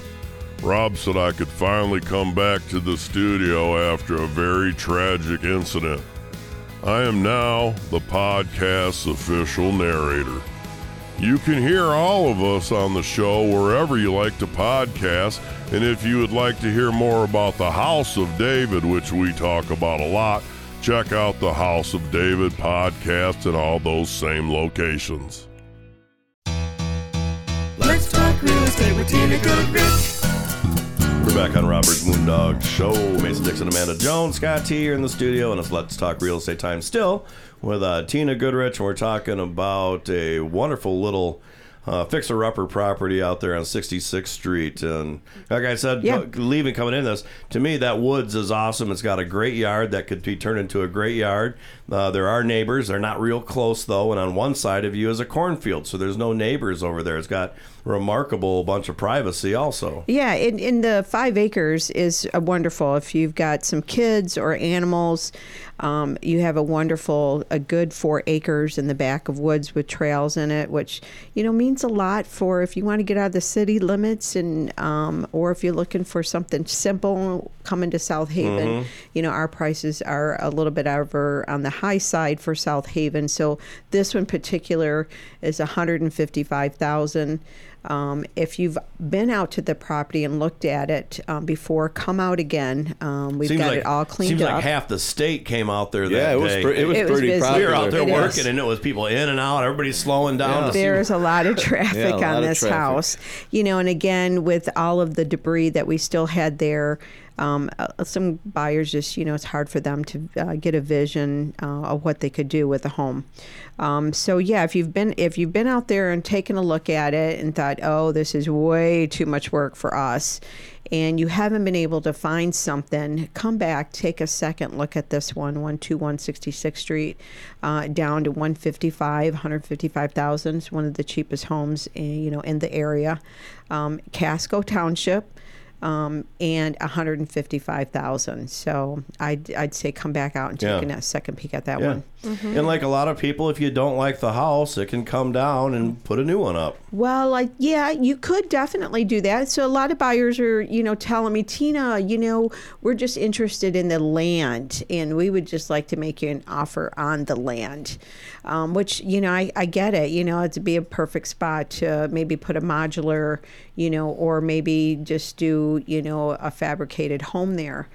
Rob said I could finally come back to the studio after a very tragic incident. I am now the podcast's official narrator. You can hear all of us on the show wherever you like to podcast. And if you would like to hear more about the House of David, which we talk about a lot, check out the House of David podcast in all those same locations. Let's talk real estate with Tina Goodrich. We're back on Rob Byrd's Moondog Show. Mason Dixon, Amanda Jones, Scott Tee here in the studio, and it's Let's Talk Real Estate Time still with uh, Tina Goodrich. And we're talking about a wonderful little uh, fixer-upper property out there on 66th Street. And like I said, Yeah. leaving coming in this, to me that woods is awesome. It's got a great yard that could be turned into a great yard. Uh, there are neighbors. They're not real close though, and on one side of you is a cornfield, so there's no neighbors over there. It's got remarkable bunch of privacy also. Yeah, in, in the five acres is a wonderful. If you've got some kids or animals, um, you have a wonderful, a good four acres in the back of woods with trails in it, which you know means a lot for if you want to get out of the city limits and um, or if you're looking for something simple coming to South Haven. Mhm. You know, our prices are a little bit over on the high side for South Haven. So this one particular is 155,000. Um, if you've been out to the property and looked at it um, before, come out again. Um, we've seems got like, it all cleaned up. seems up. like half the state came out there that Yeah, it was day. pre- it was It was pretty busy. We were out there It is. working, and it was people in and out. Everybody's slowing down. to see- There's a lot of *laughs* traffic Yeah, lot on of this traffic. house, you know, and again with all of the debris that we still had there. Um, uh, some buyers just, you know, it's hard for them to uh, get a vision uh, of what they could do with a home. Um, so yeah, if you've been if you've been out there and taken a look at it and thought, oh, this is way too much work for us, and you haven't been able to find something, come back, take a second look at this one, 121 66th Street, uh, down to 155, 155,000. It's one of the cheapest homes, eh, you know, in the area. Um, Casco Township. Um, and 155,000. So I'd, I'd say come back out and take Yeah. a second peek at that Yeah. one. And like a lot of people, if you don't like the house, it can come down and put a new one up. Well, like yeah, you could definitely do that. So a lot of buyers are, you know, telling me, Tina, you know, we're just interested in the land, and we would just like to make you an offer on the land. Um, which you know, I, I get it. You know, it'd be a perfect spot to maybe put a modular, you know, or maybe just do you know a fabricated home there.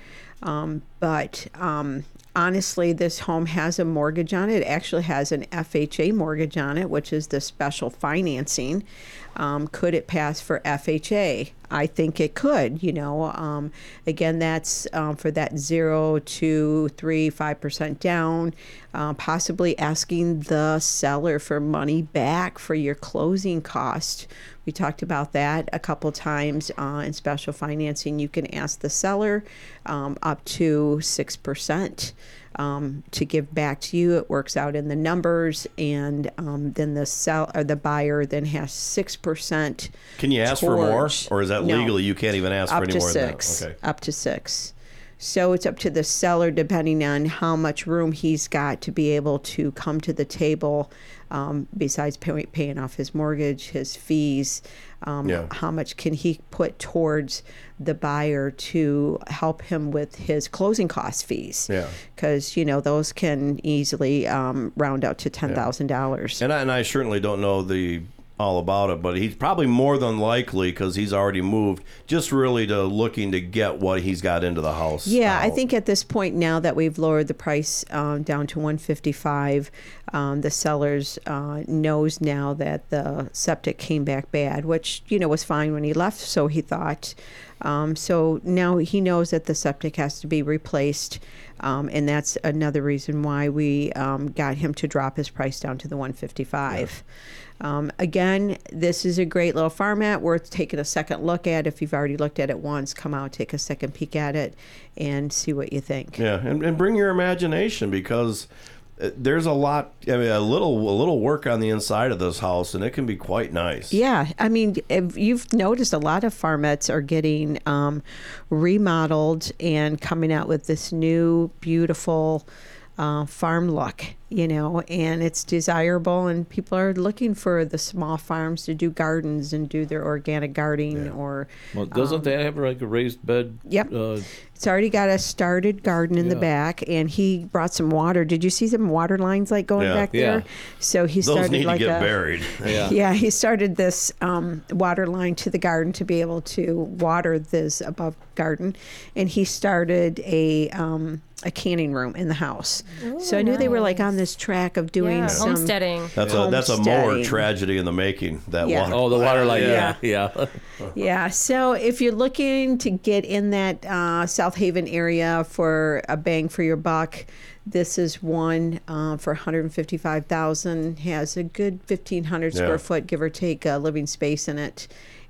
Um, but um, honestly, this home has a mortgage on it. It actually has an FHA mortgage on it, which is the special financing. Um, could it pass for FHA? I think it could. You know, um, again, that's um, for that zero to three, five percent down. Uh, possibly asking the seller for money back for your closing cost. We talked about that a couple times uh, in special financing. You can ask the seller um, up to six percent um, to give back to you. It works out in the numbers, and um, then the sell or the buyer then has six percent. Can you ask for more, or is that No. legally you can't even ask for any to more six? than that? Okay. Up to six. So it's up to the seller, depending on how much room he's got to be able to come to the table. Um, besides pay, paying off his mortgage, his fees, um, Yeah. how much can he put towards the buyer to help him with his closing cost fees? Yeah. because you know those can easily um, round out to ten thousand dollars. And I, and I certainly don't know the all about it, but he's probably more than likely because he's already moved, just really to looking to get what he's got into the house. Yeah, I think at this point now that we've lowered the price um, down to 155, um, the sellers uh, knows now that the septic came back bad, which you know was fine when he left, so he thought. Um, so now he knows that the septic has to be replaced. Um, and that's another reason why we um, got him to drop his price down to the 155. Um, again, this is a great little farmette worth taking a second look at. If you've already looked at it once, come out, take a second peek at it, and see what you think. Yeah, and, and bring your imagination because uh, there's a lot. I mean, a little a little work on the inside of this house, and it can be quite nice. Yeah, I mean, if you've noticed a lot of farmettes are getting um, remodeled and coming out with this new, beautiful uh, farm look, you know, and it's desirable, and people are looking for the small farms to do gardens and do their organic gardening or. Well, doesn't um, that have like a raised bed? Yep. Uh, It's already got a started garden in the back, and he brought some water. Did you see some water lines like going Yeah. back there? Yeah. So he Those started need to like get a, buried. *laughs* Yeah. *laughs* yeah, he started this um, water line to the garden to be able to water this above garden, and he started a um, a canning room in the house. so I knew they were like on this track of doing Yeah, some homesteading. That's a that's a more tragedy in the making. That Yeah. water. Oh, the water line. Yeah. Yeah, yeah. *laughs* Yeah, so if you're looking to get in that uh, South Haven area for a bang for your buck, this is one uh, for 155,000. Has a good 1,500 Yeah. square foot, give or take, uh, living space in it,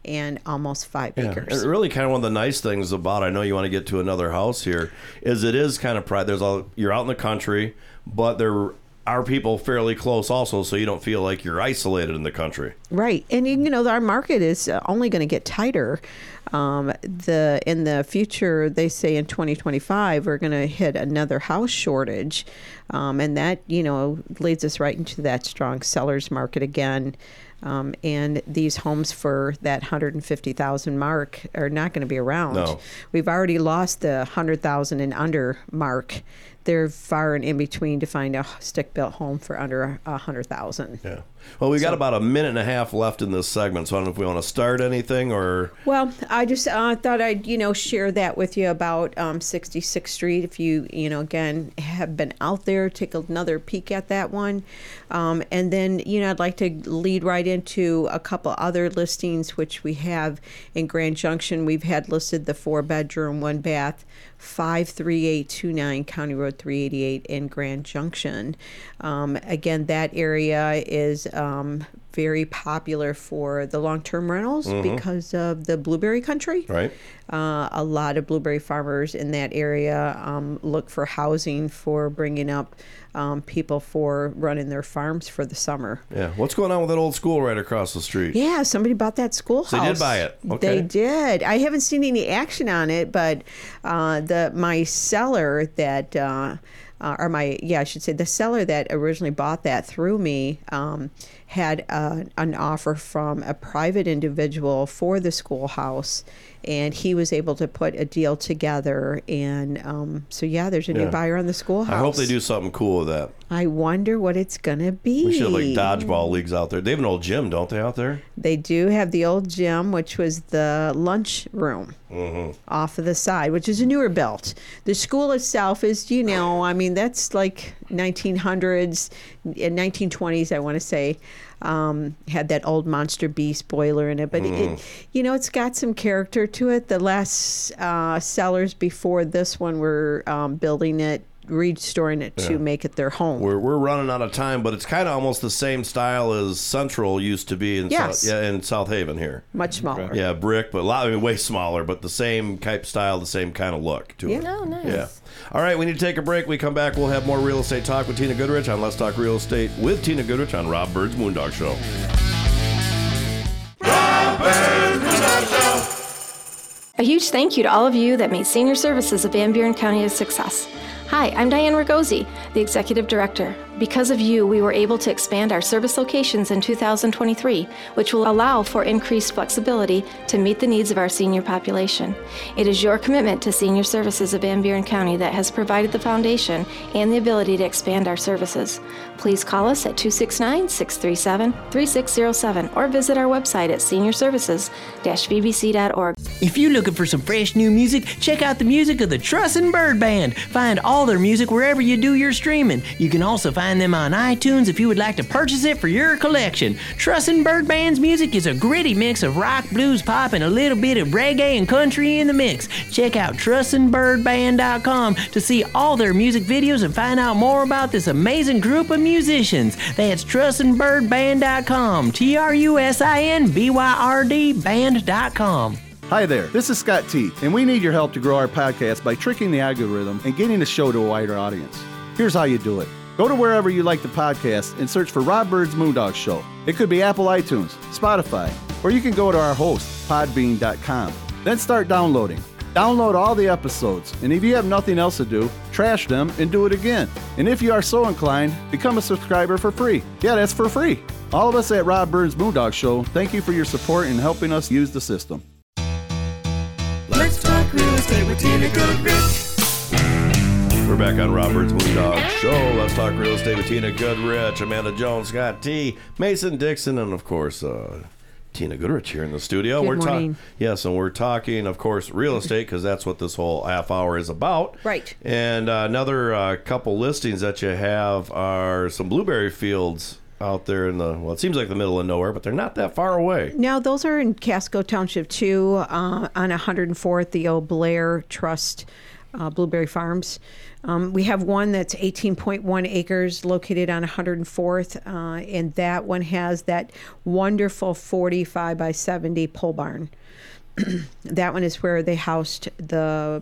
and almost five Yeah, acres. and really, kind of one of the nice things about. I know you want to get to another house here. Is it is kind of pride. There's all you're out in the country, but there are people fairly close also, so you don't feel like you're isolated in the country. Right, and you know our market is uh, only going to get tighter. Um, the in the future, they say in 2025 we're going to hit another house shortage, um, and that you know leads us right into that strong sellers market again. Um, and these homes for that 150,000 mark are not going to be around. No. We've already lost the 100,000 and under mark. They're far and in between to find a stick-built home for under a hundred thousand. Yeah. Well, we've got about a minute and a half left in this segment, so I don't know if we want to start anything or. Well, I just uh, thought I'd you know share that with you about um, 66th Street. If you you know again have been out there, take another peek at that one, um, and then you know I'd like to lead right into a couple other listings which we have in Grand Junction. We've had listed the four bedroom, one bath. 53829 County Road 388 in Grand Junction. Um, again, that area is um, very popular for the long term rentals Mhm. because of the blueberry country. Right. Uh, a lot of blueberry farmers in that area um, look for housing for bringing up um, people for running their farms for the summer. Yeah. What's going on with that old school right across the street? Yeah, somebody bought that schoolhouse. They did buy it. Okay. They did. I haven't seen any action on it, but uh, the my seller that. Uh, uh, or my yeah, I should say the seller that originally bought that through me um, had uh, an offer from a private individual for the schoolhouse, and he was able to put a deal together. And um, so yeah, there's a new buyer on the schoolhouse. I hope they do something cool with that. I wonder what it's gonna be. We should have like dodgeball leagues out there. They have an old gym, don't they, out there? They do have the old gym, which was the lunch room Mm-hmm. off of the side, which is a newer built. The school itself is, you know, I mean, that's like 1900s, in 1920s, I want to say. Um, had that old Monster Beast boiler in it, but Mm. it, you know, it's got some character to it. The last uh, sellers before this one were um, building it, restoring it to Yeah. make it their home. We're, we're running out of time, but it's kind of almost the same style as Central used to be in Yes. South, yeah, in South Haven here. Much smaller. Yeah, brick, but a lot, I mean, way smaller, but the same type style, the same kind of look to it. Oh, nice. Yeah. All right, we need to take a break. We come back, we'll have more real estate talk with Tina Goodrich on Let's Talk Real Estate with Tina Goodrich on Rob Byrd's Moondog Show. A huge thank you to all of you that made senior services of Van Buren County a success. Hi, I'm Diane Ragosi, the Executive Director. Because of you, we were able to expand our service locations in 2023, which will allow for increased flexibility to meet the needs of our senior population. It is your commitment to senior services of Van Buren County that has provided the foundation and the ability to expand our services. Please call us at 269 637 3607 or visit our website at seniorservices-vbc.org. If you're looking for some fresh new music, check out the music of the Trussin Byrd Band. Find all all their music wherever you do your streaming. You can also find them on iTunes if you would like to purchase it for your collection. Trussin Byrd Band's music is a gritty mix of rock, blues, pop, and a little bit of reggae and country in the mix. Check out trussinbyrdband.com to see all their music videos and find out more about this amazing group of musicians. That's trussinbyrdband.com. T R U S I N B Y R D band.com. Hi there, this is Scott Tee, and we need your help to grow our podcast by tricking the algorithm and getting the show to a wider audience. Here's how you do it. Go to wherever you like the podcast and search for Rob Byrd's Moondog Show. It could be Apple iTunes, Spotify, or you can go to our host, podbean.com. Then start downloading. Download all the episodes, and if you have nothing else to do, trash them and do it again. And if you are so inclined, become a subscriber for free. Yeah, that's for free. All of us at Rob Byrd's Moondog Show, thank you for your support in helping us use the system. Let's talk real estate with Tina Goodrich. We're back on Rob Byrd's Moondog Show. Let's talk real estate with Tina Goodrich, Amanda Jones, Scott Tee, Mason Dixon, and of course uh, Tina Goodrich here in the studio. Good we're talking, morning. yes, and we're talking, of course, real *laughs* estate because that's what this whole half hour is about. Right. And uh, another uh, couple listings that you have are some blueberry fields out there in the well, it seems like the middle of nowhere, but they're not that far away. Now, those are in Casco Township too, uh, on 104th, the old Blair Trust uh, Blueberry Farms. Um, we have one that's 18.1 acres located on 104th, uh, and that one has that wonderful 45 by 70 pole barn. *clears throat* that one is where they housed the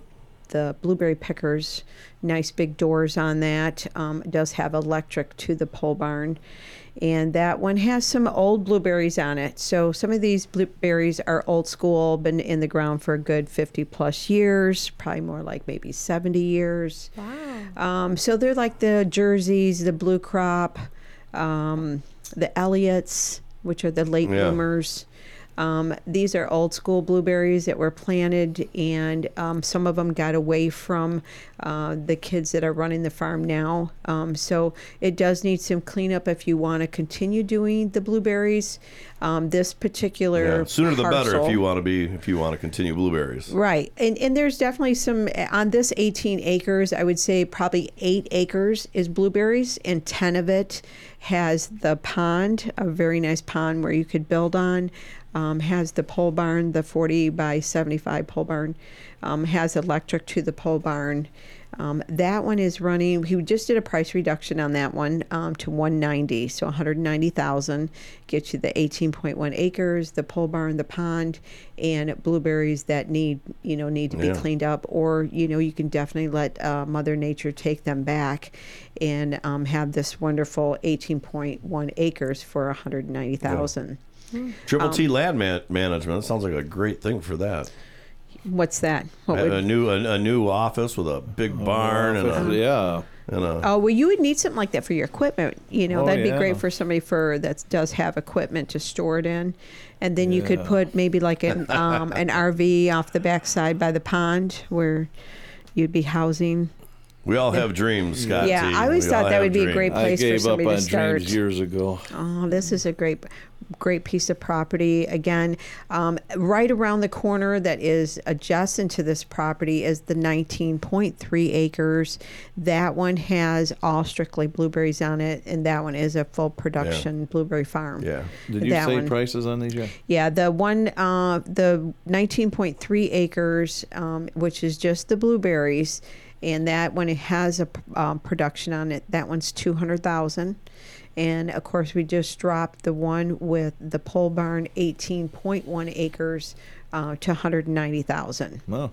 the blueberry pickers. Nice big doors on that. Um, does have electric to the pole barn. And that one has some old blueberries on it. So some of these blueberries are old school, been in the ground for a good 50 plus years, probably more like maybe 70 years. Wow. Um, so they're like the jerseys, the Bluecrop, um, the Elliots, which are the late Yeah. bloomers. Um, these are old school blueberries that were planted, and um, some of them got away from uh, the kids that are running the farm now. Um, so it does need some cleanup if you want to continue doing the blueberries. Um, this particular Yeah, sooner the better if you want to be if you want to continue blueberries. Right. And and there's definitely some on this 18 acres, I would say probably 8 acres is blueberries and 10 of it has the pond, a very nice pond where you could build on. Um, has the pole barn, the 40 by 75 pole barn, um, has electric to the pole barn. Um, that one is running. We just did a price reduction on that one um, to 190, so 190,000 gets you the 18.1 acres, the pole barn, the pond, and blueberries that need you know need to be Yeah. cleaned up, or you know you can definitely let uh, Mother Nature take them back, and um, have this wonderful 18.1 acres for 190,000. Triple Um, T land man- management. That sounds like a great thing for that. What's that? What a, would- a new a, a new office with a big barn and a yeah. and a Oh well, you would need something like that for your equipment. You know, Oh, that'd be great for somebody for that does have equipment to store it in, and then you could put maybe like an *laughs* um, an RV off the backside by the pond where you'd be housing. We all have dreams, Scott. Yeah, T. I always We thought that have would be a dreams. great I place for gave up somebody on to start. years ago. Oh, this is a great, great piece of property. Again, um, right around the corner that is adjacent to this property is the 19.3 acres. That one has all strictly blueberries on it, and that one is a full production blueberry farm. Yeah. Did you That say one- prices on these yet? Yeah, the one, uh, the 19.3 acres, um, which is just the blueberries, and that one it has a um, production on it. That one's 200,000. And of course, we just dropped the one with the pole barn, 18.1 acres, uh, to 190,000. Well,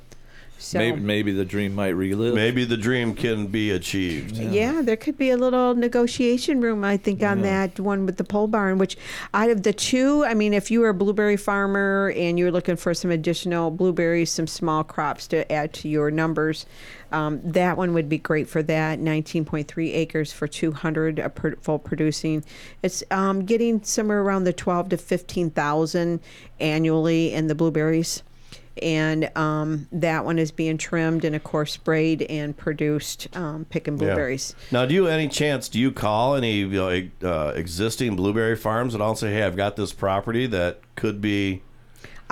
So maybe maybe the dream might relive. Maybe the dream can be achieved. Yeah. there could be a little negotiation room, I think, on that one with the pole barn. Which, out of the two, I mean, if you were a blueberry farmer and you're looking for some additional blueberries, some small crops to add to your numbers, um, that one would be great for that. 19.3 acres for 200 a per, full producing. It's um, getting somewhere around the 12 to 15,000 annually in the blueberries and um, that one is being trimmed and of course sprayed and produced um, picking Yeah. blueberries Now, do you any chance do you call any you know, uh, existing blueberry farms and also say, "Hey, I've got this property that could be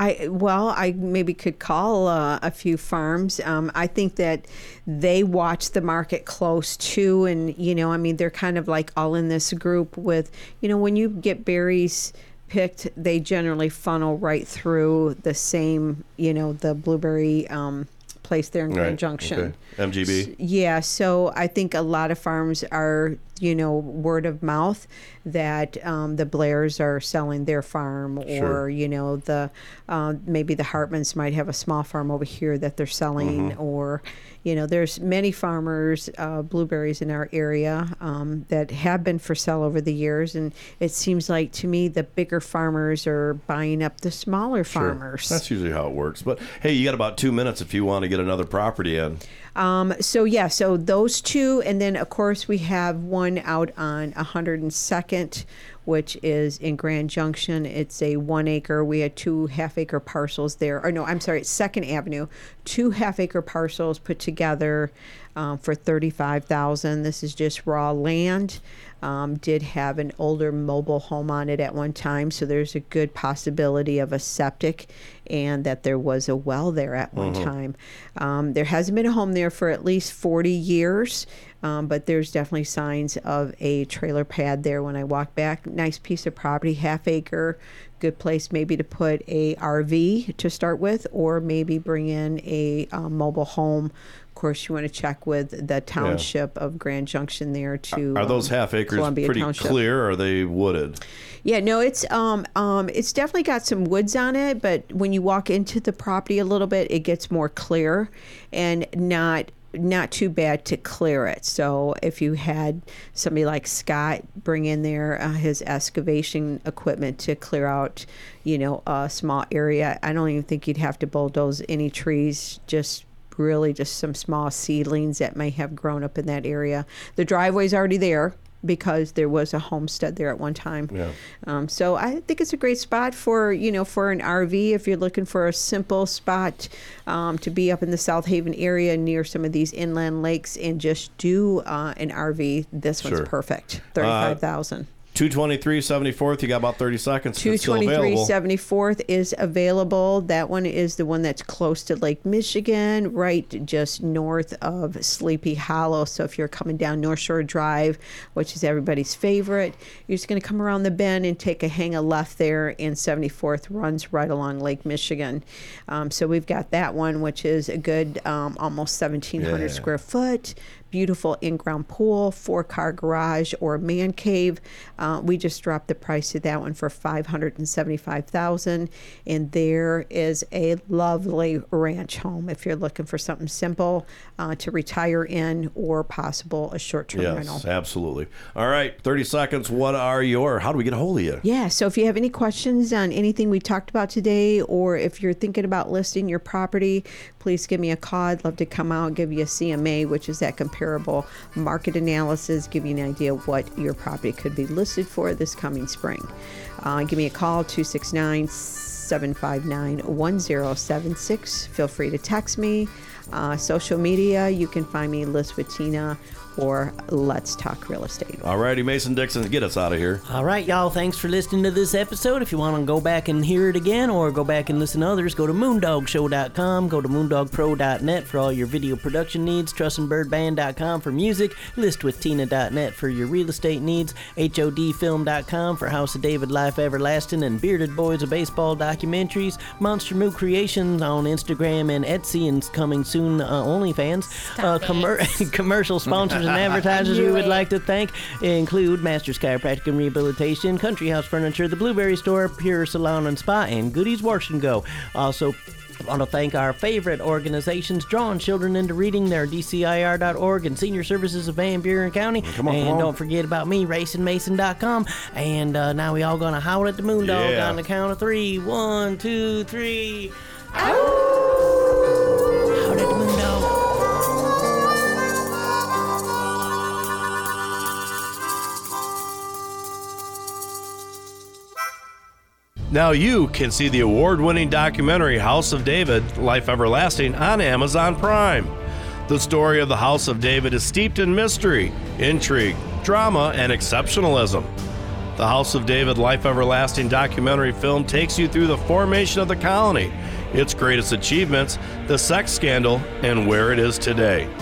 I well, I maybe could call uh, a few farms. Um, I think that they watch the market close too, and you know, I mean, they're kind of like all in this group with, you know, when you get berries picked, they generally funnel right through the same, you know, the blueberry um, place there in Grand Junction. Okay. MGB. Yeah, so I think a lot of farms are, you know, word of mouth that um, the Blairs are selling their farm, or Sure. you know, the uh, maybe the Hartmanns might have a small farm over here that they're selling, Mhm. or you know, there's many farmers uh, blueberries in our area um, that have been for sale over the years, and it seems like to me the bigger farmers are buying up the smaller Sure. farmers. That's usually how it works. But hey, you got about two minutes if you want to get another property in. Um, so yeah, so those two, and then of course we have one out on 102nd, which is in Grand Junction. It's a one acre. We had two half acre parcels there. Or no, I'm sorry, Second Avenue. Two half acre parcels put together um, for 35,000. This is just raw land. Um, did have an older mobile home on it at one time, so there's a good possibility of a septic and that there was a well there at one Mhm. time. Um, there hasn't been a home there for at least 40 years, um, but there's definitely signs of a trailer pad there when I walk back. Nice piece of property, half acre, good place maybe to put a RV to start with, or maybe bring in a um, mobile home. Of course, you want to check with the township of Grand Junction there to Are those um, half acres Columbia pretty Township. clear? Or are they wooded? Yeah, no, it's um um it's definitely got some woods on it, but when you walk into the property a little bit, it gets more clear and not not too bad to clear it. So if you had somebody like Scott bring in there uh, his excavation equipment to clear out, you know, a small area, I don't even think you'd have to bulldoze any trees. Just really just some small seedlings that may have grown up in that area. The driveway's already there because there was a homestead there at one time. Yeah. Um, so I think it's a great spot for you know for an RV if you're looking for a simple spot um, to be up in the South Haven area near some of these inland lakes and just do uh, an RV. This one's Sure. perfect. Thirty-five thousand. 223 74th. You got about 30 seconds. if it's still 223 available. 74th is available. That one is the one that's close to Lake Michigan, right just north of Sleepy Hollow. So if you're coming down North Shore Drive, which is everybody's favorite, you're just going to come around the bend and take a hang a left there, and 74th runs right along Lake Michigan. Um, so we've got that one, which is a good um, almost 1,700 Yeah. square foot beautiful in-ground pool, four-car garage, or man cave. Uh, we just dropped the price of that one for five hundred and seventy-five thousand, and there is a lovely ranch home if you're looking for something simple uh, to retire in, or possible a short-term Yes, rental. absolutely. All right, 30 seconds. What are your, how do we get a hold of you? Yeah, so if you have any questions on anything we talked about today, or if you're thinking about listing your property, please give me a call. I'd love to come out, give you a CMA, which is that comparable market analysis, give you an idea of what your property could be listed for this coming spring. Uh, give me a call, 269 759 1076. Feel free to text me. Uh, social media, you can find me List with Tina or Let's Talk Real Estate. All righty, Mason Dixon, get us out of here. All right, y'all. Thanks for listening to this episode. If you want to go back and hear it again or go back and listen to others, go to moondogshow.com. Go to moondogpro.net for all your video production needs. Trussinbyrdband.com for music. Listwithtina.net for your real estate needs. HODfilm.com for House of David Life Everlasting and Bearded Boys of Baseball documentaries. Monster Moo Creations on Instagram and Etsy and coming soon uh, OnlyFans. Uh, commer- *laughs* commercial sponsors *laughs* and *laughs* advertisers we would it. like to thank include Masters Chiropractic and Rehabilitation, Country House Furniture, The Blueberry Store, Pure Salon and Spa, and Goodies Wash and Go. Also, I want to thank our favorite organizations drawing children into reading. They're DCIR.org and Senior Services of Van Buren County. Come on, and come on. don't forget about me, RacingMason.com. And uh, now we all going to howl at the Moondog Yeah. on the count of three. One, two, three. Howl Now you can see the award winning documentary House of David Life Everlasting on Amazon Prime. The story of the House of David is steeped in mystery, intrigue, drama, and exceptionalism. The House of David Life Everlasting documentary film takes you through the formation of the colony, its greatest achievements, the sex scandal, and where it is today.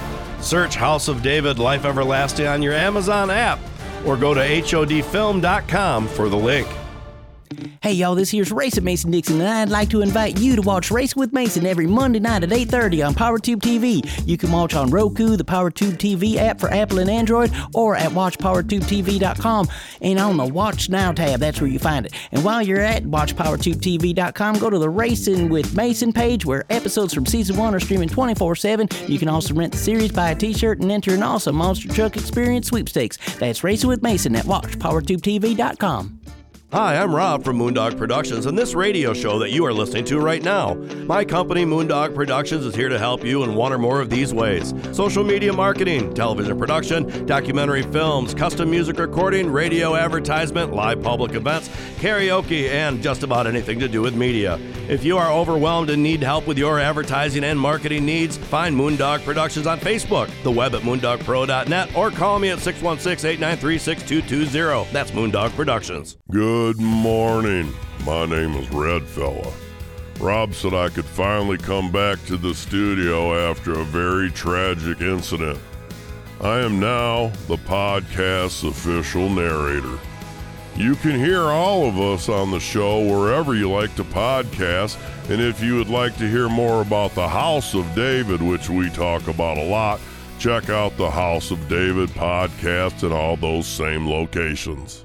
Search House of David Life Everlasting on your Amazon app or go to HODfilm.com for the link. Hey y'all, this here's Race Mason Dixon, and I'd like to invite you to watch Race with Mason every Monday night at 8:30 on PowerTube TV. You can watch on Roku, the PowerTube TV app for Apple and Android, or at WatchPowerTubeTV.com. And on the Watch Now tab, that's where you find it. And while you're at WatchPowerTubeTV.com, go to the Racing with Mason page where episodes from season one are streaming 24/7. You can also rent the series, buy a T-shirt, and enter an awesome Monster Truck Experience sweepstakes. That's Racing with Mason at WatchPowerTubeTV.com. Hi, I'm Rob from Moondog Productions and this radio show that you are listening to right now. My company, Moondog Productions, is here to help you in one or more of these ways social media marketing, television production, documentary films, custom music recording, radio advertisement, live public events, karaoke, and just about anything to do with media. If you are overwhelmed and need help with your advertising and marketing needs, find Moondog Productions on Facebook, the web at moondogpro.net, or call me at 616 893 6220. That's Moondog Productions. Good morning. My name is Red Fella. Rob said I could finally come back to the studio after a very tragic incident. I am now the podcast's official narrator. You can hear all of us on the show wherever you like to podcast, and if you would like to hear more about the House of David, which we talk about a lot, check out the House of David podcast in all those same locations.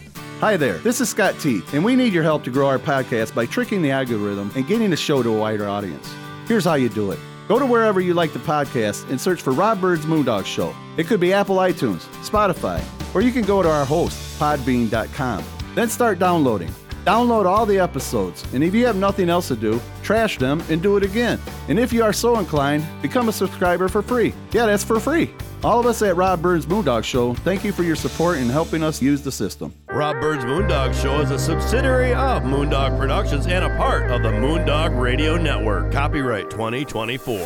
Hi there, this is Scott Tee, and we need your help to grow our podcast by tricking the algorithm and getting the show to a wider audience. Here's how you do it. Go to wherever you like the podcast and search for Rob Byrd's Moondog Show. It could be Apple iTunes, Spotify, or you can go to our host, podbean.com. Then start downloading. Download all the episodes, and if you have nothing else to do, trash them and do it again. And if you are so inclined, become a subscriber for free. Yeah, that's for free. All of us at Rob Byrd's Moondog Show, thank you for your support in helping us use the system. Rob Byrd's Moondog Show is a subsidiary of Moondog Productions and a part of the Moondog Radio Network. Copyright 2024.